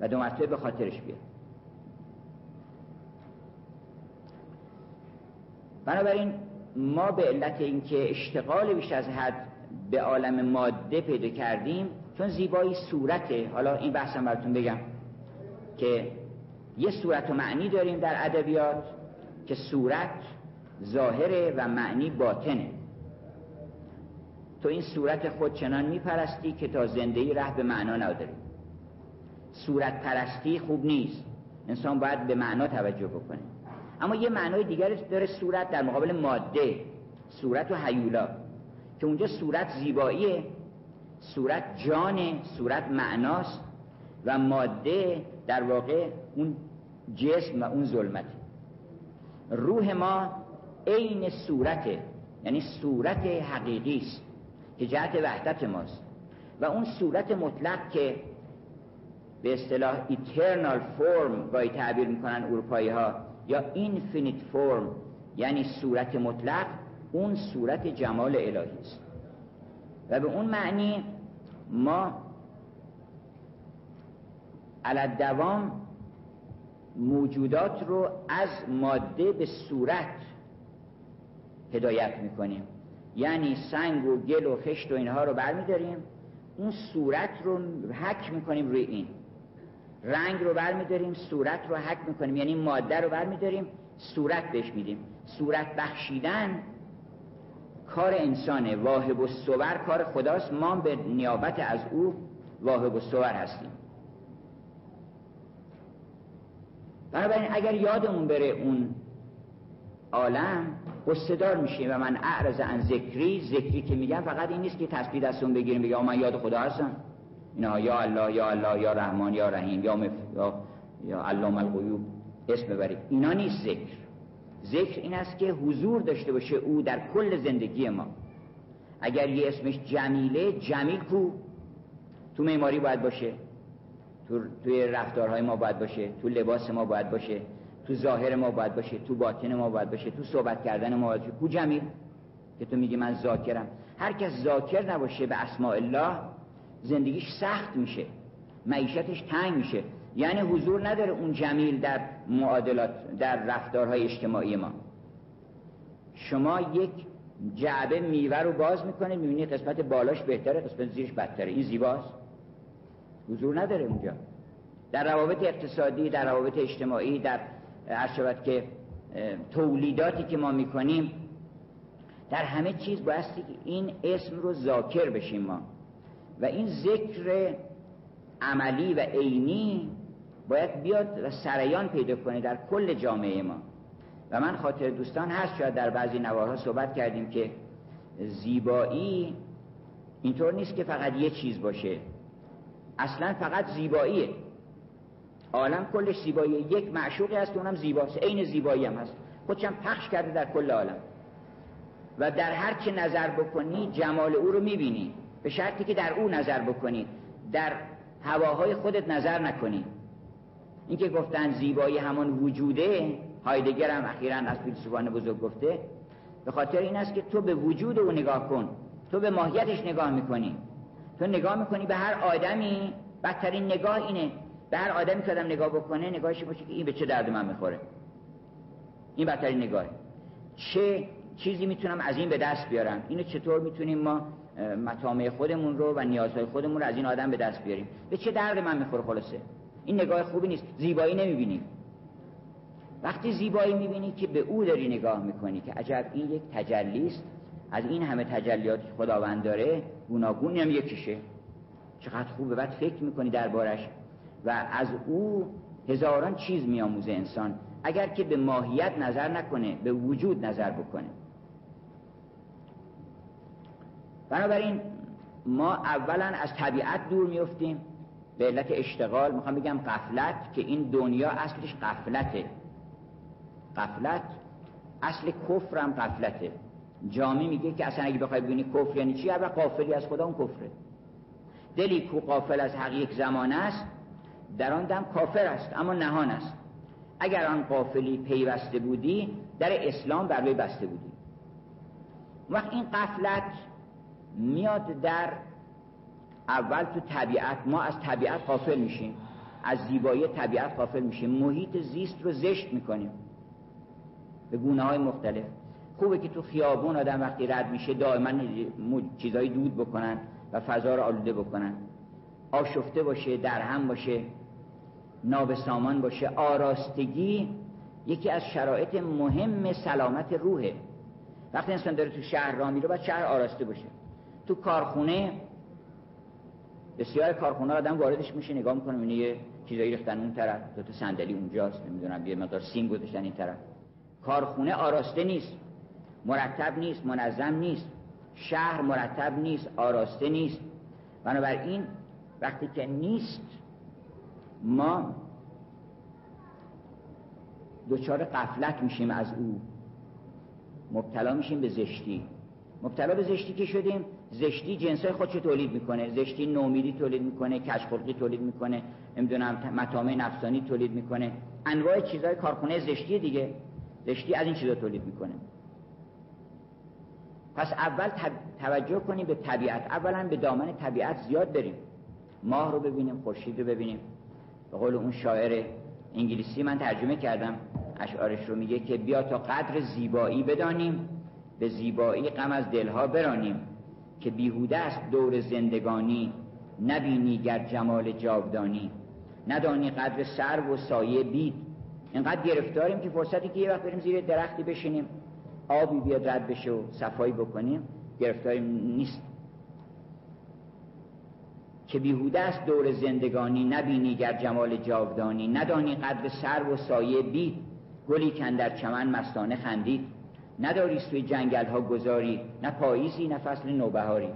و دو مرتبه به خاطرش بیاد. بنابراین ما به علت اینکه اشتغال بیش از حد به عالم ماده پیدا کردیم چون زیبایی صورته. حالا این بحثم براتون بگم که یه صورت و معنی داریم در ادبیات که صورت ظاهره و معنی باطنه. تو این صورت خود چنان میپرستی که تا زندگی ره به معنا نداری. صورت پرستی خوب نیست. انسان باید به معنا توجه بکنه. اما یه معنای دیگر داره صورت در مقابل ماده. صورت و حیولا که اونجا صورت زیباییه صورت جانه صورت معناست و ماده در واقع اون جسم و اون ظلمت روح ما عین صورته یعنی صورت حقیقی است. که جهت وحدت ماست. و اون صورت مطلق که به اصطلاح eternal form گاهی تعبیر می‌کنن اروپایی ها یا infinite form یعنی صورت مطلق اون صورت جمال الهی است. و به اون معنی ما علت دوام موجودات رو از ماده به صورت هدایت می‌کنیم. یعنی سنگ و گل و خشت و اینها رو برمیداریم. اون صورت رو حک می‌کنیم روی این. رنگ رو برمیداریم صورت رو حک می‌کنیم. یعنی ماده رو برمیداریم صورت بهش میدیم. صورت بخشیدن کار انسانه. واهب و صور کار خداست. ما به نیابت از او واهب و صور هستیم. بنابراین اگر یادمون بره اون عالم قصدار میشیم و من اعرض عن ذکری ذکری که میگم فقط این نیست که تسبیح دستون بگیریم بگم من یاد خدا هستم. اینا یا الله یا الله یا رحمان یا رحیم یا مف... یا یا علام الغیوب. اسم ببرید. اینا نیست ذکر. ذکر این است که حضور داشته باشه او در کل زندگی ما. اگر یه اسمش جمیله جمیل کو. تو معماری باید باشه. تو توی رفتارهای ما باید باشه. تو لباس ما باید باشه. تو ظاهر ما باید باشه تو باطن ما باید باشه تو صحبت کردن ما باید باشه. کو جمیل؟ که تو میگی من ذاکرم. هر کس ذاکر نباشه به اسماء الله زندگیش سخت میشه. معیشتش تنگ میشه. یعنی حضور نداره اون جمیل در معادلات در رفتارهای اجتماعی ما. شما یک جعبه میوه رو باز می‌کنه می‌بینی قسمت بالاش بهتره قسمت زیرش بدتره. این زیباست. حضور نداره اونجا. در روابط اقتصادی در روابط اجتماعی در شود که تولیداتی که ما می‌کنیم در همه چیز بایستی این اسم رو ذاکر بشیم ما. و این ذکر عملی و عینی باید بیاد و سریان پیدا کنه در کل جامعه ما. و من خاطر دوستان هست شاید در بعضی نوارها صحبت کردیم که زیبایی اینطور نیست که فقط یه چیز باشه. اصلا فقط زیباییه. عالم کلش زیباییه یک معشوقی هست اونم زیباست. عین زیبایی هم هست. خودشم پخش کرده در کل عالم. و در هر چه نظر بکنی جمال او رو می‌بینی. به شرطی که در او نظر بکنی. در هواهای خودت نظر نکنی. اینکه گفتن زیبایی همون وجوده هایدگر هم اخیرا از فیلسوفان بزرگ گفته به خاطر این است که تو به وجود او نگاه کن. تو به ماهیتش نگاه می‌کنی. تو نگاه می‌کنی به هر آدمی. بدترین نگاه اینه به هر آدمی که آدم نگاه بکنه نگاهش باشه که این به چه درد من می‌خوره. این بدترین نگاهه. چه چیزی می‌تونم از این به دست بیارم؟ اینو چطور می‌تونیم ما مطامع خودمون رو و نیازهای خودمون رو از این آدم به دست بیاریم؟ به چه درد من می‌خوره خلاصه؟ این نگاه خوبی نیست. زیبایی نمی‌بینیم وقتی زیبایی می‌بینی که به او داری نگاه می‌کنی که عجب این یک تجلی است. از این همه تجلیات خداوند داره گوناگون هم یکیشه. چقدر خوبه. بعد فکر می‌کنی دربارش و از او هزاران چیز میآموزه انسان اگر که به ماهیت نظر نکنه به وجود نظر بکنه. بنابراین ما اولا از طبیعت دور میفتیم به علت اشتغال می‌خوام بگم قفلت که این دنیا اصلش قفلته قفلت اصل کفرم قفلته جامی میگه که اصلا اگه بخوای ببینی کفر یعنی چی؟ اول قافلی از خدا اون کفره. دلی کو قافل از حق یک زمان است در آن دم کافر است اما نهان است. اگر آن قافلی پیوسته بودی در اسلام بر بسته بودی. وقت این قفلت میاد در اول تو طبیعت ما از طبیعت قافل میشیم. از زیبایی طبیعت قافل میشیم. محیط زیست رو زشت می‌کنیم. به گونه های مختلف. خوبه که تو خیابون آدم وقتی رد میشه دائما چیزایی دود بکنن و فضا رو آلوده بکنن. آشفته باشه در هم باشه. نابسامان باشه. آراستگی یکی از شرایط مهم سلامت روحه. وقتی انسان داره تو شهر را میره باید شهر آراسته باشه. تو کارخونه بسیار کارخونه آدم واردش میشه نگاه می‌کنه اینه یه چیزایی ریختن اون طرف. دو تا صندلی اونجاست نمی‌دونم یه مقدار سیم گذاشتن این طرف. کارخونه آراسته نیست. مرتب نیست منظم نیست. شهر مرتب نیست آراسته نیست. بنابراین وقتی که نیست ما دچار قفلت میشیم از او. مبتلا میشیم به زشتی. مبتلا به زشتی که شدیم زشتی جنسای خودش تولید می‌کنه. زشتی نومیدی تولید می‌کنه کشخلقی تولید می‌کنه نمی‌دونم مطامع نفسانی تولید می‌کنه. انواع چیزهای کارخونه زشتی دیگه. زشتی از این چیزا تولید می‌کنه. پس اول توجه کنیم به طبیعت. اولا به دامن طبیعت زیاد بریم. ماه رو ببینیم خورشید رو ببینیم. به قول اون شاعر انگلیسی من ترجمه کردم. اشعارش رو میگه که بیا تا قدر زیبایی بدانیم به زیبایی غم از دلها برانیم که بیهوده است دور زندگانی نبینی گر جمال جاودانی. ندانی قدر سر و سایه بید. اینقدر گرفتاریم که فرصتی که یه وقت بریم زیر درختی بشینیم. آبی بیاد رد بشه و صفایی بکنیم. گرفتاریم نیست. که بیهوده است دور زندگانی نبینی گر جمال جاودانی ندانی قدر سر و سایه بید گلی کن در چمن مستانه خندید. نداری توی جنگل ها گذاری نه پاییزی نه فصل نوبهاری.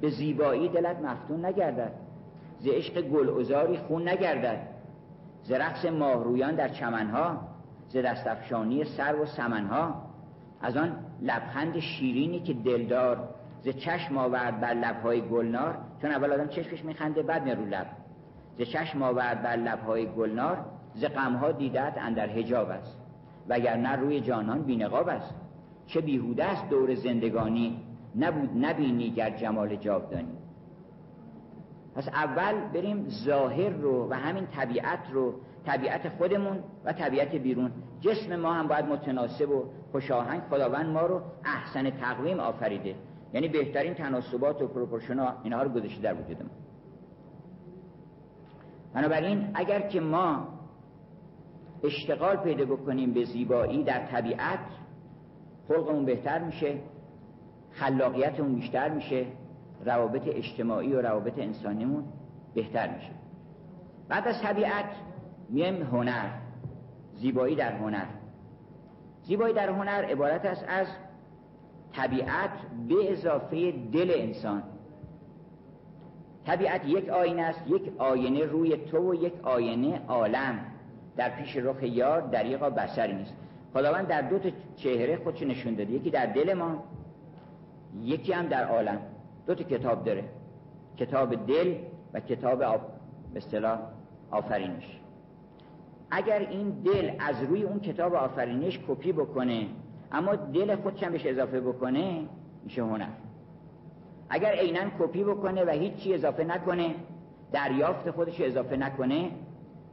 به زیبایی دلت مفتون نگردد. ز عشق گل خون نگردد. ز رقص ماهرویان در چمنها ز دستفشانی سر و سمنها. از آن لبخند شیرینی که دلدار ز چشم آورد بر لبهای گلنار چون اول آدم چشمش میخنده بعد میاد رو لب. ز چشم آورد بر لبهای گلنار ز غمها دیدت اندر حجاب است. وگرنه روی جانان بینقاب است. چه بیهوده است دور زندگانی. نبود نبینی گر جمال جاودانی. پس اول بریم ظاهر رو و همین طبیعت رو طبیعت خودمون و طبیعت بیرون. جسم ما هم باید متناسب و خوشاهنگ خداوند ما رو احسن تقویم آفریده. یعنی بهترین تناسبات و پروپورشنا اینها رو گذاشته در وجود ما بنابراین اگر که ما اشتغال پیدا بکنیم به زیبایی در طبیعت خلقمون بهتر میشه خلاقیتمون بیشتر میشه روابط اجتماعی و روابط انسانیمون بهتر میشه. بعد از طبیعت میایم هنر زیبایی در هنر. زیبایی در هنر عبارت است از طبیعت به اضافه دل انسان. طبیعت یک آینه است یک آینه روی تو و یک آینه عالم. در پیش رخ یار دریقا بسری نیست. خداوند در دو تا چهره خودش نشون داده. یکی در دل ما یکی هم در عالم. دو تا کتاب داره. کتاب دل و کتاب آف... اصطلاح آفرینش. اگر این دل از روی اون کتاب آفرینش کپی بکنه اما دل خودش هم بهش اضافه بکنه میشه هنر. اگر عینا کپی بکنه و هیچی اضافه نکنه دریافت خودش اضافه نکنه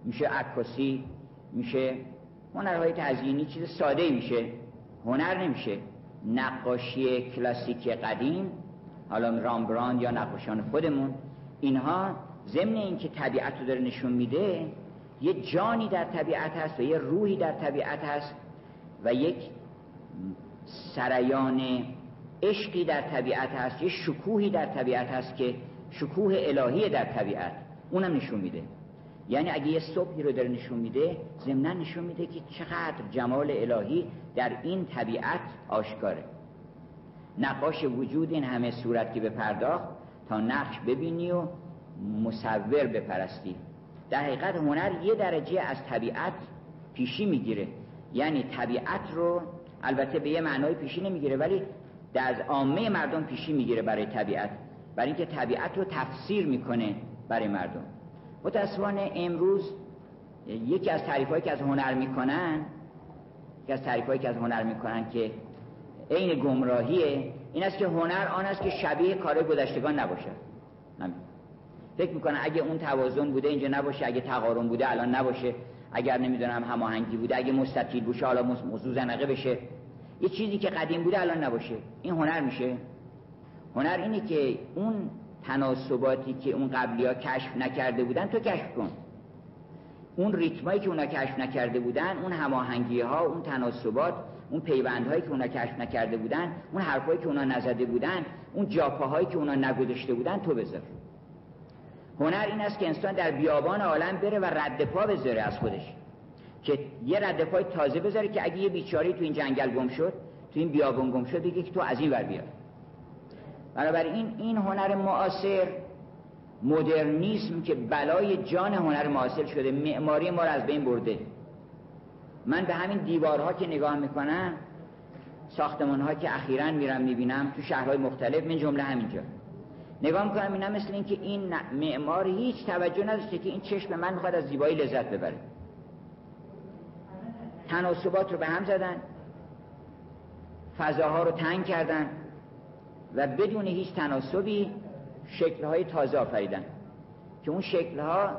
میشه عکاسی میشه هنرهای تزیینی چیز ساده میشه. هنر نمیشه. نقاشی کلاسیک قدیم حالا رامبراند یا نقاشان خودمون اینها ضمن اینکه طبیعت رو داره نشون میده یه جانی در طبیعت هست و یه روحی در طبیعت هست و یک سریان عشقی در طبیعت هست یه شکوهی در طبیعت هست که شکوه الهی در طبیعت. اونم نشون میده. یعنی اگه یه صبحی رو داره نشون میده ضمنا نشون میده که چقدر جمال الهی در این طبیعت آشکاره. نقاش وجود این همه صورت که به پرداخت تا نقش ببینی و مصور بپرستی. در حقیقت هنر یه درجه از طبیعت پیشی می‌گیره. یعنی طبیعت رو البته به یه معنای پیشی نمی‌گیره ولی در از عامه مردم پیشی می‌گیره برای طبیعت برای اینکه طبیعت رو تفسیر می‌کنه برای مردم. متاسفانه امروز یکی از تعریفهایی که از هنر می‌کنن یکی از تعریفهایی که از هنر می‌کنن که عین گمراهیه این است که هنر آن است که شبیه کار گذشتگان نباشه فکر می‌کنن اگه اون توازن بوده اینجا نباشه اگه تقارن بوده الان نباشه. اگر نمی‌دونم هماهنگی بوده اگه مستطیل باشه حالا موضوع زنقه بشه. یه چیزی که قدیم بوده الان نباشه. این هنر میشه. هنر اینه که اون تناسباتی که اون قبلی ها کشف نکرده بودن تو کشف کن. اون ریتمایی که اونا کشف نکرده بودن اون هماهنگی ها اون تناسبات اون پیوندهایی که اونا کشف نکرده بودن اون حرفایی که اونا نزده بودن اون جاپاهایی که اونا نگذاشته بودن تو بذار. هنر این است که انسان در بیابان عالم بره و رد پا بذاره از خودش. که یه رد پای تازه بذاره که اگه یه بیچاری تو این جنگل گم شد تو این بیابان گم شد بگه که تو از این ور بیار. بنابراین این هنر معاصر مدرنیسم که بلای جان هنر معاصر شده معماری ما رو از بین برده. من به همین دیوارها که نگاه می‌کنم ساختمان ها که اخیرا میرم می‌بینم تو شهرهای مختلف من جمله همینجا. نگاه می‌کنم اینا مثل اینکه این معمار هیچ توجه نداشته که این چشم من می‌خواد از زیبایی لذت ببره تناسبات رو به هم زدن فضاها رو تنگ کردن و بدون هیچ تناسبی شکلهای تازه آفریدن که اون شکلها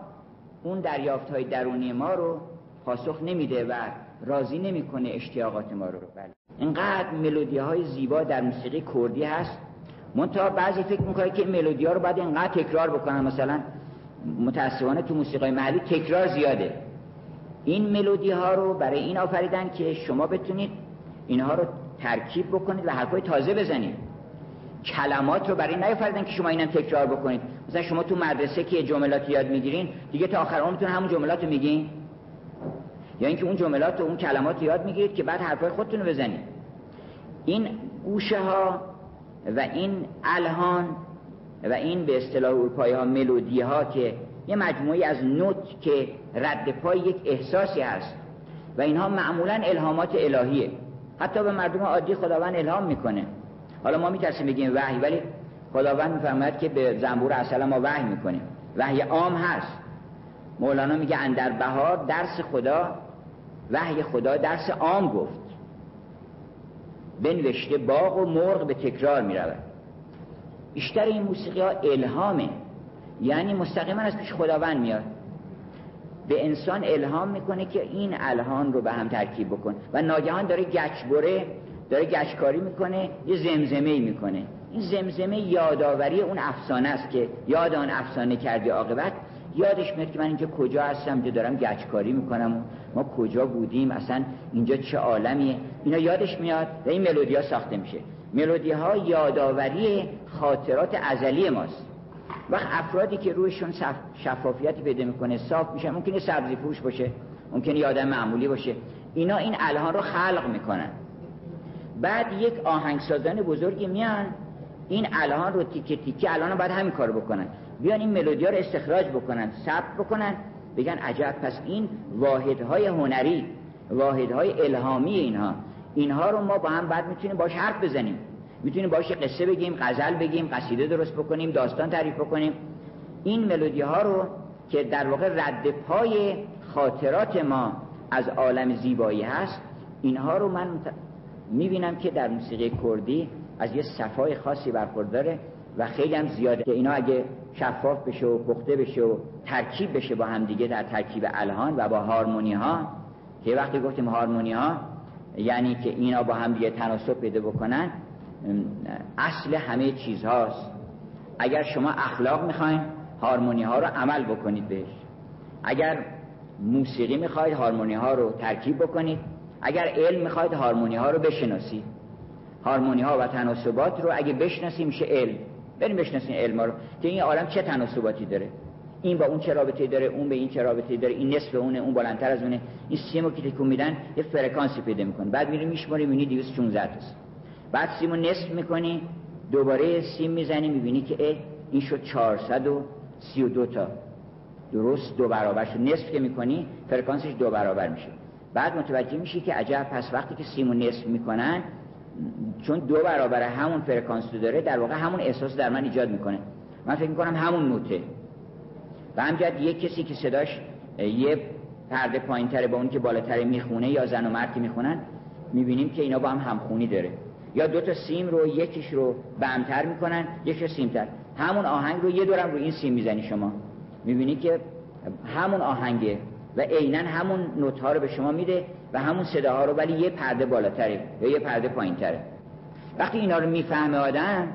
اون دریافت های درونی ما رو پاسخ نمیده و راضی نمی‌کنه اشتیاقات ما رو بله. اینقدر ملودی های زیبا در موسیقی کردی هست منتها بعضی فکر می‌کنه که این ملودی ها رو باید اینقدر تکرار بکنن مثلا متاسفانه تو موسیقی محلی تکرار زیاده. این ملودی ها رو برای این آفریدن که شما بتونید اینها رو ترکیب بکنید و حرفای تازه بزنید. کلمات رو برای نیافریدن که شما اینم تکرار بکنید. مثلا شما تو مدرسه که جملات یاد می‌گیرین دیگه تا آخر عمرتون همون جملات رو میگین. یا اینکه اون جملات و اون کلمات رو یاد می‌گیرید که بعد حرفای خودتون رو بزنید. این گوشه ها و این الهان و این به اصطلاح اروپایی ها ملودی ها که یه مجموعی از نوت که رد پای یک احساسی هست و اینها معمولا الهامات الهیه. حتی به مردم عادی خداوند الهام می‌کنه. حالا ما میترسیم بگیم وحی ولی خداوند میفرماید که به زنبور اصلا ما وحی می‌کنیم وحی عام هست. مولانا میگه اندر بهار درس خدا وحی خدا درس عام گفت. بنوشته باغ و مرغ به تکرار می‌رود. بیشتر این موسیقی ها الهامه. یعنی مستقیما از پیش خداوند میاد. به انسان الهام می‌کنه که این الهان رو به هم ترکیب بکن. و ناگهان داره گچبره داره گچکاری می‌کنه یه زمزمه می‌کنه. این زمزمه یادآوری اون افسانه است که یاد آن افسانه کردی عاقبت. یادش میاد که من اینجا کجا هستم اینجا دارم گچکاری می‌کنم ما کجا بودیم اصلا اینجا چه عالمیه؟ اینا یادش میاد و این ملودی ها ساخته میشه. ملودی ها یادآوری خاطرات ازلی ماست. وقت افرادی که رویشون شفافیتی پیدا می‌کنه صاف میشه ممکنه سبزی فروش باشه ممکنه یادم معمولی باشه اینا این الهان رو خلق می‌کنن. بعد یک آهنگسازان بزرگی میان این الهان رو تیکه تیکه الان باید همین کار بکنن. بیان این ملودی رو استخراج بکنن ثبت بکنن بگن عجب پس این واحدهای هنری واحدهای الهامی اینها. اینها رو ما با هم بعد می‌تونیم باش حرف بزنیم. می‌تونیم باش قصه بگیم غزل بگیم قصیده درست بکنیم داستان تعریف بکنیم. این ملودی ها رو که در واقع رد پای خاطرات ما از عالم زیبایی هست اینها رو من می‌بینم که در موسیقی کردی از یه صفای خاصی برخورداره. و خیلی هم زیاده که اینا اگه شفاف بشه و پخته بشه و ترکیب بشه با هم دیگه در ترکیب الهان و با هارمونی ها که وقتی گفتیم هارمونی ها یعنی که اینا با هم دیگه تناسب پیدا بکنن اصل همه چیز هاست اگر شما اخلاق می‌خواین هارمونی ها رو عمل بکنید بهش. اگر موسیقی می‌خواید هارمونی ها رو ترکیب بکنید. اگر علم می‌خواید هارمونی ها رو بشناسید. هارمونی ها و تناسبات رو اگه بشناسیم میشه علم. بریم بشناسیم علم رو. که این عالم چه تناسباتی داره؟ این با اون چه رابطه داره؟ اون به این چه رابطه داره؟ این نصف اونه؟ اون بالاتر از اونه؟ این سیمو که تکون میدن یه فرکانسی پیدا می‌کنه. بعد میری میشماری می‌بینی 216 تا بعد سیمو نصف می‌کنی دوباره سیم می‌زنی می‌بینی که این شد 432 تا. درست دو برابر شد. نصف که می‌کنی فرکانسش دو برابر میشه. بعد متوجه میشی که عجب پس وقتی که سیمو نصف می‌کنن چون دو برابر همون فرکانس رو داره در واقع همون احساس در من ایجاد می‌کنه. من فکر می‌کنم همون نوته. و همجد یک کسی که صداش یه پرده پایین تره با اون که بالاتر می‌خونه یا زن و مرد که می‌خونن می‌بینیم که اینا با هم همخونی داره. یا دو تا سیم رو یکیش رو بمتر می‌کنن یکیش سیمتر. همون آهنگ رو یه دورم رو این سیم می‌زنی شما. می‌بینی که همون آهنگه و عینا همون نوت ها رو به شما میده و همون صداها رو ولی یه پرده بالاتره یا یه پرده پایینتره. وقتی اینا رو می‌فهمه آدم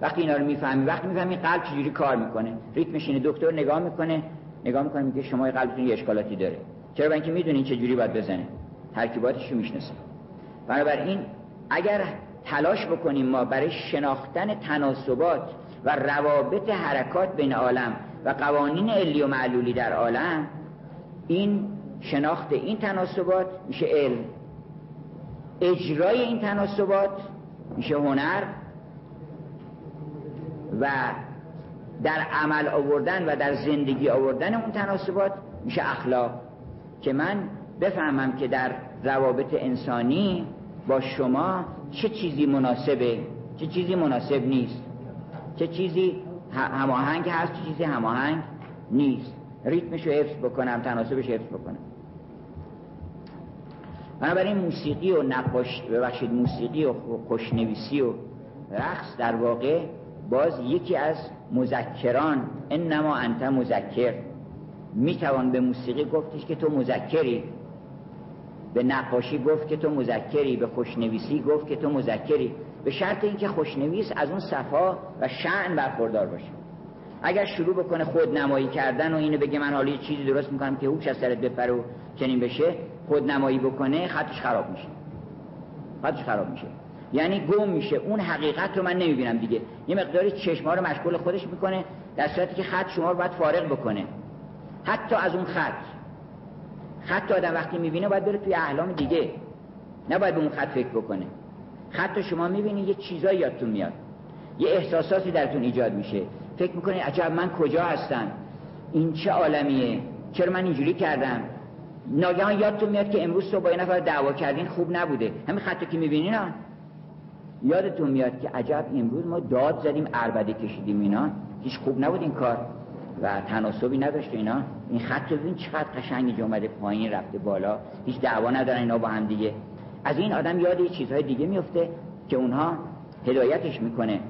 وقتی اینا رو می‌فهمی وقتی می‌فهمی قلب چجوری کار می‌کنه. ریتمش اینه دکتر نگاه می‌کنه نگاه می‌کنه میگه شما قلبتون یه اشکالاتی داره. چرا؟ برای اینکه می‌دونین چجوری باید بزنه. ترکیباتش رو می‌شناسه. بنابراین اگر تلاش بکنیم ما برای شناختن تناسبات و روابط حرکات بین عالم و قوانین علی و معلولی در عالم این شناخت این تناسبات میشه علم. اجرای این تناسبات میشه هنر و در عمل آوردن و در زندگی آوردن اون تناسبات میشه اخلاق. که من بفهمم که در روابط انسانی با شما چه چیزی مناسبه چه چیزی مناسب نیست. چه چیزی هماهنگ هست چه چیزی هماهنگ نیست. ریتمش رو حفظ بکنم تناسبش حفظ بکنم. بنابراین موسیقی و نقاش ببخشید موسیقی و خوشنویسی و رقص در واقع باز یکی از مذکران انما انت مذکر. می‌توان به موسیقی گفتش که تو مذکری. به نقاشی گفت که تو مذکری. به خوشنویسی گفت که تو مذکری. به شرط اینکه خوشنویس از اون صفا و شعن برخوردار باشه. اگر شروع بکنه خود نمایی کردن و اینو بگه من حالا چیزی درست می‌کنم که هوش از سرت بپره و چنین بشه خود نمایی بکنه خطش خراب میشه. خطش خراب میشه. یعنی گم میشه. اون حقیقت رو من نمی‌بینم دیگه. یه مقداری چشما رو مشغول خودش می‌کنه در صورتی که خط شما رو باید فارغ بکنه. حتی از اون خط. خط آدم وقتی می‌بینه باید بره توی احلام دیگه. نباید به اون خط فکر بکنه. خط شما می‌بینید یه چیزایی یادتون میاد. یه احساساتی درتون ایجاد میشه. فکر می‌کنید عجب من کجا هستم؟ این چه عالمیه؟ چرا من اینجوری کردم؟ ناگهان یادتون میاد که امروز تو با یه نفر دعوا کردین خوب نبوده. همین خطی که می‌بینین ها. یادتون میاد که عجب امروز ما داد زدیم عربده کشیدیم اینا. هیچ خوب نبود این کار. و تناسبی نداشت اینا. این خط رو ببین چقدر قشنگ اومده پایین رفته بالا. هیچ دعوا ندارن اینا با هم دیگه. از این آدم یاد یه چیزهای دیگه میفته که اونها هدایتش می‌کنه.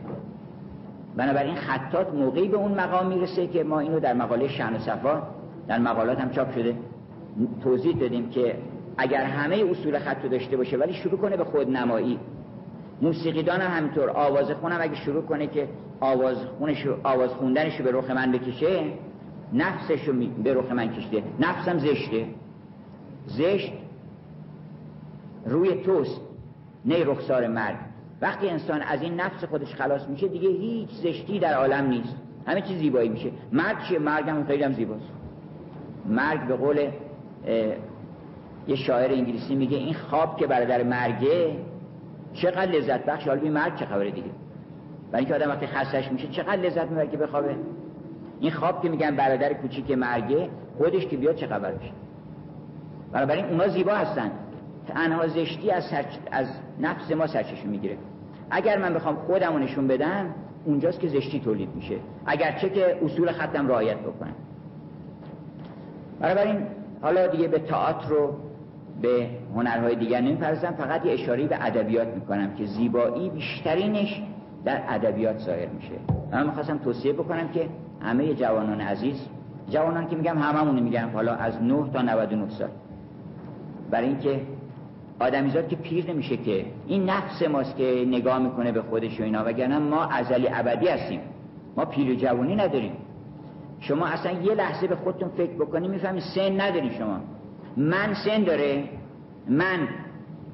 بنابراین خطات موقعی به اون مقام می‌رسه که ما اینو در مقاله شن و صفا در مقالات هم چاپ شده. توضیح دادیم که اگر همه اصول خط داشته باشه ولی شروع کنه به خودنمایی. موسیقیدان هم همینطور آواز خونم اگه شروع کنه که آواز, خونش آواز خوندنش رو به رخ من بکشه نفسش رو به رخ من کشته. نفسم زشته. زشت روی توست نه رخسار مرد وقتی انسان از این نفس خودش خلاص میشه دیگه هیچ زشتی در عالم نیست. همه چیز زیبایی میشه. مرگ چیه؟ مرگ هم خیلی هم زیباست. مرگ به قول یه شاعر انگلیسی میگه این خواب که برادر مرگه چقدر لذت بخش حالا بی مرگ چه خبره دیگه؟ برای اینکه آدم وقتی خستش میشه چقدر لذت می‌بره که بخوابه؟ این خواب که میگن برادر کوچیک مرگه خودش که بیاد چه خبر بشه بنابراین اونا زیبا هستن. تنها زشتی از, از نفس ما سرچشمه می‌گیره. اگر من بخوام خودم نشون بدم اونجاست که زشتی تولید میشه. اگرچه که اصول ختم رعایت بکنم بنابراین حالا دیگه به تئاتر رو به هنرهای دیگر نمیپرزم فقط یه اشاری به ادبیات می‌کنم که زیبایی بیشترینش در ادبیات ظاهر میشه. من می‌خواستم توصیه بکنم که همه جوانان عزیز جوانان که میگم هممون میگم حالا از 9 تا 99 سال. برای اینکه آدمیزاد که پیر نمیشه که این نفس ماست که نگاه می‌کنه به خودش و اینا وگرنه ما ازلی ابدی هستیم. ما پیر و جوانی نداریم. شما اصلا یه لحظه به خودتون فکر بکنی می‌فهمی سن نداری شما. من سن داره. من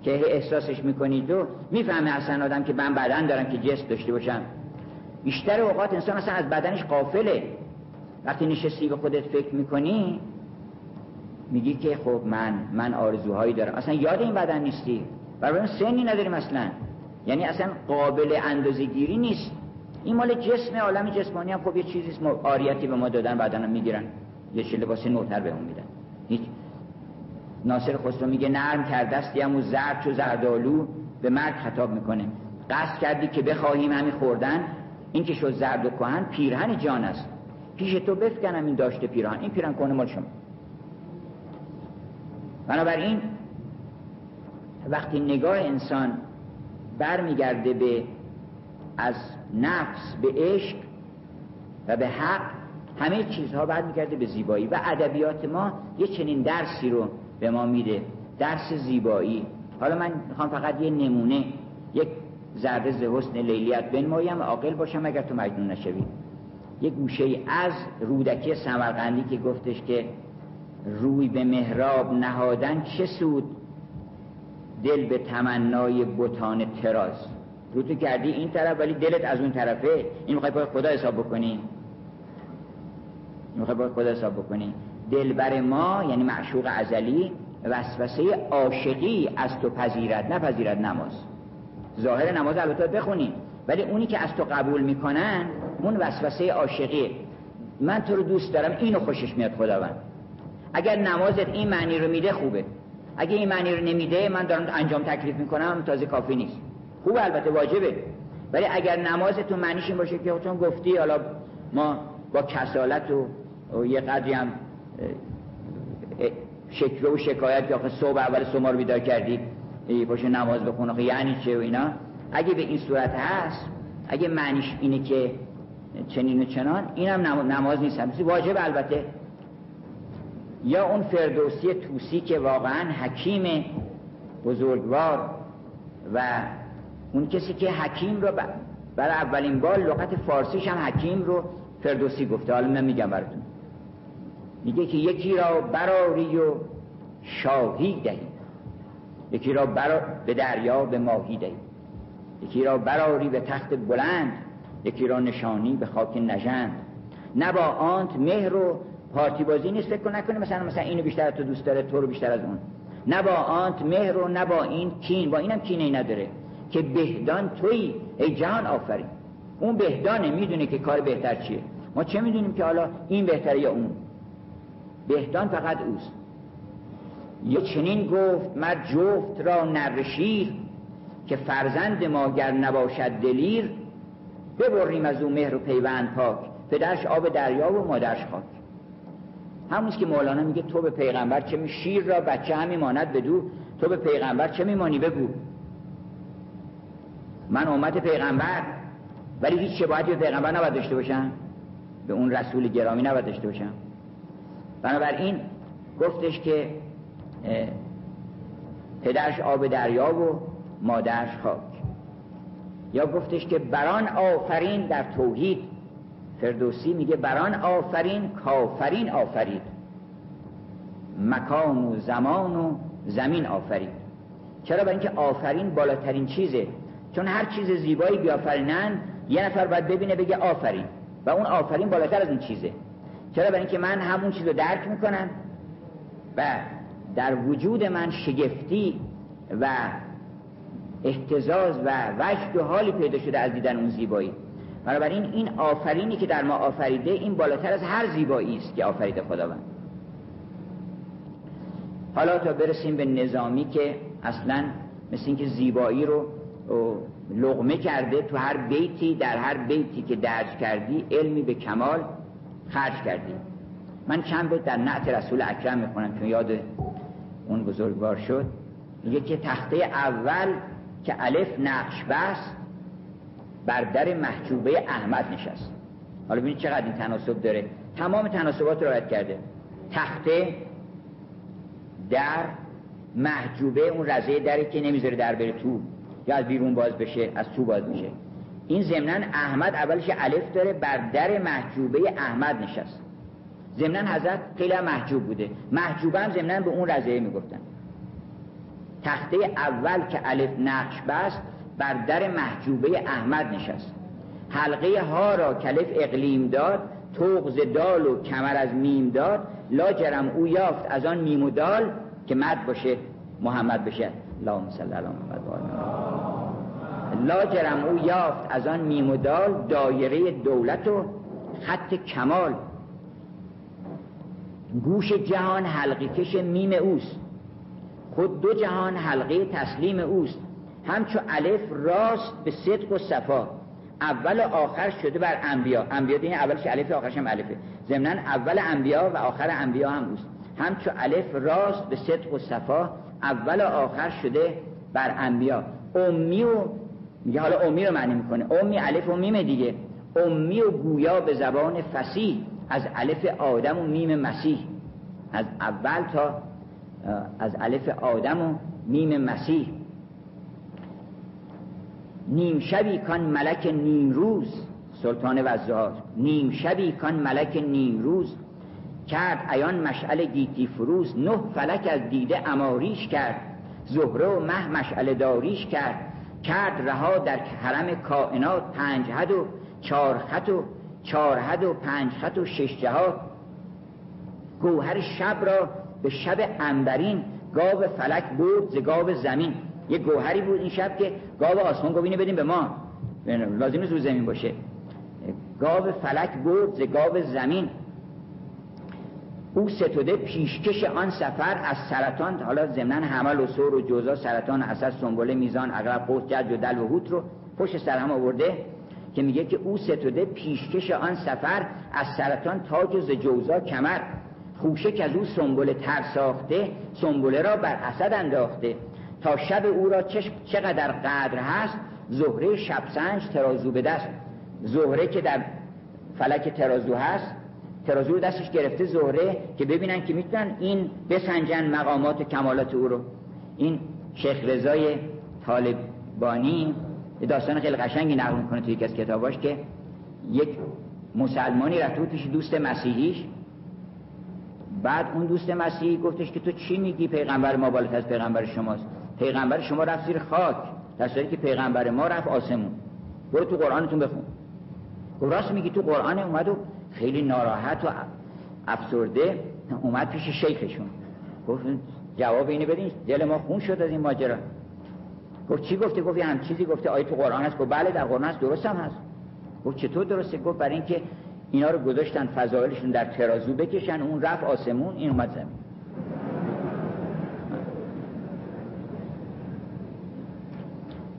که احساسش می‌کنید و می‌فهمه اصلا آدم که من بدن دارم که جسم داشته باشم. بیشتر اوقات انسان اصلا از بدنش قافله وقتی نشستی به خودت فکر می‌کنی میگی که خب من من آرزوهایی دارم. اصلا یاد این بدن نیستی. برای سنی نداریم اصلا. یعنی اصلا قابل اندازه گیری نیست. این مال جسم عالم جسمانی هم خب یه چیزی آریتی به ما دادن بعدا می‌گیرن. یه چه لباس نوتر بهمون میدن. هیچ. ناصر خسرو میگه نرم کردستی و زرد چو زردالو به مرد خطاب می‌کنه. قصد کردی که بخواهیم همین خوردن. این که شد زرد و کهن پیرهن جان است. پیش تو بفکنم این داشته پیرهن. این پیرهن کنه مال شما. بنابراین وقتی نگاه انسان برمیگرده به از نفس به عشق و به حق همه چیزها برمیگرده به زیبایی. و ادبیات ما یه چنین درسی رو به ما میده. درس زیبایی. حالا من می‌خوام فقط یه نمونه یک ذره ز حسن لیلیت بنمایم. عاقل باشم اگر تو مجنون نشوی. یک گوشه از رودکی سمرقندی که گفتش که روی به محراب نهادن چه سود؟ دل به تمنای بوتان تراز رو تو کردی این طرف ولی دلت از اون طرفه. این می‌خوای باید خدا حساب بکنی. می‌خوای باید خدا حساب بکنی. دلبر ما یعنی معشوق ازلی وسوسه عاشقی از تو پذیرد نپذیرد نماز. ظاهر نماز البته بخونی ولی اونی که از تو قبول می‌کنن اون وسوسه عاشقی. من تو رو دوست دارم اینو خوشش میاد خداوند. اگر نمازت این معنی رو میده خوبه. اگه این معنی رو نمیده من دارم انجام تکلیف می‌کنم تازه کافی نیست. خوب البته واجبه. ولی اگر نماز تو معنیش این باشه که چون گفتی حالا ما با کسالت و, یه قدری هم شکوه و شکایت که صبح اول سما رو بیدار کردی باشه نماز بخونه یعنی چه و اینا؟ اگه به این صورت هست اگه معنیش اینه که چنین و چنان اینم نماز نیست. هم واجب البته. یا اون فردوسی توسی که واقعا حکیم بزرگوار و اون کسی که حکیم رو برای اولین بار لغت فارسیش هم حکیم رو فردوسی گفته. حالا من میگم براتون. میگه که یکی را براری و شاهی دهی. یکی را برا به دریا به ماهی دهی. یکی را براری به تخت بلند. یکی را نشانی به خاک نژند. نه با آنت مهر و پارتی بازی نیست فکر نکنه مثلا مثلا اینو بیشتر تو دوست داره تو رو بیشتر از اون. نه با آنت مهر و نه با این کین. با اینم کینه ای نداره. که بهدان تویی ای جهان آفرین. اون بهدانه می‌دونه که کار بهتر چیه. ما چه می‌دونیم که حالا این بهتره یا اون؟ بهدان فقط اوست. یا چنین گفت مرد جفت را نرشیر که فرزند ما گر نباشد دلیر ببریم از او مهر و پیوند پاک. پدرش آب دریا و مادرش خاک. همونست که مولانا میگه تو به پیغمبر چه می شیر را بچه همی ماند بدو تو به پیغمبر چه میمانی بگو. من امت پیغمبر ولی هیچ شباهتی به پیغمبر نباید داشته باشم. به اون رسول گرامی نباید داشته باشم. بنابراین گفتش که پدرش آب دریا و مادرش خاک. یا گفتش که بران آفرین در توحید. فردوسی میگه بران آفرین کافرین آفرید. مکان و زمان و زمین آفرید چرا؟ برای اینکه آفرین بالاترین چیزه. چون هر چیز زیبایی بیافرینن یه نفر باید ببینه بگه آفرین. و اون آفرین بالاتر از این چیزه. چرا؟ برای اینکه من همون چیز رو درک می‌کنم. و در وجود من شگفتی و احتزاز و وجد و حالی پیدا شده از دیدن اون زیبایی. بنابراین این آفرینی که در ما آفریده این بالاتر از هر زیبایی است که آفریده خداوند. حالا تا برسیم به نظامی که اصلا مثل اینکه زیبایی رو لغمه کرده تو هر بیتی در هر بیتی که درج کردی علمی به کمال خرج کردی. من چند بیت در نعت رسول اکرم می‌خونم چون یاد اون بزرگوار شد. میگه که تخته اول که الف نقش بس بر در محجوبه احمد نشست. حالا ببینید چقدر این تناسب داره. تمام تناسبات رو رد کرده. تخته در محجوبه اون رزه دری که نمی‌ذاره در بره تو یا از بیرون باز بشه از تو باز میشه. این ضمنا احمد اولش الف داره بر در محجوبه احمد نشست. ضمنا حضرت خیلی محجوب بوده. محجوبه هم ضمنا به اون رزه می‌گفتن. تخته اول که الف نقش بست بر در محجوبه احمد نشست. حلقه حا را کالف اقلیم داد طوق ز دال و کمر از میم داد. لاجرم او یافت از آن میم و دال که مد باشه محمد بشه. اللهم صل علی محمد لاجرم او یافت از آن میم و دال دایره دولت و خط کمال. گوش جهان حلقی کش میم اوست. خود دو جهان حلقه تسلیم اوست. همچو الف راست به صدق و صفا. اول و آخر شده بر انبیا. انبیا دین اولش الف آخرش هم الفه. ضمنا اول انبیا و آخر انبیا هم اوست. همچو الف راست به صدق و صفا. اول و آخر شده بر انبیا. امی و میگه حالا امی رو معنی می‌کنه. امی الف و میم دیگه. امی و گویا به زبان فصیح. از الف آدم و میم مسیح. از اول تا از الف آدم و میم مسیح. نیم شبی کان ملک نیم روز. سلطان وزهار نیم شبی کان ملک نیم روز. کرد عیان مشعل گیتی فروز نه فلک از دیده اماریش کرد. زهره و مه مشعل داریش کرد. کرد رها در حرم کائنات پنج حد و چار خط و چار حد و پنج خط و شش جهات. گوهر شب را به شب انبرین گاو فلک بود ز گاو زمین. یه گوهری بود این شب که گاو آسمان اینو بدیم به ما. لازم نیست رو زمین باشه. گاو فلک بود ز گاو زمین. او ستوده پیشکش آن سفر از سرطان حالا ضمن حمل و سور و جوزا سرطان اساس سنبله میزان اغرب قوس جد و دل و هوت رو پشت سر هم آورده که میگه که او ستوده پیشکش آن سفر از سرطان تاج و ز جوزا کمر. خوشه که از او سنبله تر ساخته سنبله را بر اسد انداخته. تا شب او را چقدر قدر هست؟ زهره شبسنج ترازو به دست. زهره که در فلک ترازو هست ترازو دستش گرفته زهره که ببینن که می‌تونن این بسنجن مقامات و کمالات او رو. این شیخ رضای طالبانی داستان خیلی قشنگی نقل می‌کنه توی یکی از کتاباش که یک مسلمانی رفته بود پیش دوست مسیحیش. بعد اون دوست مسیحی گفتش که تو چی میگی پیغمبر ما بالاتر از پیغمبر شماست؟ پیغمبر شما رفت زیر خاک در صورتی که پیغمبر ما رفت آسمون. برو تو قرآنتون بخون. گفت راست میگی تو قرآن اومد و خیلی ناراحت و افسرده اومد پیش شیخشون. گفت جواب اینو بدین دل ما خون شد از این ماجرا. گفت چی گفته؟ گفت هم چیزی گفته. آیه تو قرآن هست. گفت بله در قرآن هست. درست هم هست. گفت چطور درسته؟ گفت برای اینکه اینا رو گذاشتن فضایلشون در ترازو بکشن اون رفت آسمون این اومد زمین.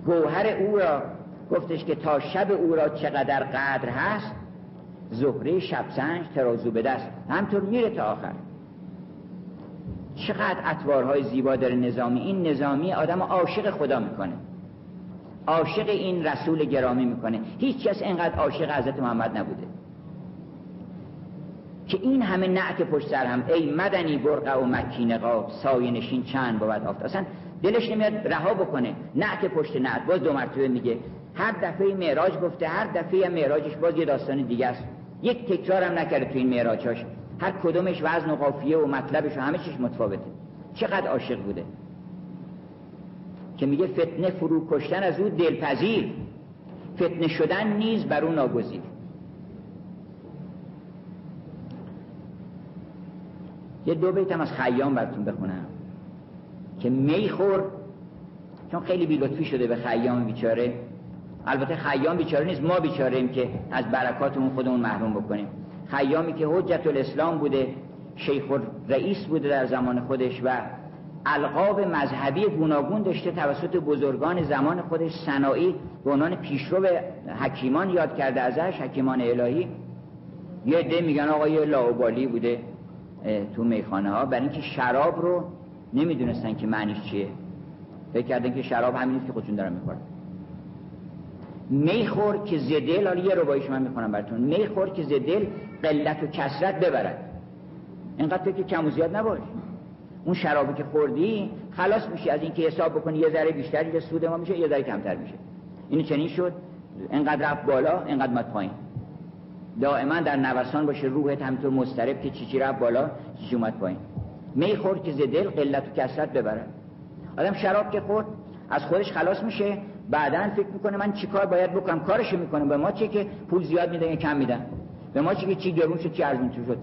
گوهر او را گفتش که تا شب او را چقدر قدر هست زهره شبسنج ترازو به دست. همطور میره تا آخر. چقدر اطوارهای زیبا داره نظامی. این نظامی آدم عاشق خدا می‌کنه. عاشق این رسول گرامی می‌کنه. هیچ کس اینقدر عاشق حضرت محمد نبوده. که این همه نعت پشت سر هم ای مدنی برقه و مکین قاب سایه نشین چند بود آفت. اصلا دلش نمیاد رها بکنه. نعت پشت نعت. باز دو مرتبه میگه هر دفعه معراج گفته هر دفعه معراجش باز یه داستان دیگه است. یک تکرار هم نکرده تو این معراجاش هر کدومش وزن و قافیه و مطلبش و همه چیش متفاوته. چقدر عاشق بوده. که میگه فتنه فرو کشتن از او دلپذیر. فتنه شدن نیز بر او ناگزیر. یه دو بیتم از خیام براتون بخونم. که میخور چون خیلی بیلطفی شده به خیام بیچاره. البته خیام بیچاره نیست ما بیچاره ایم که از برکاتمون خودمون محروم بکنیم. خیامی که حجت الاسلام بوده شیخ رئیس بوده در زمان خودش و القاب مذهبی گوناگون داشته توسط بزرگان زمان خودش صناعی به عنوان پیشرو حکیمان یاد کرده ازش حکیمان الهی. یه عده میگن آقای لاوبالی بوده تو میخانه ها برای اینکه شراب رو نمی‌دونستن که معنیش چیه. فکر کردن که شراب همین که خودشون دارن می‌خورن. میخور که زدل حالا یه ربایش من می‌خونم براتون. میخور که زدل قلت و کسرت ببرد. اینقدر فکر کم و زیاد نباش. اون شرابی که خوردی خلاص میشه از اینکه حساب بکنی یه ذره بیشتر یه سود ما میشه یه ذره کمتر میشه. اینو چنین شد. اینقدر رفت بالا اینقدر مد پایین. دائما در نوسان باشه روحت همینطور مضطرب که چی چی رفت بالا چی اومد پایین. میخور که دل قلت و کسرت ببره آدم شراب که خورد از خودش خلاص میشه. بعدا فکر می‌کنه من چیکار باید بکنم؟ کارشو می‌کنه. به ما چی که پول زیاد میدن یا کم میدن به ما چی که چی گرون شد چی ارزون شد.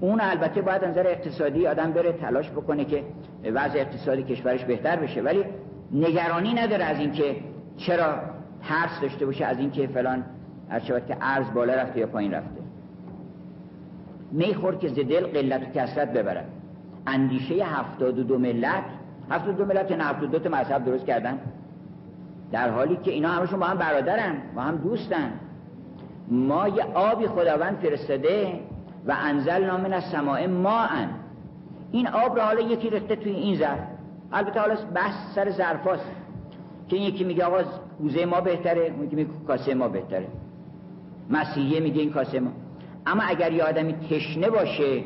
اون البته باید نظر اقتصادی آدم بره تلاش بکنه که وضع اقتصادی کشورش بهتر بشه. ولی نگرانی نداره از اینکه چرا ترس داشته باشه از اینکه فلان هر که ارز بالا رفته یا پایین رفته. میخور که دل قلت و کسرت ببرد اندیشه هفتاد و دو ملت هفتاد دو ملت نه هفتاد دو تا مذهب درست کردن؟ در حالی که اینا همشون با هم برادرن با هم دوستن. ما یه آبی خداوند فرستاده و انزل نامن از سماع ما ان. این آب را حالا یکی رخته توی این ظرف. البته حالا بحث سر ظرفاست که یکی میگه آقا کوزه ما بهتره یکی میگه کاسه ما بهتره. مسیحیه میگه این کاسه ما. اما اگر یه آدمی تشنه باشه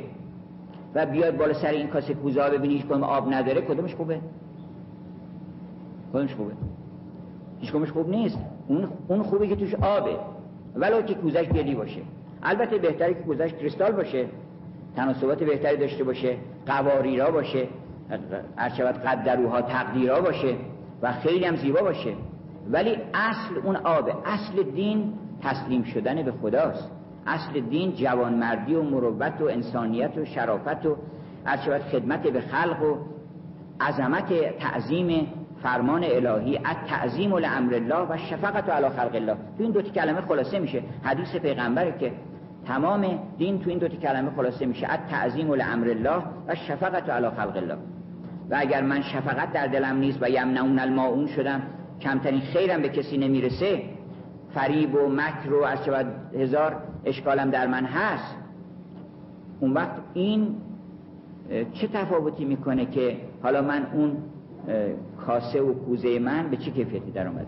و بیاد بالا سر این کاسه کوزه ها ببینی هیچ آب نداره کدومش خوبه؟ کدومش خوبه؟ هیچ خوب نیست. اون اون خوبه که توش آبه. ولو که کوزش گلی باشه. البته بهتره که کوزش کریستال باشه. تناسبات بهتری داشته باشه. قواریرا باشه. ارشبت قدروها تقدیرها باشه و خیلی هم زیبا باشه. ولی اصل اون آبه. اصل دین تسلیم شدن به خداست. اصل دین جوانمردی و مروت و انسانیت و شرافت و ارشبت خدمت به خلق و عظمت تعظیم فرمان الهی از تعظیم لامر الله و شفقت علی خلق الله. تو این دو کلمه خلاصه میشه. حدیث پیغمبره که تمام دین تو این دو کلمه خلاصه میشه. از تعظیم لامر الله و شفقت علی خلق الله. و اگر من شفقت در دلم نیست و یمنعون الماعون شدم کمترین خیرم به کسی نمی‌رسه. فریب و مکر و از هزار اشکالم در من هست. اون وقت این چه تفاوتی می‌کنه که حالا من اون کاسه و کوزه من به چه کیفیتی در اومده؟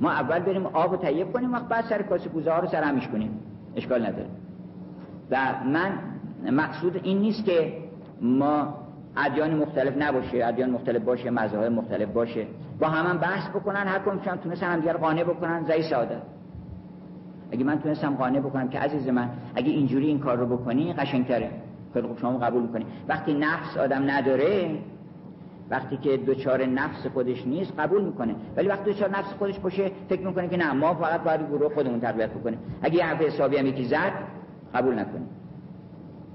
ما اول بریم آب رو تهیه کنیم وقت بعد سر کاسه کوزه ها رو سر همیش کنیم. اشکال نداره. و من مقصود این نیست که ما ادیان مختلف نباشه ادیان مختلف باشه مذاهب مختلف باشه. با هم, هم بحث بکنن هر کدومشون تونستن هم دیگر قانع بکنن زی ساده. اگه من تونستم قانع بکنم که عزیز من اگه اینجوری این کار رو بکنی قشنگتره. خیلی خوب شما قبول می‌کنی. وقتی نفس آدم نداره وقتی که دوچار نفس خودش نیست قبول می‌کنه. ولی وقتی دوچار نفس خودش باشه فکر می‌کنه که نه ما فقط باید گروه خودمون تربیت بکنیم. اگه یه حرف حسابی هم یکی زد قبول نکنیم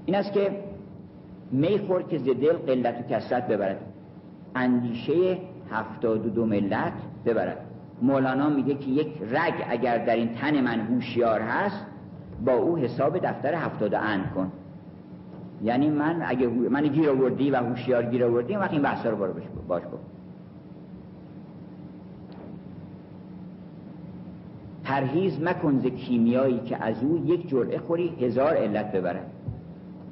این است که میخور که زدل قلت و کسرت ببرد. اندیشه هفتاد و دو ملت ببرد. مولانا میگه که یک رگ اگر در این تن من هوشیار هست با او حساب دفتر هفتاد اند کن. یعنی من اگه من گیر آوردی و هوشیار گیر آوردی وقتی این بحثا رو باش باش پرهیز مکن ز کیمیایی که از او یک جرعه خوری هزار علت ببره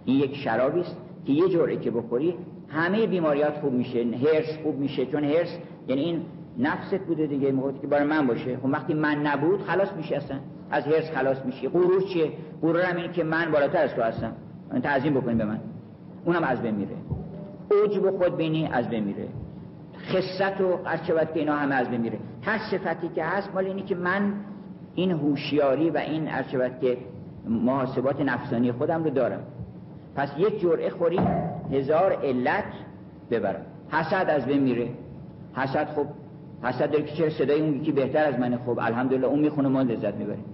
این یک شرابی است که یه جرعه که بخوری همه بیماریات خوب میشه هرس خوب میشه. چون هرس یعنی این نفست بوده دیگه موقعی که برای من باشه. خب وقتی من نبود خلاص میشه اصلا. از هرس خلاص میشی. غرور چیه؟ غرور هم اینه که من بالاتر از تو هستم. تعظیم بکنیم به من. اونم از بین میره. عجب خود بینی از بین میره. خصت و قرچبت که اینا همه از بین میره. هر صفتی که هست مال اینه که من این هوشیاری و این ارچبت که محاسبات نفسانی خودم رو دارم. پس یک جرعه خوری هزار علت ببرم. حسد از بین میره. حسد خب حسد داره که چرا صدای اون یکی بهتر از منه؟ خب الحمدلله اون می‌خونه ما لذت می‌بریم.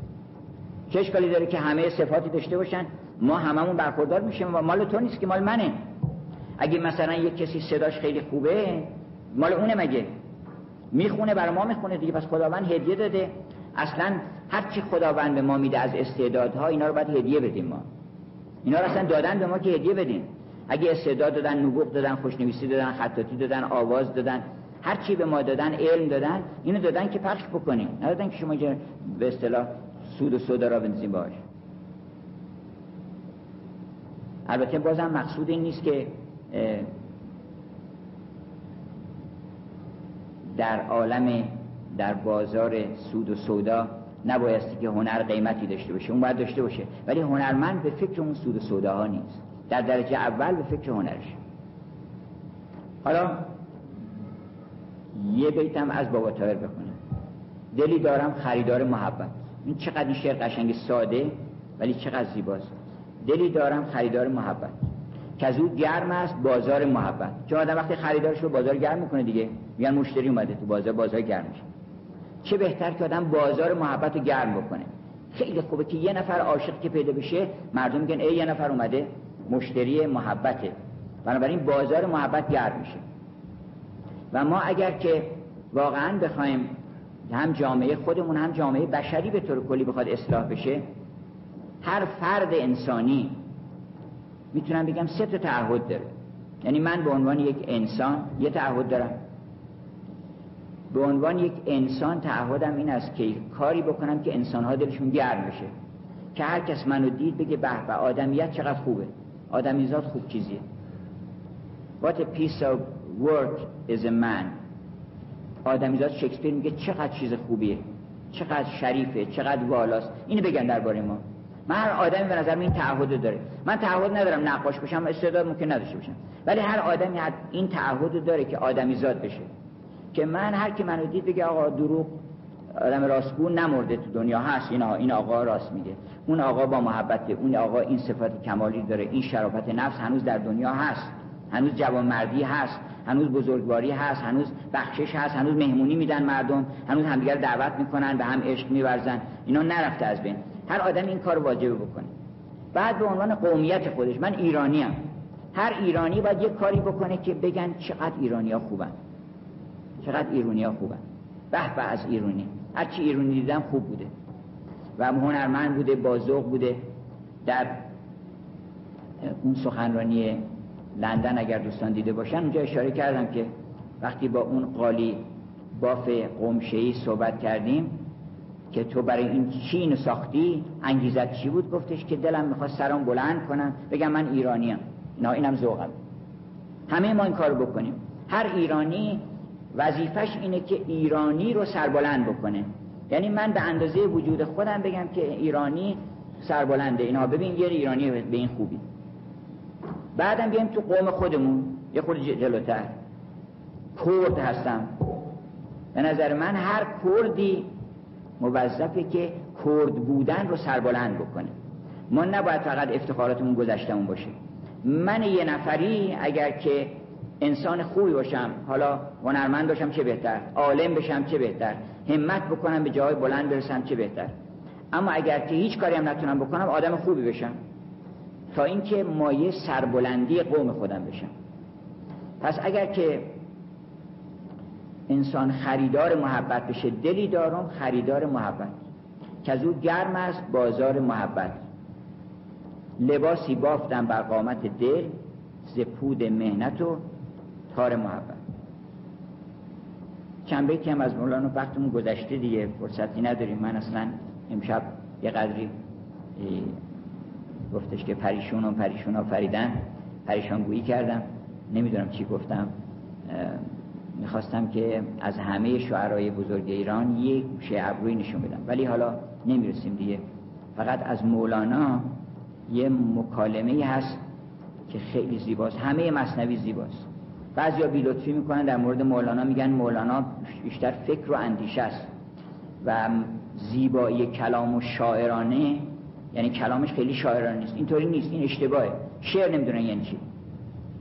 چه اشکالی داره که همه صفاتی داشته باشن؟ ما هممون برخوردار میشیم و مال تو نیست که مال منه. اگه مثلا یک کسی صداش خیلی خوبه مال اونه مگه؟ می‌خونه برای ما می‌خونه دیگه پس خداوند هدیه داده. اصلا هر چی خداوند به ما میده از استعدادها اینا رو باید هدیه بدیم ما. اینا رو اصلا دادن به ما که هدیه بدیم. اگه استعداد دادن نبوغ دادن خوشنویسی دادن خطاطی دادن آواز دادن هر چی به ما دادن علم دادن اینو دادن که پخش بکنیم. ندادن که شما به اصطلاح سود و سودا را بنزین باش البته بازم مقصود این نیست که در عالم در بازار سود و سودا نبایستی که هنر قیمتی داشته باشه اون باید داشته باشه. ولی هنرمند به فکر اون سود و سوداها نیست. در درجه اول به فکر هنرش. حالا یه بیتم از بابا تایر بخونم. دلی دارم خریدار محبت. این چقدر این شعر قشنگ ساده ولی چقدر زیباست. دلی دارم خریدار محبت. که از او گرم است بازار محبت. چون آدم وقتی خریدارش رو بازار گرم می‌کنه دیگه میگن مشتری اومده تو بازار بازار گرم میشه. چه بهتر که آدم بازار محبت رو گرم بکنه. خیلی خوبه که یه نفر عاشق که پیدا بشه مردم میگن ای یه نفر اومده مشتری محبته. بنابراین بازار محبت گرم میشه. و ما اگر که واقعا بخوایم هم جامعه خودمون هم جامعه بشری به طور کلی بخواد اصلاح بشه هر فرد انسانی. می‌تونم بگم سه تا تعهد داره. یعنی من به عنوان یک انسان یه تعهد دارم. به عنوان یک انسان تعهدم این است که کاری بکنم که انسانها دلشون گرم بشه. که هر کس منو دید بگه به به آدمیت چقدر خوبه. آدمیزاد خوب چیزیه. What a piece of work is a man. آدمیزاد شکسپیر میگه چقدر چیز خوبیه. چقدر شریفه. چقدر والاست. اینو بگن درباره ما. من هر آدمی به نظر این تعهد داره. من تعهد ندارم نقاش بشم استعداد ممکن نداشته باشم. ولی هر آدمی این تعهد داره که آدمیزاد بشه. که من هر کی منو دید بگه آقا دروغ آدم راستگو نمرده تو دنیا هست. این آقا, این آقا راست میگه. اون آقا با محبته اون آقا این صفات کمالی داره. این شرافت نفس هنوز در دنیا هست. هنوز جوانمردی هست. هنوز بزرگواری هست. هنوز بخشش هست. هنوز مهمونی میدن مردم. هنوز همدیگر دعوت می‌کنن به هم عشق میورزن. اینا نرفته از بین. هر آدم این کار واجب بکنه. بعد به عنوان قومیت خودش من ایرانی هر ایرانی باید یک کاری بکنه که بگن چقدر ایرانی ها خوبن. چقدر ایرونی ها خوبن. به به از ایرونی. هرچی ایرونی دیدم خوب بوده. و هنرمند بوده بازوق بوده. در اون سخنرانی لندن اگر دوستان دیده باشن اونجا اشاره کردم که وقتی با اون قالی باف قمشهی صحبت کردیم که تو برای این چین ساختی؟ انگیزت چی بود؟ گفتش که دلم می‌خواست سرم بلند کنم. بگم من ایرانیم. اینا اینم ذوقم. همه ما این کار بکنیم. هر ایرانی وظیفش اینه که ایرانی رو سربلند بکنه. یعنی من به اندازه وجود خودم بگم که ایرانی سربلنده. اینا ببین یه ایرانی به این خوبی. بعدم بیایم تو قوم خودمون. یه خود جلوتر. کرد هستم. به نظر من هر کردی موظفه که کرد بودن رو سربلند بکنه. ما نباید فقط افتخاراتمون گذشتمون باشه. من یه نفری اگر که انسان خوبی باشم حالا هنرمند باشم چه بهتر عالم بشم چه بهتر همت بکنم به جای بلند برسم چه بهتر. اما اگر که هیچ کاری هم نتونم بکنم آدم خوبی بشم. تا اینکه مایه سربلندی قوم خودم بشم. پس اگر که انسان خریدار محبت بشه دلی دارم خریدار محبت. که از او گرم است بازار محبت. لباسی بافتم بر قامت دل ز پود مهنت و تار محبت. چند بیتی هم از مولانا وقتمون گذشته دیگه فرصتی نداریم. من اصلا امشب یه قدری گفتش که پریشون و پریشون آفریدن پریشان گویی کردم. نمی‌دونم چی گفتم. می‌خواستم که از همه شعرهای بزرگ ایران یک گوشه ابروی نشون بدم. ولی حالا نمی‌رسیم دیگه. فقط از مولانا یه مکالمه هست که خیلی زیباست. همه مصنوی زیباست. بعضیا بیلطفی می‌کنن در مورد مولانا میگن مولانا بیشتر فکر و اندیشه است. و زیبایی کلام و شاعرانه یعنی کلامش خیلی شاعرانه نیست. اینطوری نیست این اشتباهه. شعر نمی‌دونن یعنی چی.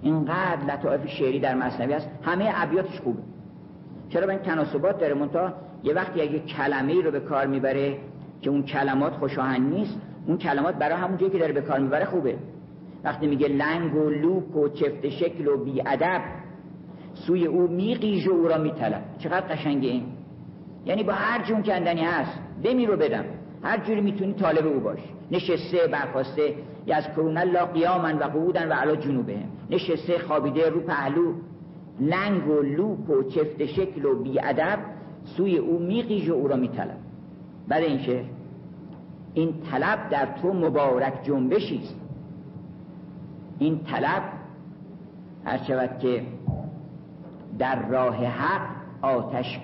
اینقدر لطائف شعری در مصنوی هست همه ابیاتش خوبه. چرا این تناسبات داره؟ منتها یه وقتی اگه کلمه ای رو به کار می‌بره که اون کلمات خوشاهنگ نیست اون کلمات برای همون جایی که داره به کار می‌بره خوبه. وقتی میگه لنگ و لوک و چفت شکل و ادب سوی او میقیج و او را میطلب. چقدر قشنگه این. یعنی با هر جون کندنی هست. بمی رو بدم. هر جوری می‌تونی طالب او باش. نشسته برخواسته. از کرون الله قیامن و قعودن و علا جنوبه نشسته خوابیده رو پهلو لنگ و لوک و چفت شکل و ادب سوی او میقیج و او را میطلب. بعد این شعر این طلب در تو مبارک جنبشی است. این طلب هر شود که در راه حق آتش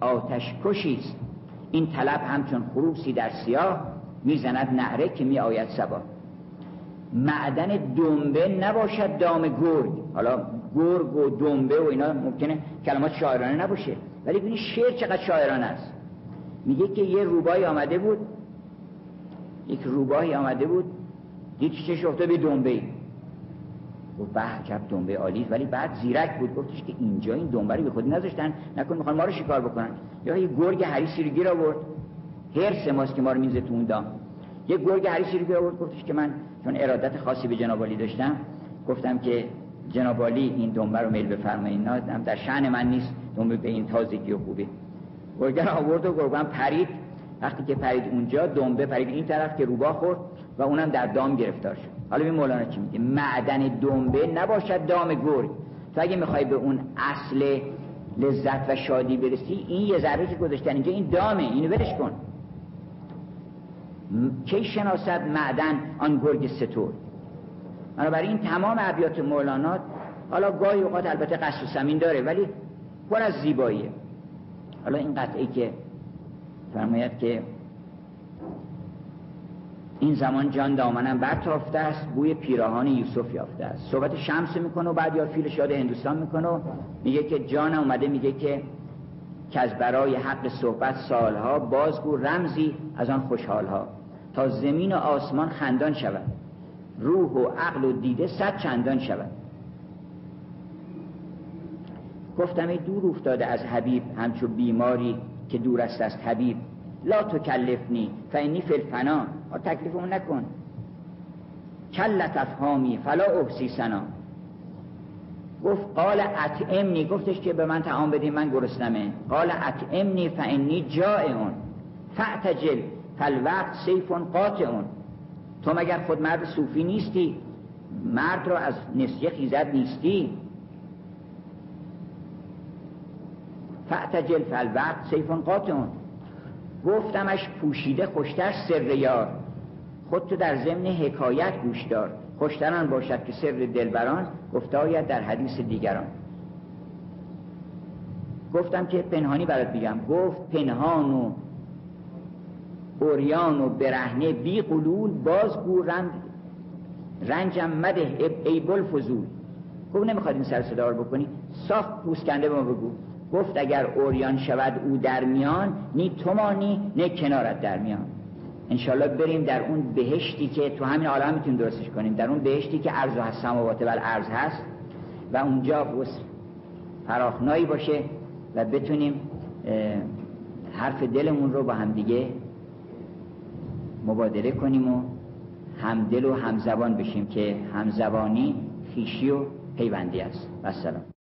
آتش کشی است. این طلب همچون خروسی در سیاه می‌زند نعره که می آید سبا معدن دنبه نباشد دام گرگ. حالا گرگ و دنبه و اینا ممکنه کلمات شاعرانه نباشه. ولی ببینید شعر چقدر شاعرانه است. میگه که یه روبای آمده بود. یک روبایی آمده بود. دید چش افته به دنبه. گفت به عجب دنبه عالی ولی بعد زیرک بود. گفتش که اینجا این دنبه رو به خودی نذاشتن. نکن می‌خوان ما رو شکار بکنن. یا یه گرگ حریصی رو گیر آورد. هر ماست که ما رو میزه تو اون دام. یه گرگ حریصی رو آورد گفتش که من چون ارادت خاصی به جناب داشتم گفتم که جناب این دنبه رو میل بفرمایید. نه در شأن من نیست دنبه به این تازگی و خوبی. گرگر آورد و گرگان پرید. وقتی که پرید اونجا دنبه پرید این طرف که روبا خورد و اونم در دام گرفتار شد. حالا این مولانا چی میگه؟ معدن دنبه نباشد دام گرگ. تو اگه می‌خوای به اون اصل لذت و شادی برسی این یه ذره که گذاشتن؟ اینجا این دامه اینو ولش کن. کی شناسد معدن آن گرگ ستور؟ این تمام ابیات مولانا حالا گاهی اوقات البته قصر سمین داره ولی پر از زیباییه. حالا این قطعه که فرماید که این زمان جان دامنم برتافته است بوی پیراهان یوسف یافته است. صحبت شمس می‌کنه و بعد یا فیل شاد هندوستان می‌کنه و میگه که جان اومده میگه که که از برای حق صحبت سالها بازگو رمزی از آن خوشحالها. تا زمین و آسمان خندان شود. روح و عقل و دیده صد چندان شود. گفتم ای دور افتاده از حبیب همچو بیماری که دور است از حبیب لا تکلفنی فینی فی الفنا. تکلیفمون نکن. کلت افهامی فلا احسی سنا گفت قال اطعمنی. گفتش که به من تعام بدین من گرسنمه. قال اطعمنی فانی جائعون فاعتجل. فالوقت سیفون قاطعون تو مگر خود مرد صوفی نیستی؟ مرد را از نسیه خیزد نیستی؟ فاعتجل فالوقت سیفون قاطعون گفتمش پوشیده خوشتر سر یار. خود تو در ضمن حکایت گوش دار. خوشتران باشد که سر دلبران گفته آید در حدیث دیگران. گفتم که پنهانی برات بگم گفت پنهان و اوریان و برهنه بی قلول باز گو رنج رنجم مده ای بل فضول گفت نمی‌خواد این سر صدا بکنی. صاف پوسکنده به ما بگو. گفت اگر اوریان شود او در میان نی تو مانی نه کنارت در میان. انشالله بریم در اون بهشتی که تو همین عالم می‌تونیم درستش کنیم. در اون بهشتی که عرض و هست سماوات و عرض هست و اونجا فراخنایی باشه و بتونیم حرف دلمون رو با همدیگه مبادله کنیم و همدل و همزبان بشیم که همزبانی خیشی و پیوندی است. و سلام.